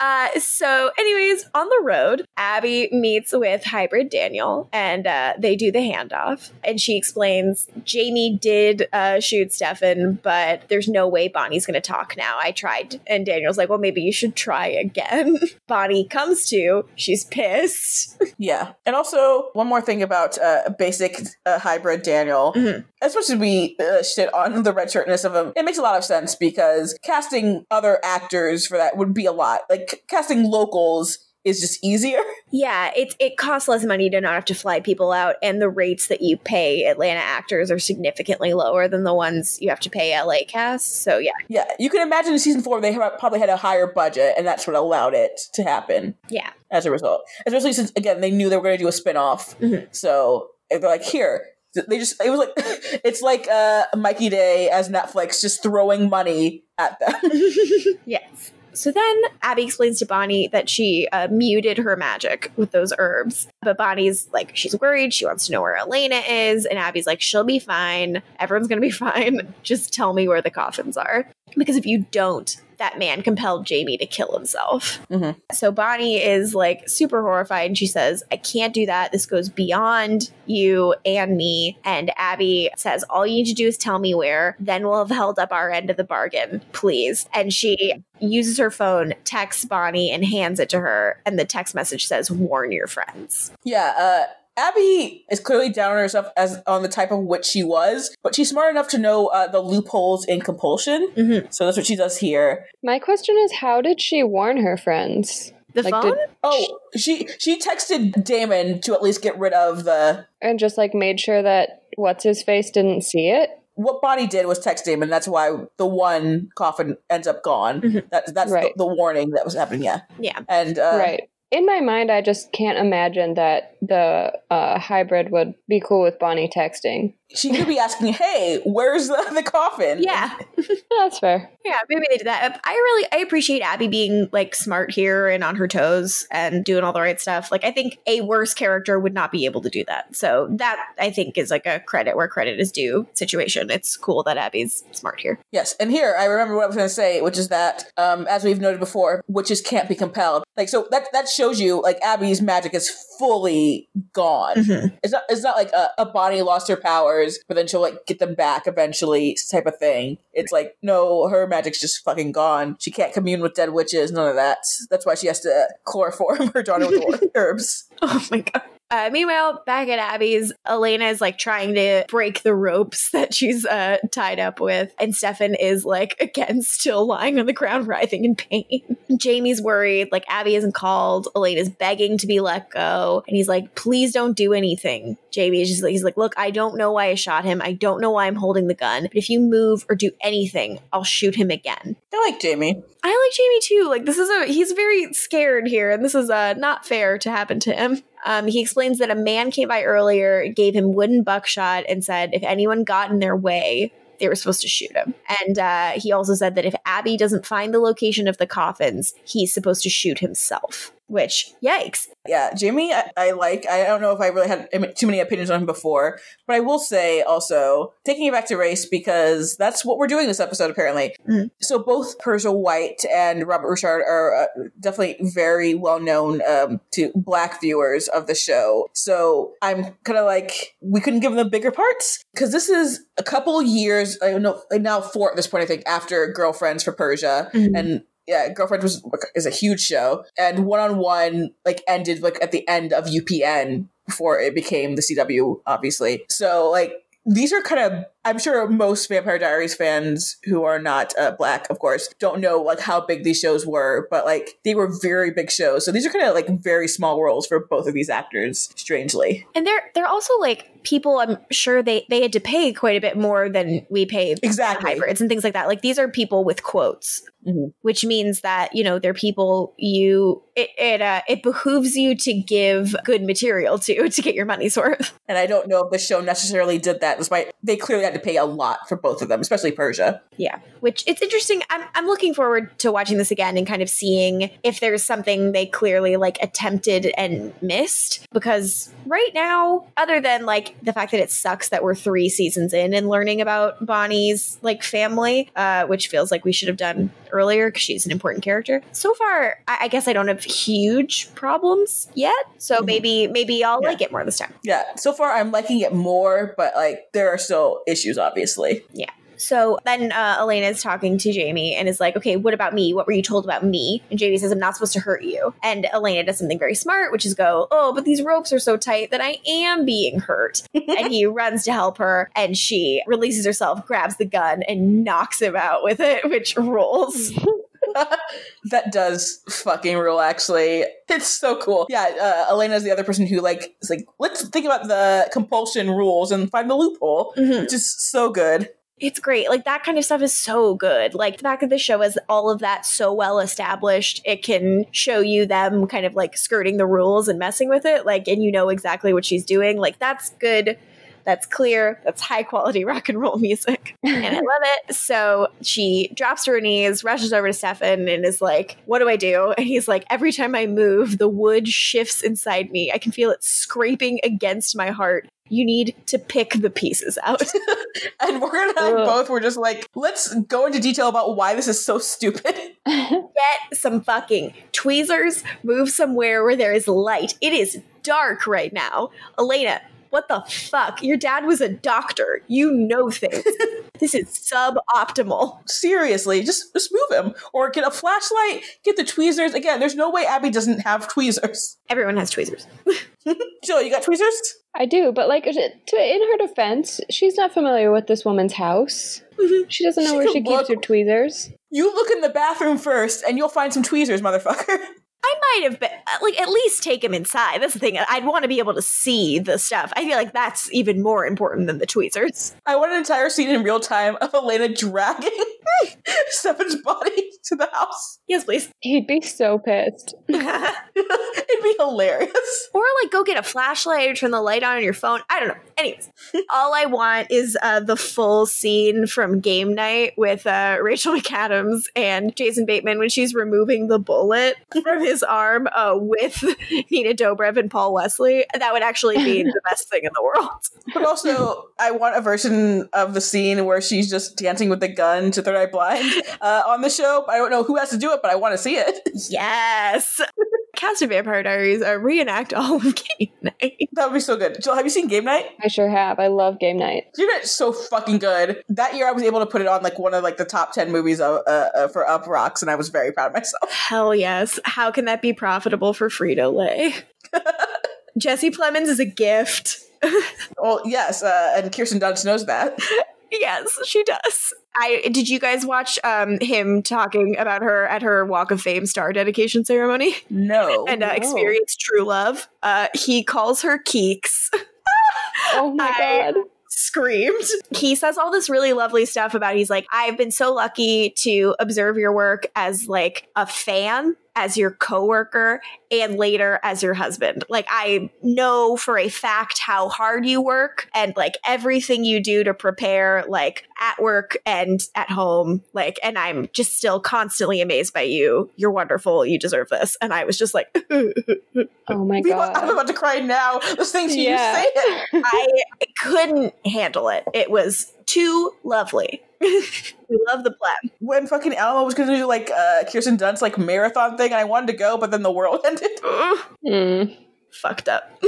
Uh, so, anyways, on the road, Abby meets with Hybrid Daniel and uh, they do the handoff. And she explains Jamie did uh, shoot Stefan, but there's no way Bonnie's going to talk now. I tried. And Daniel's like, well, maybe you should try again. Bonnie comes to, she's pissed. Yeah, and also one more thing about uh, basic uh, hybrid Daniel. Mhm. As much as we uh, shit on the red shirtness of him, it makes a lot of sense because casting other actors for that would be a lot. Like casting locals is just easier. Yeah, it, it costs less money to not have to fly people out, and the rates that you pay Atlanta actors are significantly lower than the ones you have to pay LA cast. So, yeah. Yeah, you can imagine in season four they probably had a higher budget, and that's what allowed it to happen. Yeah. as a result. Especially since again they knew they were going to do a spin off, Mhm. so they're like, here. They just it was like it's like uh Mikey Day as Netflix just throwing money at them. yes. So then Abby explains to Bonnie that she uh, muted her magic with those herbs. But Bonnie's like, she's worried. She wants to know where Elena is. And Abby's like, she'll be fine. Everyone's going to be fine. Just tell me where the coffins are. Because if you don't, that man compelled Jamie to kill himself. Mhm. So Bonnie is like super horrified and she says, I can't do that. This goes beyond you and me. And Abby says, All you need to do is tell me where. Then we'll have held up our end of the bargain, please. And she uses her phone, texts Bonnie, and hands it to her. And the text message says, Warn your friends. yeah, uh Abby is clearly down on herself as on the type of witch she was, but she's smart enough to know uh, the loopholes in compulsion. Mhm. So that's what she does here. My question is how did she warn her friends? The Like, phone? did- Oh, she she texted Damon to at least get rid of the And just like made sure that what's his face didn't see it? what Bonnie did was text Damon. That's why the one coffin ends up gone. Mhm. That, that's Right. the, the warning that was happening. Yeah, yeah. and uh, right. In my mind, I just can't imagine that the uh, hybrid would be cool with Bonnie texting. She could be asking, "Hey, where's the, the coffin?" Yeah. That's fair. Yeah, maybe they did that. I really I appreciate Abby being like smart here and on her toes and doing all the right stuff. Like I think a worse character would not be able to do that. So that I think is like a credit where credit is due situation. It's cool that Abby's smart here. Yes, and here I remember what I was going to say, which is that, um, as we've noted before, witches can't be compelled. Like, so that that shows you, like, Abby's magic is fully gone. Mhm. It's not. It's not like a, a Bonnie lost her powers, but then she'll like get them back eventually, type of thing. It's like no, her magic's just fucking gone. She can't commune with dead witches. None of that. That's why she has to chloroform her daughter with herbs. Oh my god. Uh, meanwhile, back at Abby's, Elena is like trying to break the ropes that she's uh, tied up with, and Stefan is like again still lying on the ground, writhing in pain. Jamie's worried, like Abby isn't called. Elena's begging to be let go, and he's like, "Please don't do anything." Jamie is just like, he's like, "Look, I don't know why I shot him. I don't know why I'm holding the gun. But if you move or do anything, I'll shoot him again." I like Jamie. I like Jamie too. Like this is a he's very scared here, and this is uh not fair to happen to him. Um, he explains that a man came by earlier, gave him wooden buckshot, and said if anyone got in their way, they were supposed to shoot him. And uh, he also said that if Abby doesn't find the location of the coffins, he's supposed to shoot himself. Which yikes. Yeah, Jamie, I, I like. I don't know if I really had too many opinions on him before, but I will say also taking it back to race because that's what we're doing this episode apparently. Mhm. So both Persia White and Robert Richard are uh, definitely very well known um, to black viewers of the show. So I'm kind of like we couldn't give them the bigger parts because this is a couple years. I don't know now four at this point. I think after Girlfriends for Persia Mhm. and yeah, Girlfriend was is a huge show, and One on One like ended like at the end of UPN before it became the CW, obviously. So like these are kind of I'm sure most Vampire Diaries fans who are not uh, black, of course, don't know like how big these shows were, but like they were very big shows. So these are kind of like very small roles for both of these actors. Strangely, And they're they're also like people I'm sure they they had to pay quite a bit more than we paid exactly. hybrids and things like that. Like these are people with quotes, Mhm. which means that you know they're people you it it uh, it behooves you to give good material to to get your money's worth. And I don't know if the show necessarily did that, despite they clearly had to pay a lot for both of them, especially Persia. Yeah, which it's interesting. I'm I'm looking forward to watching this again and kind of seeing if there's something they clearly like attempted and missed. Because right now, other than like the fact that it sucks that we're three seasons in and learning about Bonnie's like family, uh, which feels like we should have done earlier because she's an important character. So far, I, I guess I don't have huge problems yet. So Mhm. maybe maybe I'll Yeah. like it more this time. Yeah, so far I'm liking it more, but like there are still issues, obviously. Yeah. So then uh, Elena is talking to Jamie and is like, okay, what about me? What were you told about me? And Jamie says, I'm not supposed to hurt you. And Elena does something very smart, which is go, oh, but these ropes are so tight that I am being hurt. and he runs to help her and she releases herself, grabs the gun, and knocks him out with it, which rolls. that does fucking rule actually it's so cool yeah uh, elena is the other person who like is like let's think about the compulsion rules and find the loophole Mhm. which is so good It's great. Like that kind of stuff is so good. Like the fact that the show has all of that so well established, it can show you them kind of like skirting the rules and messing with it. Like, and you know exactly what she's doing. Like that's good. That's clear. That's high quality rock and roll music. And I love it. So she drops to her knees, rushes over to Stefan, and is like, What do I do? And he's like, Every time I move, the wood shifts inside me. I can feel it scraping against my heart. You need to pick the pieces out. and we're gonna Ugh. both we're just like let's go into detail about why this is so stupid get some fucking tweezers, move somewhere where there is light. It is dark right now. Elena, what the fuck? Your dad was a doctor. You know things. this is suboptimal. seriously just just move him or get a flashlight get the tweezers again there's no way abby doesn't have tweezers Everyone has tweezers. jill you got tweezers I do, but like to, in her defense, she's not familiar with this woman's house. Mm-hmm. She doesn't know She where could she keeps her tweezers. you look in the bathroom first and you'll find some tweezers motherfucker I might have been like at least take him inside. That's the thing. I'd want to be able to see the stuff. I feel like that's even more important than the tweezers. I want an entire scene in real time of Elena dragging Stefan's body to the house. Yes, please. He'd be so pissed. It'd be hilarious. or like go get a flashlight or turn the light on on your phone. I don't know. Anyways, all I want is uh, the full scene from game night with uh, Rachel McAdams and Jason Bateman when she's removing the bullet from his arm uh, with Nina Dobrev and Paul Wesley. That would actually be the best thing in the world. But also, I want a version of the scene where she's just dancing with the gun to Third Eye Blind uh, on the show. I don't know who has to do it, but I want to see it. Yes. Cast of Vampire Diaries uh, reenact all of game night. That would be so good. Jill, have you seen Game Night? I sure have. I love game night. Game Night's so fucking good. That year, I was able to put it on like one of like the top ten movies of, uh, uh, for Uproxx, and I was very proud of myself. Hell yes. How can that be profitable for Frito Lay? Jesse Plemons is a gift. Well, yes, uh, and Kirsten Dunst knows that. Yes, she does. I did you guys watch um him talking about her at her Walk of Fame star dedication ceremony No. and uh, no. experience true love? Uh he calls her Keeks. Oh my I- god. Screamed. He says all this really lovely stuff about he's like, I've been so lucky to observe your work as like a fan as your coworker and later as your husband. Like I know for a fact how hard you work and like everything you do to prepare like at work and at home like and I'm just still constantly amazed by you. You're wonderful. You deserve this. And I was just like Oh my god. I'm about to cry now. Listening to Yeah. you say. I couldn't handle it. It was too lovely. we love the plan. When fucking Alamo was gonna do like uh, Kirsten Dunst like marathon thing, I wanted to go, but then the world ended. Mm. fucked up.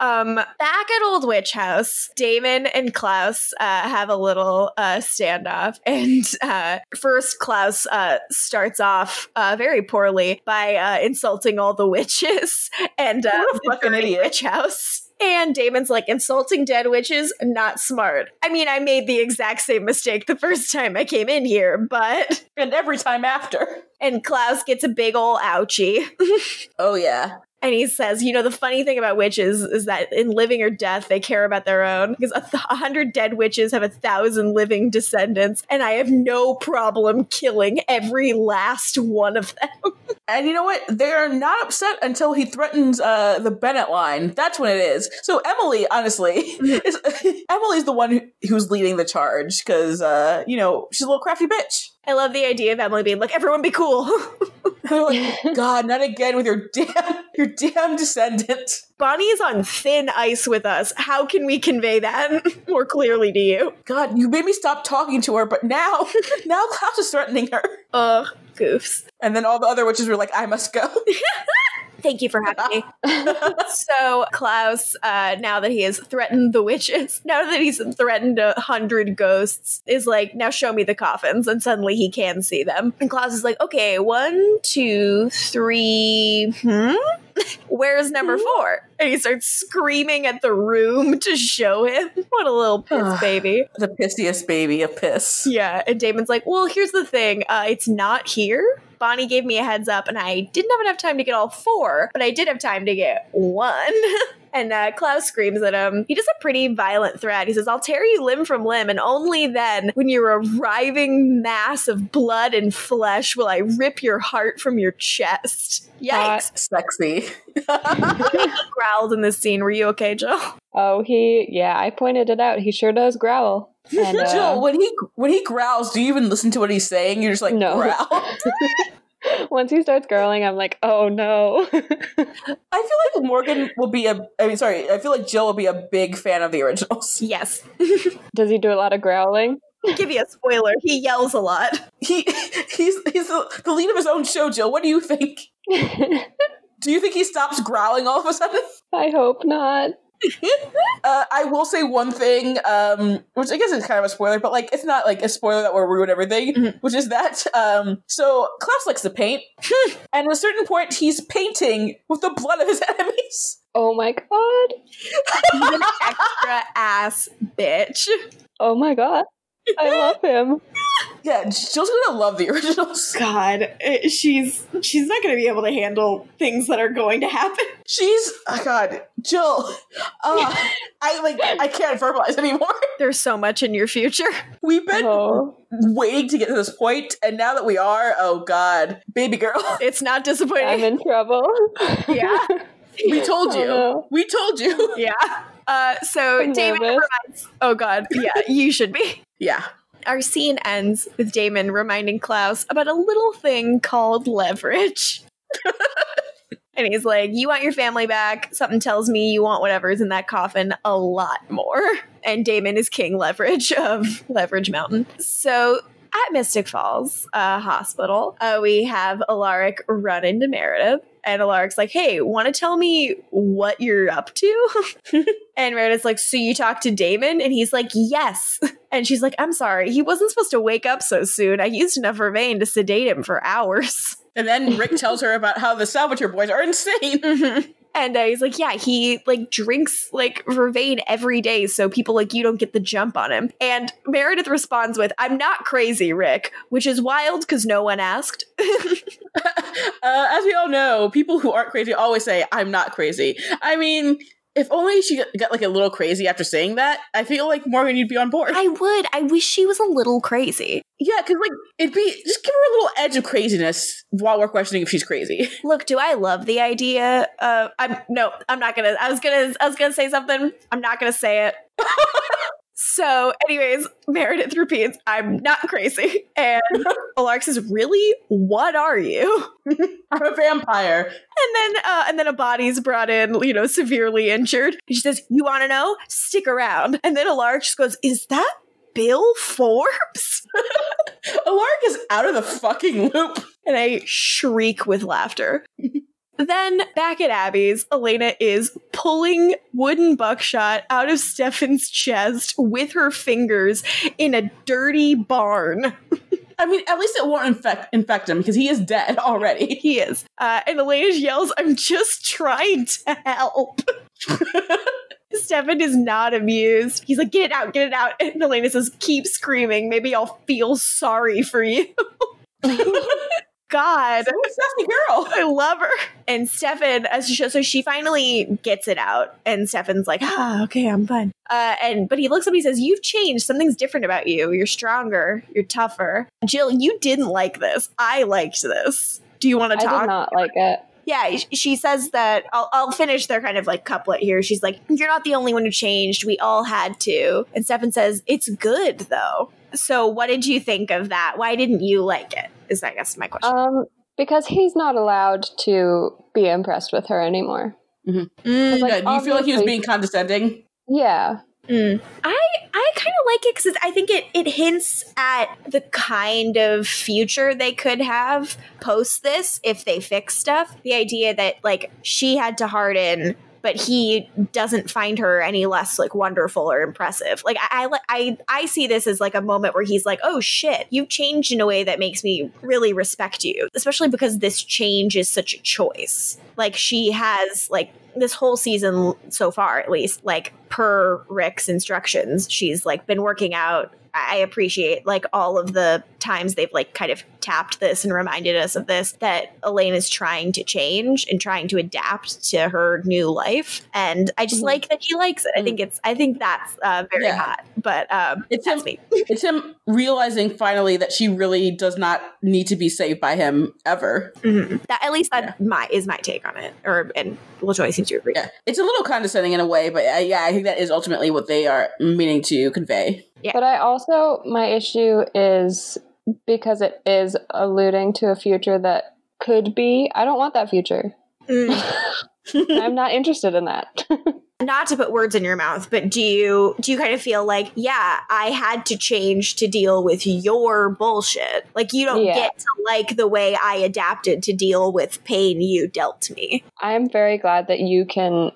um, back at Old Witch House, Damon and Klaus uh, have a little uh, standoff, and uh, first Klaus uh, starts off uh, very poorly by uh, insulting all the witches and uh, What a fucking idiot. witch house. And Damon's like, insulting dead witches, not smart. I mean, I made the exact same mistake the first time I came in here, but. And every time after. And Klaus gets a big ol' ouchie. Oh yeah. And he says, you know, the funny thing about witches is that in living or death, they care about their own. Because a, th- hundred dead witches have a thousand living descendants, and I have no problem killing every last one of them. And you know what? They're not upset until he threatens uh, the Bennett line. That's when it is. So Emily, honestly, is Emily's the one who, who's leading the charge because uh, you know she's a little crafty bitch. I love the idea of Emily being like, everyone be cool. Like, God, not again with your damn your damn descendant. Bonnie is on thin ice with us. How can we convey that more clearly to you? God, you made me stop talking to her, but now now Klaus is threatening her. Ugh, goofs. And then all the other witches were like, I must go. Thank you for having me. so Klaus, uh, now that he has threatened the witches, now that he's threatened a hundred ghosts, is like, now show me the coffins, and suddenly he can see them. And Klaus is like, okay, one, two, three, hmm? Where's number four? And he starts screaming at the room to show him. What a little piss baby. the pissiest baby of piss. Yeah, and Damon's like, well, here's the thing. Uh, it's not here. Bonnie gave me a heads up, and I didn't have enough time to get all four, but I did have time to get one. and uh, Klaus screams at him. He does a pretty violent threat. He says, I'll tear you limb from limb, and only then, when you're a writhing mass of blood and flesh, will I rip your heart from your chest. Yikes. Sexy. he growled in this scene. Were you okay, Jill? Oh, he yeah, I pointed it out. He sure does growl. And, uh, Jill, when he when he growls, do you even listen to what he's saying? You're just like No. growl. once he starts growling, I'm like, oh no. I feel like Morgan will be a. I mean, sorry. I feel like Jill will be a big fan of the originals. Yes. does he do a lot of growling? Give you a spoiler. He yells a lot. He he's he's the, the lead of his own show. Jill, what do you think? Do you think he stops growling all of a sudden? I hope not. Uh, I will say one thing, um, which I guess is kind of a spoiler, but like it's not like a spoiler that will ruin everything. Mhm. Which is that um, so Klaus likes to paint, and at a certain point, he's painting with the blood of his enemies. Oh my god. He's an extra ass bitch. Oh my god. I love him. Yeah, Jill's gonna love the originals. God, eh, she's she's not going to be able to handle things that are going to happen. She's oh god, Jill. Uh, I like I can't verbalize anymore. There's so much in your future. We've been Oh. waiting to get to this point, and now that we are, oh god, baby girl, It's not disappointing. I'm in trouble. Yeah. we told Oh, you, no. we told you. yeah. Uh, so I'm Damon nervous. reminds. Oh God. Yeah, you should be. Yeah, Our scene ends with Damon reminding Klaus about a little thing called leverage. and he's like, You want your family back? Something tells me you want whatever's in that coffin a lot more. And Damon is King Leverage of Leverage Mountain. So at Mystic Falls uh, Hospital, uh, we have Alaric run into Meredith. And Alaric's like, hey, want to tell me what you're up to? and Meredith's like, so you talked to Damon? And he's like, yes. And she's like, I'm sorry, he wasn't supposed to wake up so soon. I used enough Vervain to sedate him for hours. and then Rick tells her about how the Salvatore boys are insane. Mhm. And uh, he's like, yeah, he like drinks like Vervain every day, so people like you don't get the jump on him. And Meredith responds with, "I'm not crazy, Rick," which is wild because no one asked. uh, as we all know, people who aren't crazy always say, "I'm not crazy." I mean, if only she got like a little crazy after saying that, I feel like Morgan, you'd be on board. I would. I wish she was a little crazy. yeah, because like it'd be just give her a little edge of craziness while we're questioning if she's crazy. Look, do I love the idea of I'm no, I'm not gonna I was gonna I was gonna say something. I'm not gonna say it. so, anyways, Meredith repeats, I'm not crazy. And Alaric says, Really? What are you? I'm a vampire. And then uh and then a body's brought in, you know, severely injured. And she says, You wanna know? Stick around. And then Alaric just goes, Is that Bill Forbes? Alaric is out of the fucking loop. and I shriek with laughter. Then back at Abby's, Elena is pulling wooden buckshot out of Stefan's chest with her fingers in a dirty barn. I mean, at least it won't infect infect him because he is dead already. He is. Uh, and Elena yells, I'm just trying to help. Stefan is not amused. He's like, get it out, get it out. And Elena says, keep screaming. Maybe I'll feel sorry for you. God. So sassy girl. I love her. And Stefan, as she, so she finally gets it out, and Stefan's like, ah, okay, I'm fine. Uh, and but he looks up, and he says, "You've changed. Something's different about you. You're stronger. You're tougher." Jill, you didn't like this. I liked this. Do you want to talk? I did not like it. yeah, she says that. I'll, I'll finish their kind of like couplet here. She's like, "You're not the only one who changed. We all had to." And Stefan says, "It's good though." So, what did you think of that? Why didn't you like it? Is I guess my question. Um, because he's not allowed to be impressed with her anymore. Mm. like, Yeah, do you feel like he was being condescending? Yeah. Mm. I I kind of like it because I think it it hints at the kind of future they could have post this if they fix stuff. The idea that like she had to harden, but he doesn't find her any less like wonderful or impressive. Like I I I, I see this as like a moment where he's like, oh shit, you've changed in a way that makes me really respect you, especially because this change is such a choice. Like she has like this whole season so far at least like per rick's instructions she's like been working out i appreciate like all of the times they've like kind of tapped this and reminded us of this that elena is trying to change and trying to adapt to her new life and i just Mhm. like that he likes it i think it's i think that's uh, very Yeah. hot but um It's him- me It's him realizing finally that she really does not need to be saved by him ever. Mhm. that at least that my is my take on it or and LaJoy seems to agree Yeah, it's a little condescending in a way, but uh, yeah, I think that is ultimately what they are meaning to convey. Yeah. But I also, my issue is because it is alluding to a future that could be. I don't want that future. Mm. I'm not interested in that. not to put words in your mouth, but do you do you kind of feel like, yeah, I had to change to deal with your bullshit? Like you don't Yeah. get to like the way I adapted to deal with pain you dealt me. I'm very glad that you can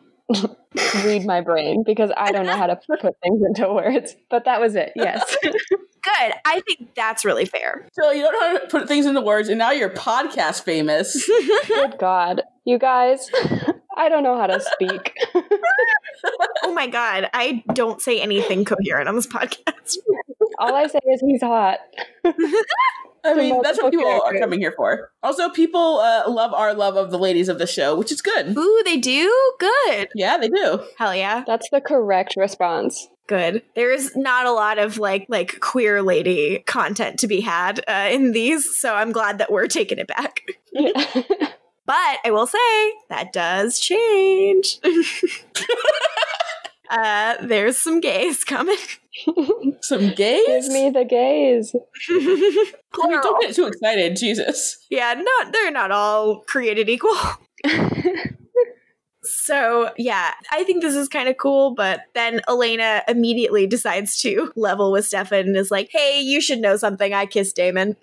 read my brain because I don't know how to put things into words. But that was it. Yes. Good. I think that's really fair. So you don't know how to put things into words, and now you're podcast famous. Good God. You guys, I don't know how to speak. Oh my god, I don't say anything coherent on this podcast. All I say is he's hot. I mean, that's what multiple people are coming here for. Also, people uh, love our love of the ladies of the show, which is good. Ooh, they do? Good. Yeah, they do. Hell yeah. That's the correct response. Good. There's not a lot of like like queer lady content to be had uh, in these, so I'm glad that we're taking it back. Yeah. But I will say that does change. uh, there's some gays coming. Some gays. Give me the gays. I Plural. don't get too excited, Jesus. Yeah, not they're not all created equal. So yeah, I think this is kind of cool, but then Elena immediately decides to level with Stefan and is like, "Hey, you should know something. I kissed Damon,"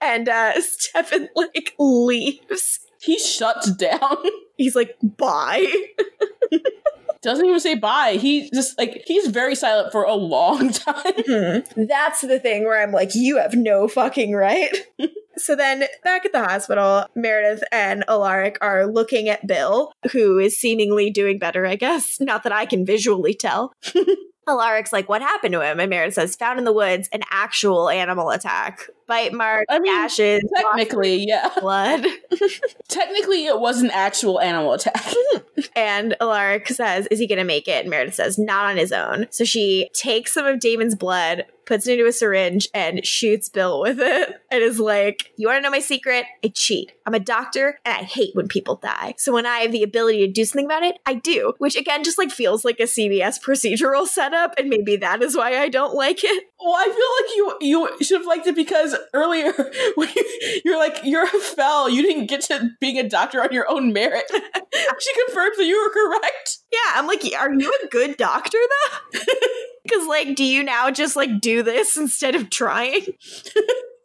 and uh, Stefan like leaves. He shuts down. He's like, "Bye." Doesn't even say bye. He just like he's very silent for a long time. Mm-hmm. That's the thing where I'm like, "You have no fucking right." So then, back at the hospital, Meredith and Alaric are looking at Bill, who is seemingly doing better, I guess. Not that I can visually tell. Alaric's like, what happened to him? And Meredith says, found in the woods, an actual animal attack. Bite marks, I mean, gashes, Technically, yeah. blood. Technically, it was an actual animal attack. And Alaric says, Is he going to make it? And Meredith says, Not on his own. So she takes some of Damon's blood, puts it into a syringe, and shoots Bill with it. And is like, You want to know my secret? I cheat. I'm a doctor and I hate when people die. So when I have the ability to do something about it, I do. Which again just like feels like a CBS procedural setup. And maybe that is why I don't like it. Well, I feel like you you should have liked it because earlier when you, you're like you're a fell, you didn't get to being a doctor on your own merit. she confirms that you were correct. Yeah, I'm like, Are you a good doctor though? Because, like, do you now just like do this instead of trying?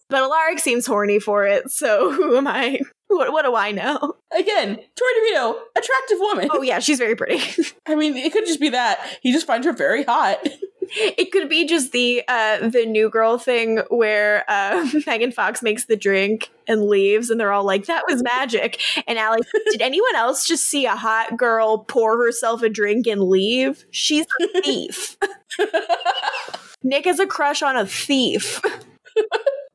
but Alaric seems horny for it, so who am I? What, what do I know? Again, Torrey DeVitto, attractive woman. Oh, yeah, she's very pretty. I mean, it could just be that he just finds her very hot. it could be just the uh, the new girl thing where uh, Megan Fox makes the drink and leaves, and they're all like, "That was magic." And Allie, did anyone else just see a hot girl pour herself a drink and leave? She's a thief. Nick has a crush on a thief.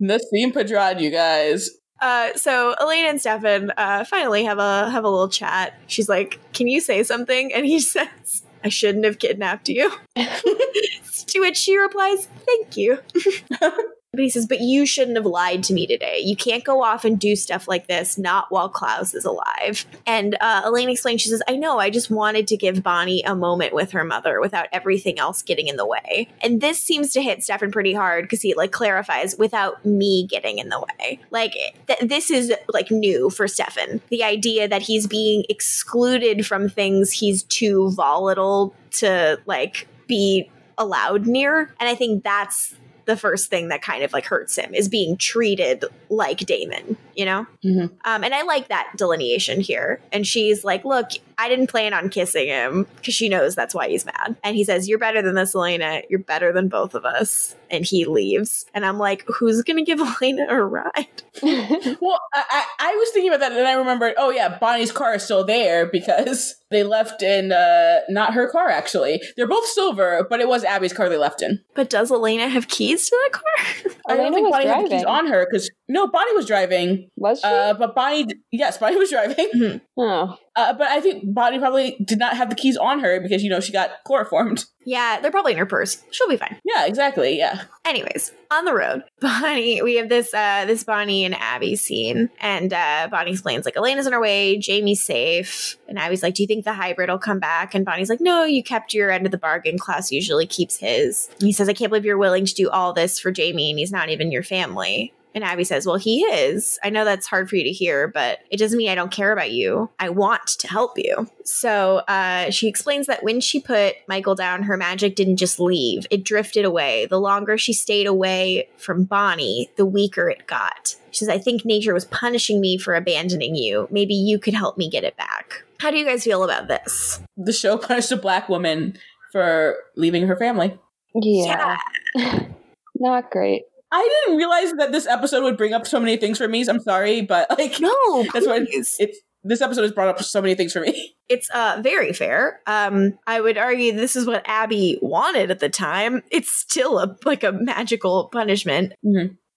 Nasim Pedrad, you guys. Uh, so Elena and Stefan uh, finally have a have a little chat. She's like, "Can you say something?" And he says, "I shouldn't have kidnapped you." to which she replies, "Thank you." But he says, But you shouldn't have lied to me today. You can't go off and do stuff like this, not while Klaus is alive. And uh, Elena explains, She says, I know, I just wanted to give Bonnie a moment with her mother without everything else getting in the way. And this seems to hit Stefan pretty hard because he like clarifies without me getting in the way. Like, th- this is like new for Stefan. The idea that he's being excluded from things he's too volatile to like be allowed near. And I think that's the first thing that kind of like hurts him is being treated like Damon, you know? Mhm. Um, and I like that delineation here. And she's like, look, I didn't plan on kissing him because she knows that's why he's mad. And he says, You're better than this, Elena. You're better than both of us. And he leaves. And I'm like, Who's going to give Elena a ride? Well, I, I, I was thinking about that, and I remembered. Oh yeah, Bonnie's car is still there because they left in uh, not her car. Actually, they're both silver, but it was Abby's car they left in. But does Elena have keys to that car? I don't Elena think was Bonnie had keys on her because no, Bonnie was driving. Was she? Uh, but Bonnie, yes, Bonnie was driving. oh. Uh, but I think Bonnie probably did not have the keys on her because you know she got chloroformed. yeah, they're probably in her purse. She'll be fine. Yeah, exactly. Yeah. Anyways, on the road, Bonnie, we have this uh this Bonnie and Abby scene, and uh Bonnie explains like Elena's on her way, Jaime's safe, and Abby's like, "Do you think the hybrid will come back?" And Bonnie's like, "No, you kept your end of the bargain. Klaus usually keeps his." And he says, "I can't believe you're willing to do all this for Jaime, and he's not even your family." And Abby says, Well, he is. I know that's hard for you to hear, but it doesn't mean I don't care about you. I want to help you. So uh, she explains that when she put Mikael down, her magic didn't just leave, it drifted away. The longer she stayed away from Bonnie, the weaker it got. She says, I think nature was punishing me for abandoning you. Maybe you could help me get it back. How do you guys feel about this? The show punished a black woman for leaving her family. Yeah. Not great. I didn't realize that this episode would bring up so many things for me. So I'm sorry, but like No, that's what please. it's. This episode has brought up so many things for me. It's uh very fair. Um, I would argue this is what Abby wanted at the time. It's still a like a magical punishment.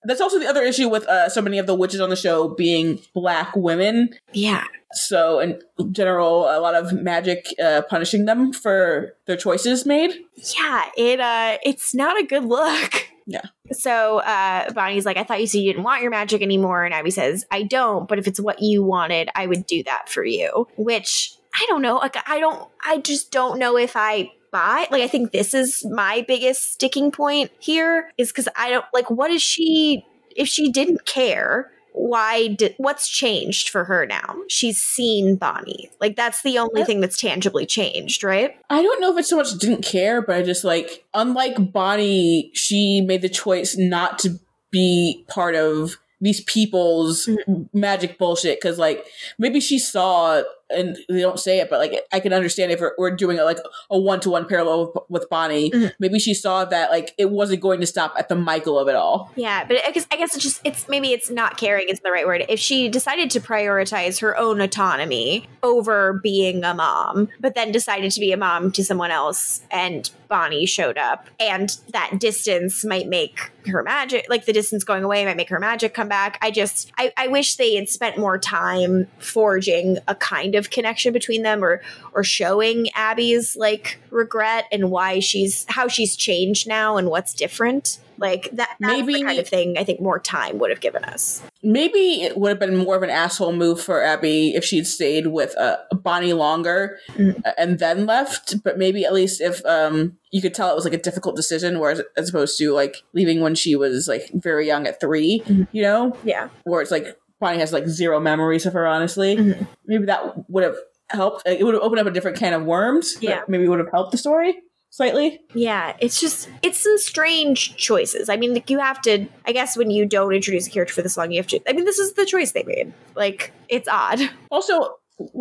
That's also the other issue with uh, so many of the witches on the show being black women. Yeah, So, in general, a lot of magic uh, punishing them for their choices made. yeah. It uh, it's not a good look. Yeah. So uh, Bonnie's like, I thought you said you didn't want your magic anymore, and Abby says, I don't. But if it's what you wanted, I would do that for you. Which I don't know. Like, I don't. I just don't know if I buy. Like, I think this is my biggest sticking point here is because I don't like. What is she? If she didn't care, why did what's changed for her now? She's seen Bonnie. Like that's the only thing that's tangibly changed, right? I don't know if it's so much didn't care, but I just like, unlike Bonnie, she made the choice not to be part of these people's mm-hmm. magic bullshit because like maybe she saw and they don't say it, but like I can understand if we're, we're doing a, like a one to one parallel with, with Bonnie. Mhm. Maybe she saw that like it wasn't going to stop at the Mikael of it all. Yeah, but I guess I guess it's just it's maybe it's not caring is the right word. If she decided to prioritize her own autonomy over being a mom, but then decided to be a mom to someone else and Bonnie showed up and that distance might make her magic like the distance going away might make her magic come back. I just I, I wish they had spent more time forging a kind of connection between them or or showing Abby's like regret and why she's how she's changed now and what's different. Like that Maybe- kind of thing I think more time would have given us. Maybe it would have been more of an asshole move for Abby if she'd stayed with uh, Bonnie longer Mhm. uh, and then left. But maybe at least if um, you could tell it was like a difficult decision, whereas as opposed to like leaving when she was like very young at 3 Mhm. you know, Yeah. where it's like Bonnie has like zero memories of her. Honestly, Mhm. maybe that would have helped. It would have opened up a different can of worms. Yeah. maybe would have helped the story slightly. Yeah, it's just it's some strange choices. I mean, like you have to. I guess when you don't introduce a character for this long, you have to. I mean, this is the choice they made. Like it's odd. Also,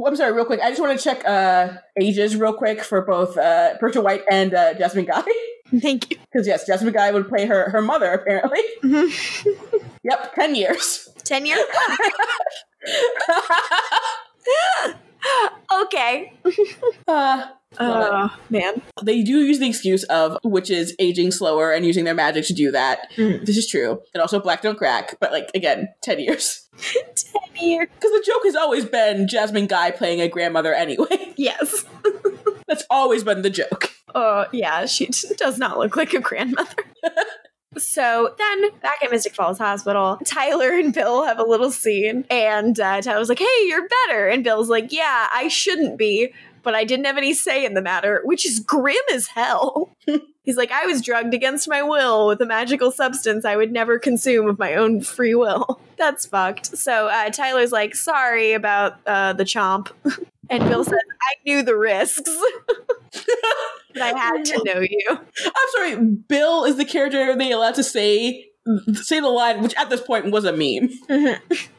I'm sorry, real quick. I just want to check uh, ages real quick for both uh, Persia White and uh, Jasmine Guy. Thank you. Because yes, Jasmine Guy would play her her mother apparently. Yep, ten years. Ten years. Okay. uh, Oh man. they do use the excuse of witches aging slower and using their magic to do that. Mhm. This is true, and also black don't crack. But like again, ten years. Ten years. Because the joke has always been Jasmine Guy playing a grandmother anyway. Yes. That's always been the joke. Oh yeah, she does not look like a grandmother. So then, back at Mystic Falls Hospital, Tyler and Bill have a little scene, and uh, Tyler's like, "Hey, you're better," and Bill's like, "Yeah, I shouldn't be, but I didn't have any say in the matter," which is grim as hell. He's like, "I was drugged against my will with a magical substance I would never consume of my own free will." That's fucked. So uh, Tyler's like, "Sorry about uh, the chomp," and Bill says, "I knew the risks." But I had to know you. I'm sorry, Bill is the character they allowed to say say the line, which at this point was a meme.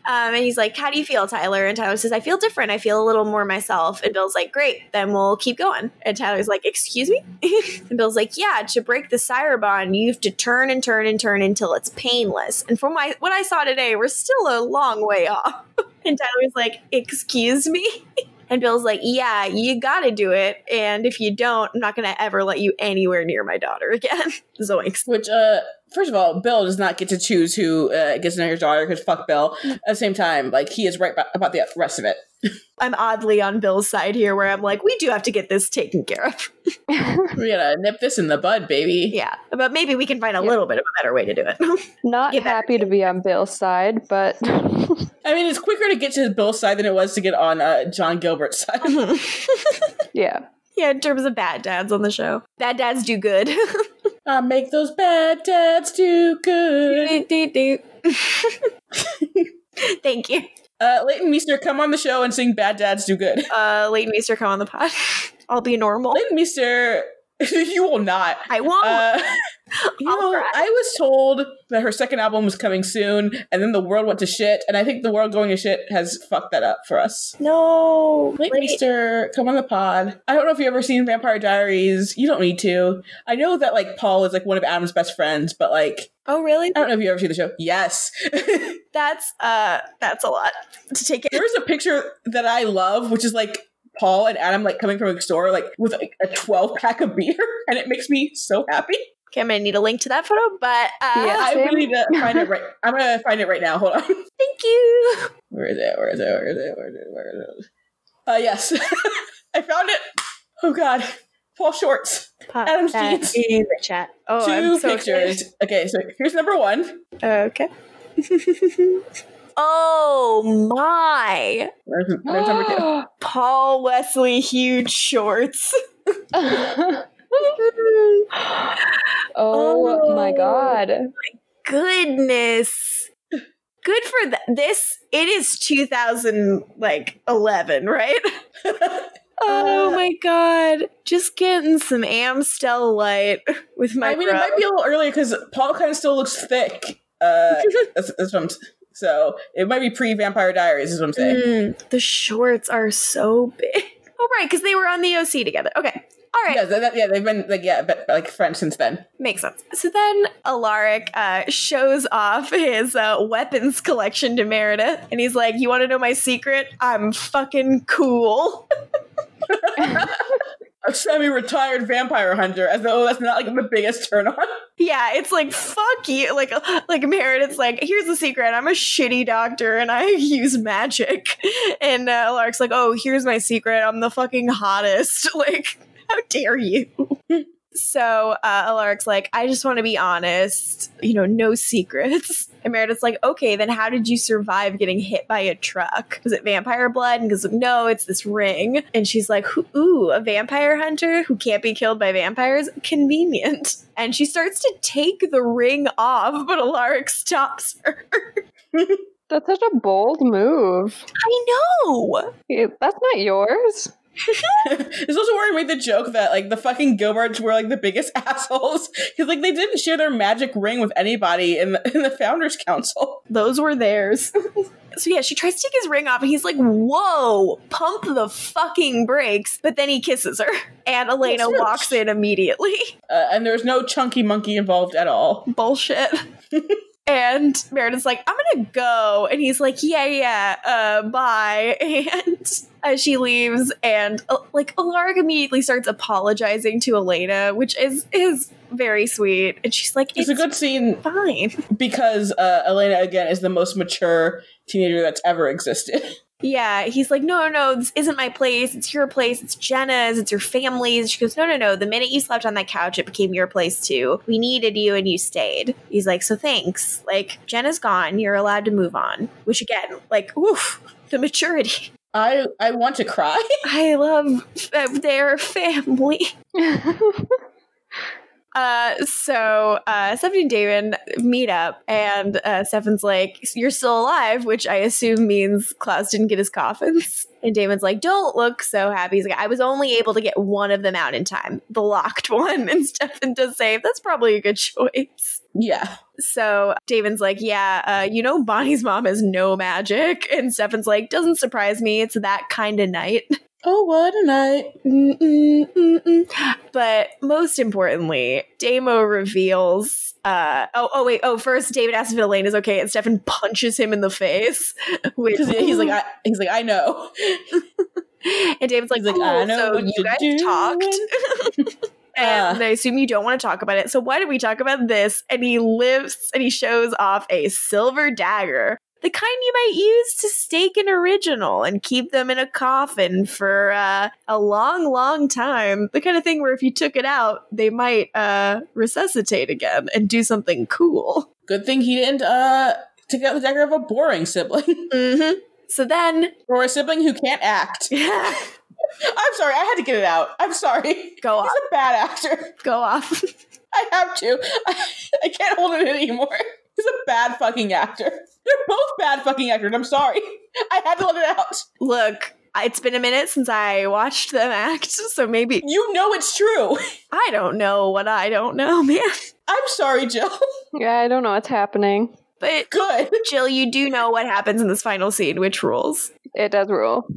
Um, and he's like, How do you feel, Tyler? And Tyler says, I feel different. I feel a little more myself. And Bill's like, Great, then we'll keep going. And Tyler's like, Excuse me? and Bill's like, Yeah, to break the sire bond, you have to turn and turn and turn until it's painless. And from my, what I saw today, we're still a long way off. and Tyler's like, Excuse me? And Bill's like, Yeah, you gotta do it. And if you don't, I'm not gonna ever let you anywhere near my daughter again. Zoinks. Which, uh, first of all, Bill does not get to choose who uh, gets to know his daughter because fuck Bill. At the same time, like he is right about the rest of it. I'm oddly on Bill's side here where I'm like, we do have to get this taken care of. We gotta nip this in the bud, baby. Yeah, but maybe we can find a Yeah. little bit of a better way to do it. Not Get back happy to be on Bill's side, but I mean, it's quicker to get to Bill's side than it was to get on uh, John Gilbert's side. yeah. yeah, in terms of bad dads on the show, bad dads do good. Uh, make those bad dads do good. Do, do, do. Thank you. Uh, Leighton Meester, come on the show and sing "Bad Dads Do Good." Uh, Leighton Meester, come on the pod. I'll be normal. Leighton Meester, you will not. I won't. Uh, you I'll know, cry. I was told that her second album was coming soon, and then the world went to shit, and I think the world going to shit has fucked that up for us. no. Leighton Meester, come on the pod. I don't know if you've ever seen Vampire Diaries. You don't need to. I know that like Paul is like one of Adam's best friends, but like Oh, really? I don't know if you ever seen the show. Yes. That's uh, that's a lot to take in. There's a picture that I love, which is like Paul and Adam like coming from a store like with like a 12 pack of beer, and it makes me so happy. Okay, I'm gonna need a link to that photo, but uh, Yeah. I Same. really need to find it right. I'm gonna find it right now. Hold on. thank you. Where is it? Where is it? Where is it? Where is it? Where is it? Uh, yes, I found it. Oh God, Paul Shorts. Pop Adam's jeans. in the chat. Oh, 2 I'm so pictures. Okay, so here's number one. Okay. Oh my! There's, there's number two. Paul Wesley huge shorts. oh, my god. Goodness. Good for th- this. It is 2000 like 11, right? oh Uh, my god. Just getting some Amstel light with my I mean, it might be a little earlier because Paul kind of still looks thick. Uh, that's, that's what I'm So it might be pre Vampire Diaries, is what I'm saying. Mm, the shorts are so big. Oh, right, because they were on the OC together. Okay. All right. Yeah, that, yeah, they've been like yeah, but, like friends since then. Makes sense. So then Alaric uh, shows off his uh, weapons collection to Meredith, and he's like, "You want to know my secret? I'm fucking cool." A semi-retired vampire hunter, as though that's not like the biggest turn on. yeah, it's like fuck you. Like like Meredith's like, "Here's the secret. I'm a shitty doctor, and I use magic." And uh, Alaric's like, "Oh, here's my secret. I'm the fucking hottest." Like, how dare you? So uh, Alaric's like, I just want to be honest, you know, no secrets. And Meredith's like, okay, then how did you survive getting hit by a truck? Was it vampire blood? And goes, no, it's this ring. And she's like, ooh, a vampire hunter who can't be killed by vampires? Convenient. And she starts to take the ring off, but Alaric stops her. That's such a bold move. I know. Yeah, That's not yours. There's also where I made the joke that like the fucking Gilberts were like the biggest assholes because like they didn't share their magic ring with anybody in the, in the founders council. Those were theirs. so yeah, she tries to take his ring off, and he's like, "Whoa, pump the fucking brakes!" But then he kisses her, and Elena Yes, walks in immediately. Uh, and there's no chunky monkey involved at all. Bullshit. And Meredith's like, I'm gonna go. And he's like, yeah, yeah, uh, bye. And as she leaves, and uh, like Alaric immediately starts apologizing to Elena, which is is very sweet. And she's like, It's, it's, a good scene fine. because uh, Elena again is the most mature teenager that's ever existed. Yeah, he's like, no, no, no, this isn't my place. It's your place. It's Jenna's. It's your family's. She goes, no, no, no. The minute you slept on that couch, it became your place too. We needed you and you stayed. He's like, so thanks. Like, Jenna's gone. You're allowed to move on. Which again, like, oof, the maturity. I I want to cry. I love their family. Uh, so uh, Stephanie and Damon meet up, and uh, Stefan's like, "You're still alive," which I assume means Klaus didn't get his coffins. And Damon's like, "Don't look so happy." He's like, "I was only able to get one of them out in time, the locked one." And Stefan does say, "That's probably a good choice." yeah. So Damon's like, "Yeah, uh, you know, Bonnie's mom has no magic," and Stefan's like, "Doesn't surprise me. It's that kind of night." Oh, what a night. Mm-mm, mm-mm. But most importantly, Damon reveals. Uh, oh, oh, wait. Oh, first, Damon asks if Elena is okay, and Stefan punches him in the face. Because he's like I, he's like I know. and Damon's like, like, I know so what you guys doing." talked. and. I assume you don't want to talk about it. So why did we talk about this? And he lifts and he shows off a silver dagger. The kind you might use to stake an original and keep them in a coffin for uh, a long, long time. The kind of thing where if you took it out, they might uh, resuscitate again and do something cool. Good thing he didn't uh take out the dagger of a boring sibling Mm-hmm. So then, or a sibling who can't act. I'm sorry, I had to get it out. I'm sorry. Go off. He's a bad actor. Go off. I have to. I, I can't hold it in anymore. He's a bad fucking actor. They're both bad fucking actors. I'm sorry. I had to let it out. Look, it's been a minute since I watched them act, so maybe You know it's true. I don't know what I don't know, man. I'm sorry, Jill. yeah, I don't know what's happening. But Good. Jill, you do know what happens in this final scene, which rules. It does rule.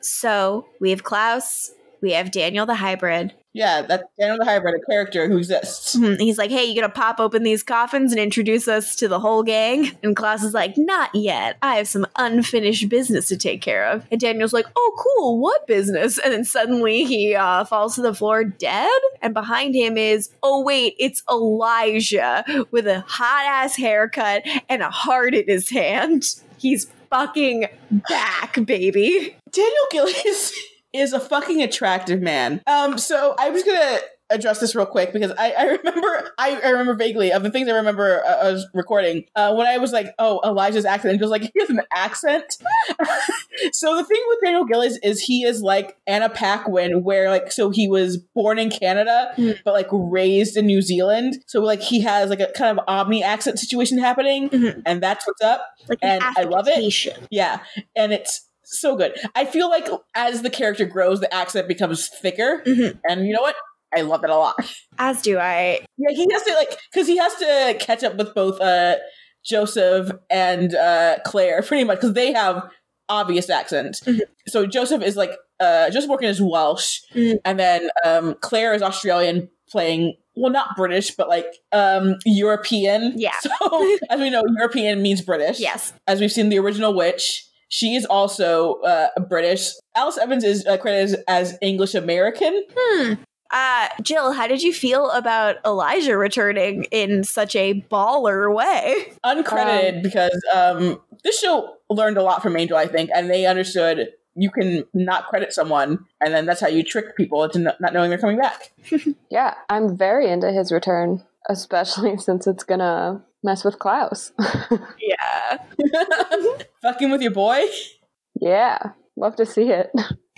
So we have Klaus, we have Daniel the hybrid. Yeah, that's Daniel the Hybrid, a character who exists. Mhm. He's like, hey, you gonna pop open these coffins and introduce us to the whole gang? And Klaus is like, not yet. I have some unfinished business to take care of. And Daniel's like, oh, cool, what business? And then suddenly he uh, falls to the floor dead. And behind him is, oh, wait, it's Elijah with a hot ass haircut and a heart in his hand. He's fucking back, baby. Daniel Gillies is a fucking attractive man. Um, so I was gonna address this real quick because I, I remember I, I remember vaguely of the things I remember uh, I was recording uh, when I was like, oh, Elijah's accent, and just like he has an accent. so the thing with Daniel Gillies is he is like Anna Paquin, where like so he was born in Canada Mm. but like raised in New Zealand. So like he has like a kind of Omni accent situation happening, Mhm. and that's what's up. Like an And I love it. Yeah, and it's so good. I feel like as the character grows, the accent becomes thicker, Mhm. and you know what? I love it a lot. As do I. Yeah, he has to like because he has to catch up with both uh Joseph and uh, Claire pretty much because they have obvious accents. Mhm. So Joseph is like uh, Joseph Morgan is Welsh, Mhm. and then um, Claire is Australian, playing well not British but like um, European. Yeah. So as we know, European means British. Yes. As we've seen the original Witch. She is also uh, British. Alice Evans is uh, credited as, as English American. Hmm. Uh, Jill, how did you feel about Elijah returning in such a baller way? uncredited because um, this show learned a lot from Angel, I think, and they understood you can not credit someone, and then that's how you trick people into not knowing they're coming back. Yeah, I'm very into his return, especially since it's gonna mess with Klaus. Yeah. Fucking with your boy. yeah, love to see it.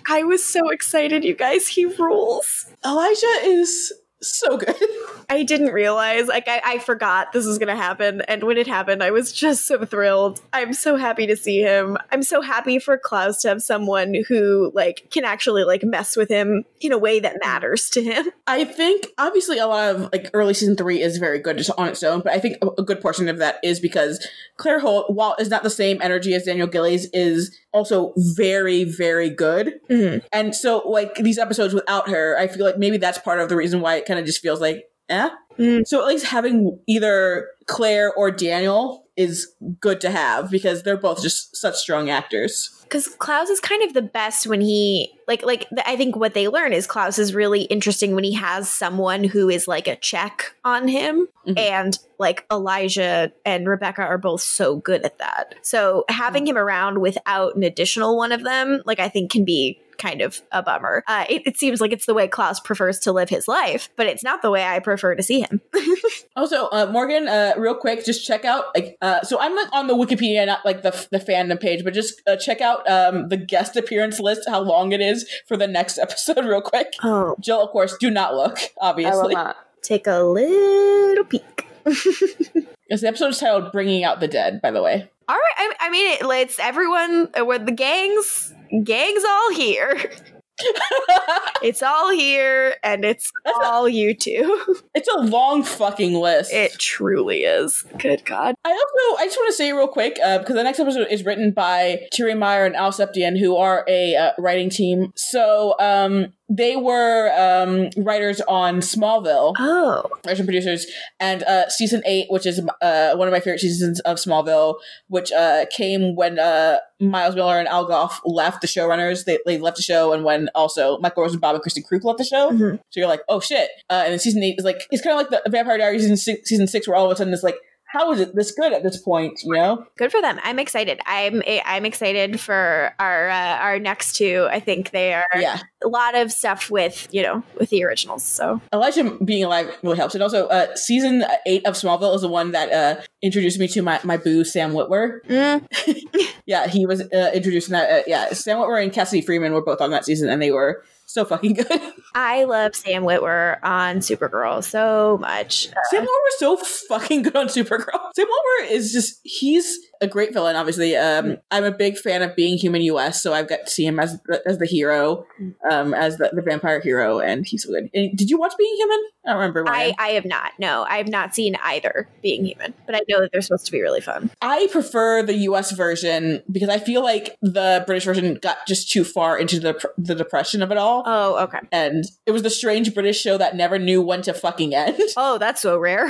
I was so excited, you guys. He rules. Elijah is so good. I didn't realize, like, I, I forgot this was going to happen. And when it happened, I was just so thrilled. I'm so happy to see him. I'm so happy for Klaus to have someone who, like, can actually, like, mess with him in a way that matters to him. I think obviously a lot of like early season three is very good just on its own, but I think a, good portion of that is because Claire Holt, while is not the same energy as Daniel Gillies, is also very, very good. Mhm. And so like these episodes without her, I feel like maybe that's part of the reason why it kind of just feels like eh. Mm. So at least having either Claire or Daniel is good to have because they're both just such strong actors. because Klaus is kind of the best when he like like the, I think what they learn is Klaus is really interesting when he has someone who is like a check on him Mhm. and like Elijah and Rebekah are both so good at that. So having him around without an additional one of them like I think can be kind of a bummer. Uh, it, it seems like it's the way Klaus prefers to live his life, but it's not the way I prefer to see him. Also, uh, Morgan, uh, real quick, just check out. Like, uh, so I'm like on the Wikipedia, not like the the fandom page, but just uh, check out um, the guest appearance list, how long it is for the next episode, real quick. Oh, Jill, of course, do not look. I will Obviously, not. take a little peek. Because the episode is titled "Bringing Out the Dead." By the way, All right. I, I mean, it, it's everyone uh, with the gangs. Gangs all here. It's all here, and it's all you two. it's a long fucking list. It truly is. Good God. I also I just want to say real quick uh, because the next episode is written by Turi Meyer and Al Septien, who are a uh, writing team. So um, they were um, writers on Smallville. Oh. producers, and uh, season eight, which is uh, one of my favorite seasons of Smallville, which uh, came when uh, Miles Millar and Al Gough left the showrunners. They, they left the show, and when also Michael Rosenbaum and Kristin Kreuk left the show. Mhm. So you're like, oh shit! Uh, and then season eight is like it's kind of like the Vampire Diaries season six, season six, where all of a sudden it's like, how is it this good at this point? You know? Good for them. I'm excited. I'm I'm excited for our uh, our next two. I think they are Yeah. a lot of stuff with you know with the originals. So Elijah being alive really helps. And also, uh, season eight of Smallville is the one that uh, introduced me to my, my boo, Sam Witwer. mm, Yeah, he was uh, introducing that. Uh, yeah, Sam Witwer and Cassidy Freeman were both on that season, and they were so fucking good. I love Sam Witwer on Supergirl so much. Sam Witwer was so fucking good on Supergirl. Sam Witwer is just, he's a great villain, obviously. Um, I'm a big fan of Being Human US, so I've got to see him as the, as the hero, um, as the, the vampire hero, and he's so good. And did you watch Being Human? I don't remember. I, I have not. No, I have not seen either being human, but I know that they're supposed to be really fun. I prefer the US version because I feel like the British version got just too far into the the depression of it all. Oh, okay. and it was the strange British show that never knew when to fucking end. Oh, that's so rare.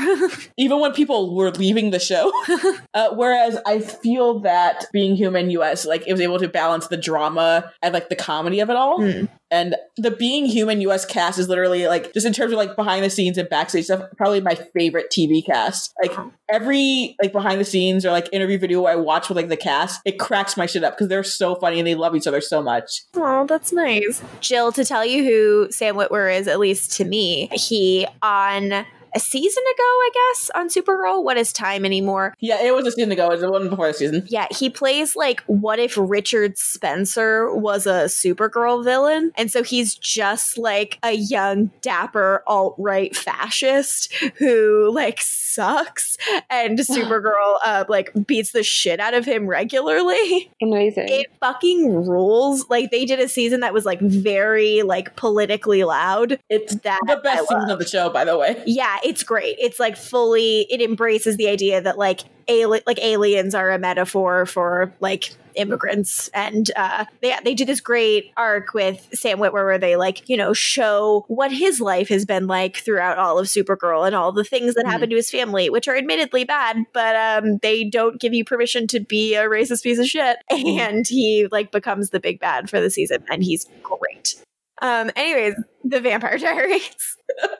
even when people were leaving the show. uh, whereas I feel that being human US, like it was able to balance the drama and like the comedy of it all. Hmm. And the being human US cast is literally like just in terms of like behind the scenes and backstage stuff, probably my favorite TV cast. Like every like behind the scenes or like interview video I watch with like the cast, it cracks my shit up because they're so funny and they love each other so much. Oh, that's nice. Jill, to tell you who Sam Witwer is, at least to me, he on a season ago, I guess, on Supergirl. What is time anymore? Yeah, it was a season ago. It was the one before the season. Yeah, he plays like what if Richard Spencer was a Supergirl villain? And so he's just like a young, dapper, alt right fascist who like sucks. And Supergirl uh, like beats the shit out of him regularly. Amazing. It fucking rules. Like they did a season that was like very like politically loud. It's That the best season of the show, by the way. Yeah, it's great. It's like fully it embraces the idea that like ali- like aliens are a metaphor for like immigrants and uh they they do this great arc with Sam Witwer where they like, you know, show what his life has been like throughout all of Supergirl and all the things that Mhm. happen to his family, which are admittedly bad, but um they don't give you permission to be a racist piece of shit. And he like becomes the big bad for the season and he's great. Um anyways, the Vampire Diaries.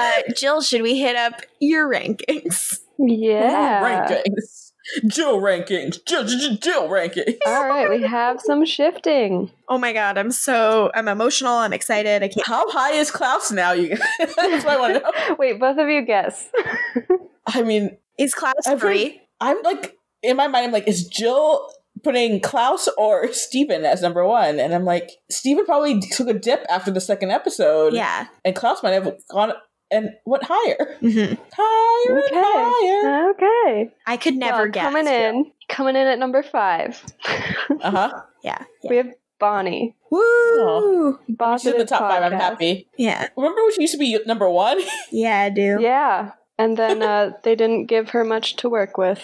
Uh, Jill, should we hit up your rankings? Yeah. Rankings. Jill rankings. Jill, Jill, Jill rankings. All right, we have some shifting. Oh my god, I'm so I'm emotional. I'm excited. I can't. How high is Klaus now? You guys? That's what I want to know. Wait, both of you guess. I mean, Is Klaus I've heard- free? I'm like in my mind. I'm like, is Jill putting Klaus or Stefan as number one? And I'm like, Stefan probably took a dip after the second episode. Yeah. and Klaus might have gone and went higher, mm-hmm. higher Okay. and higher. Okay. I could never Well, guess. Coming in, coming in at number five, Uh huh. Yeah. we have Bonnie. Woo! Boss She's in the this top five. I'm happy. Yeah. Remember when she used to be number one? Yeah, I do. Yeah. And then uh, they didn't give her much to work with.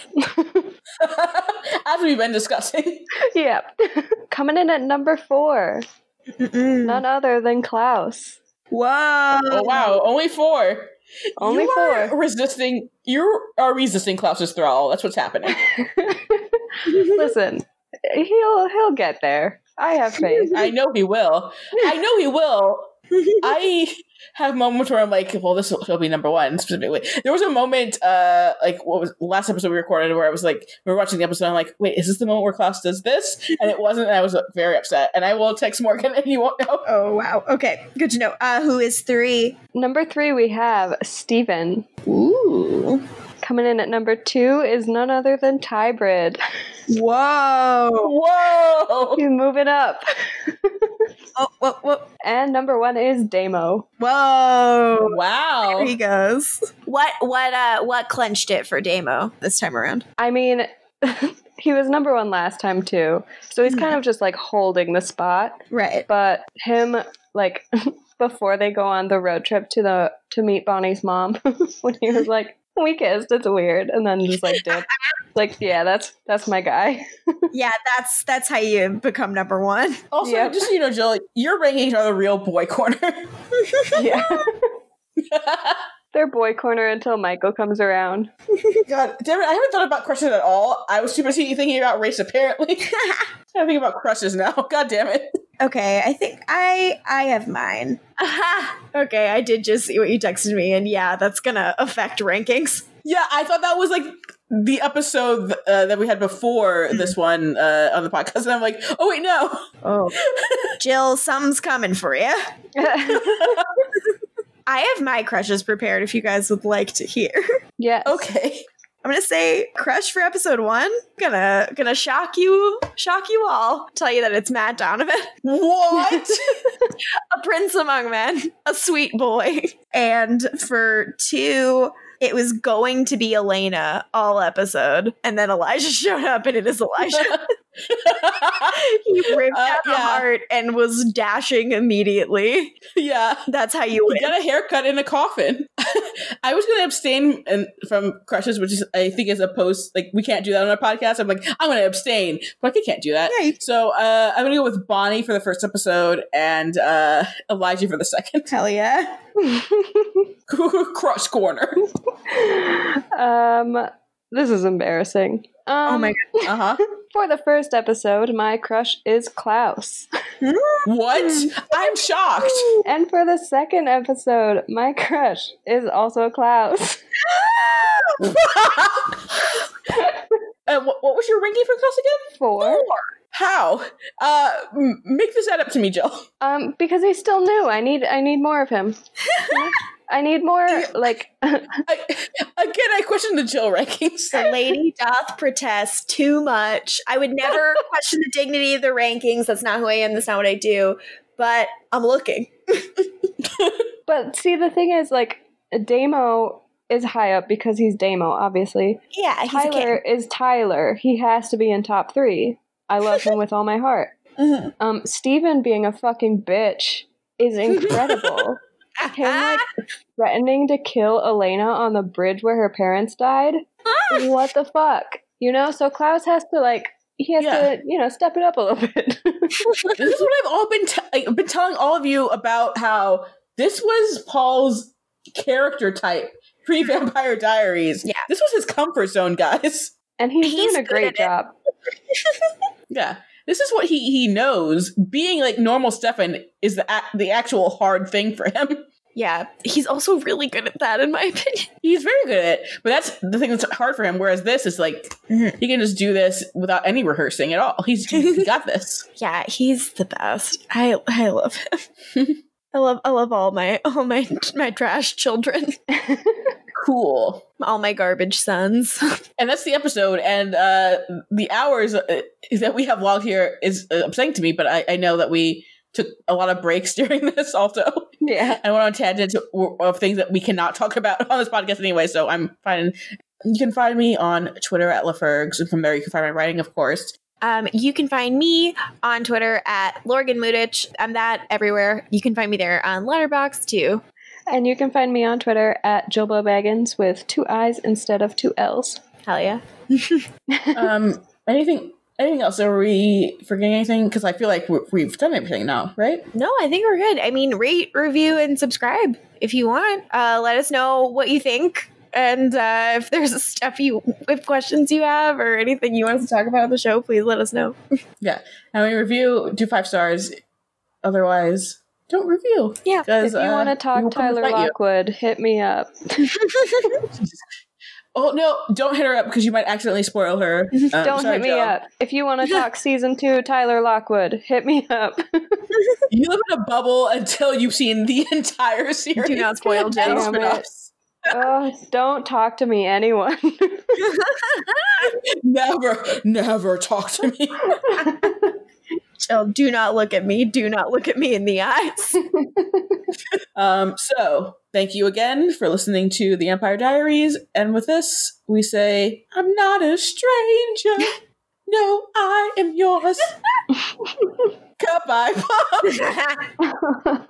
As we've been discussing. yep. Coming in at number four, Mm-mm. none other than Klaus. Whoa! Oh wow, only four. Only you are four. resisting. You are resisting Klaus's thrall. That's what's happening. Listen, he'll he'll get there. I have faith. I know he will. I know he will. I have moments where I'm like, well, this will, will be number one specifically. There was a moment, uh, like what was last episode we recorded, where I was like, we were watching the episode. I'm like, wait, is this the moment where Klaus does this? And it wasn't. And I was uh, very upset. And I will text Morgan, and you won't know. Oh wow. Okay, good to know. Uh, who is three? Number three, we have Stefan. Ooh. Coming in at number two is none other than Tybrid. Whoa. Whoa! He's moving up. Oh, whoa, whoa, And number one is Damo. whoa. Wow! There he goes. What what uh what clenched it for Damo this time around? I mean, he was number one last time too, so he's kind of just like holding the spot. Right. But him, like, before they go on the road trip to the to meet Bonnie's mom, when he was like, "We kissed," it's weird, and then just like dip. Like, yeah, that's that's my guy. Yeah, that's that's how you become number one. Also, Yep. just so you know, Jill, your rankings are the real boy corner. yeah, they're boy corner until Michael comes around. God damn it! I haven't thought about crushes at all. I was too busy thinking about race. Apparently, I'm thinking about crushes now. God damn it! Okay, I think I I have mine. Aha! Okay, I did just see what you texted me, and yeah, that's gonna affect rankings. Yeah, I thought that was like the episode uh, that we had before this one uh, on the podcast, and I'm like, oh wait, no. Oh, Jill, something's coming for you. I have my crushes prepared if you guys would like to hear. yes. Okay. I'm gonna say crush for episode one. Gonna gonna shock you, shock you all. Tell you that it's Matt Donovan, What? a prince among men, a sweet boy. And for two, it was going to be Elena all episode, and then Elijah showed up, and it is Elijah. he ripped Uh, out a heart and was dashing immediately. yeah. That's how you got a haircut in a coffin. I was going to abstain and, from crushes, which is I think is a post like we can't do that on our podcast. I'm like I'm going to abstain, but I can't do that. Yeah, So uh, I'm going to go with Bonnie for the first episode and uh, Elijah for the second. Hell yeah. Crush corner. um, this is embarrassing. Um, Oh my god. Uh huh. For the first episode, my crush is Klaus. What? I'm shocked. And for the second episode, my crush is also Klaus. Uh, what, what was your ranking for Klaus again? Four. How? Uh, m- make this add up to me, Jill. Um, because he's still new. I need I need more of him. I need more like I, again, I question the Jill rankings. The lady doth protest too much. I would never question the dignity of the rankings. That's not who I am. That's not what I do. But I'm looking. but see the thing is like Damo is high up because he's Damo, obviously. Yeah, he's a Tyler is Tyler. He has to be in top three. I love him with all my heart. kid. Mhm. Um, Stefan being a fucking bitch is incredible. Him like threatening to kill Elena on the bridge where her parents died. what the fuck? You know, so Klaus has to like he has Yeah. to, you know, step it up a little bit. this is what I've all been t- I've been telling all of you about how this was Paul's character type pre Vampire Diaries. Yeah. this was his comfort zone, guys. and he's, He's doing a great job. Yeah, this is what he he knows. Being like normal Stefan is the ac- the actual hard thing for him. yeah, he's also really good at that, in my opinion. He's very good at it, but that's the thing that's hard for him. Whereas this is like mm-hmm. he can just do this without any rehearsing at all. He's he got this. Yeah, he's the best. I I love him. I love I love all my all my my trash children, Cool. all my garbage sons. And that's the episode. And uh, the hours uh, that we have logged here is uh, upsetting to me, but I, I know that we took a lot of breaks during this also. Yeah. I went on tangents of things that we cannot talk about on this podcast anyway, so I'm fine. You can find me on Twitter at LaFergs, and from there you can find my writing, of course. Um, you can find me on Twitter at Lorgan Mudich. I'm that everywhere. You can find me there on Letterboxd too. And you can find me on Twitter at Jilbo Baggins with two I's instead of two L's. Hell yeah. um, anything anything else? Are we forgetting anything? Because I feel like we're, we've done everything now, right? No, I think we're good. I mean, rate, review, and subscribe if you want. Uh, let us know what you think. And uh, if there's stuff you, if questions you have or anything you want us to talk about on the show, please let us know. Yeah. And when you review, do five stars. Otherwise, don't review. Yeah. If you uh, want to talk Tyler fight you. Lockwood, hit me up. Oh no! Don't hit her up because you might accidentally spoil her. Um, Don't sorry, hit me Joe. up. If you want to talk season two Tyler Lockwood, hit me up. You live in a bubble until you've seen the entire series. Do not spoil And Joe. Damn it. spin-offs. oh, don't talk to me, anyone. Never, never talk to me. Jill, do not look at me. Do not look at me in the eyes. Um, so thank you again for listening to the AMPire Diaries. And with this, we say, I'm not a stranger. No, I am yours. Cut by plum.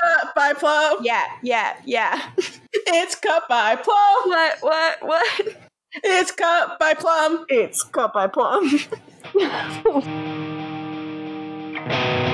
Cut by plum. yeah, yeah, yeah. It's cut by plum. What, what, what? It's cut by plum. It's cut by plum. Thank you.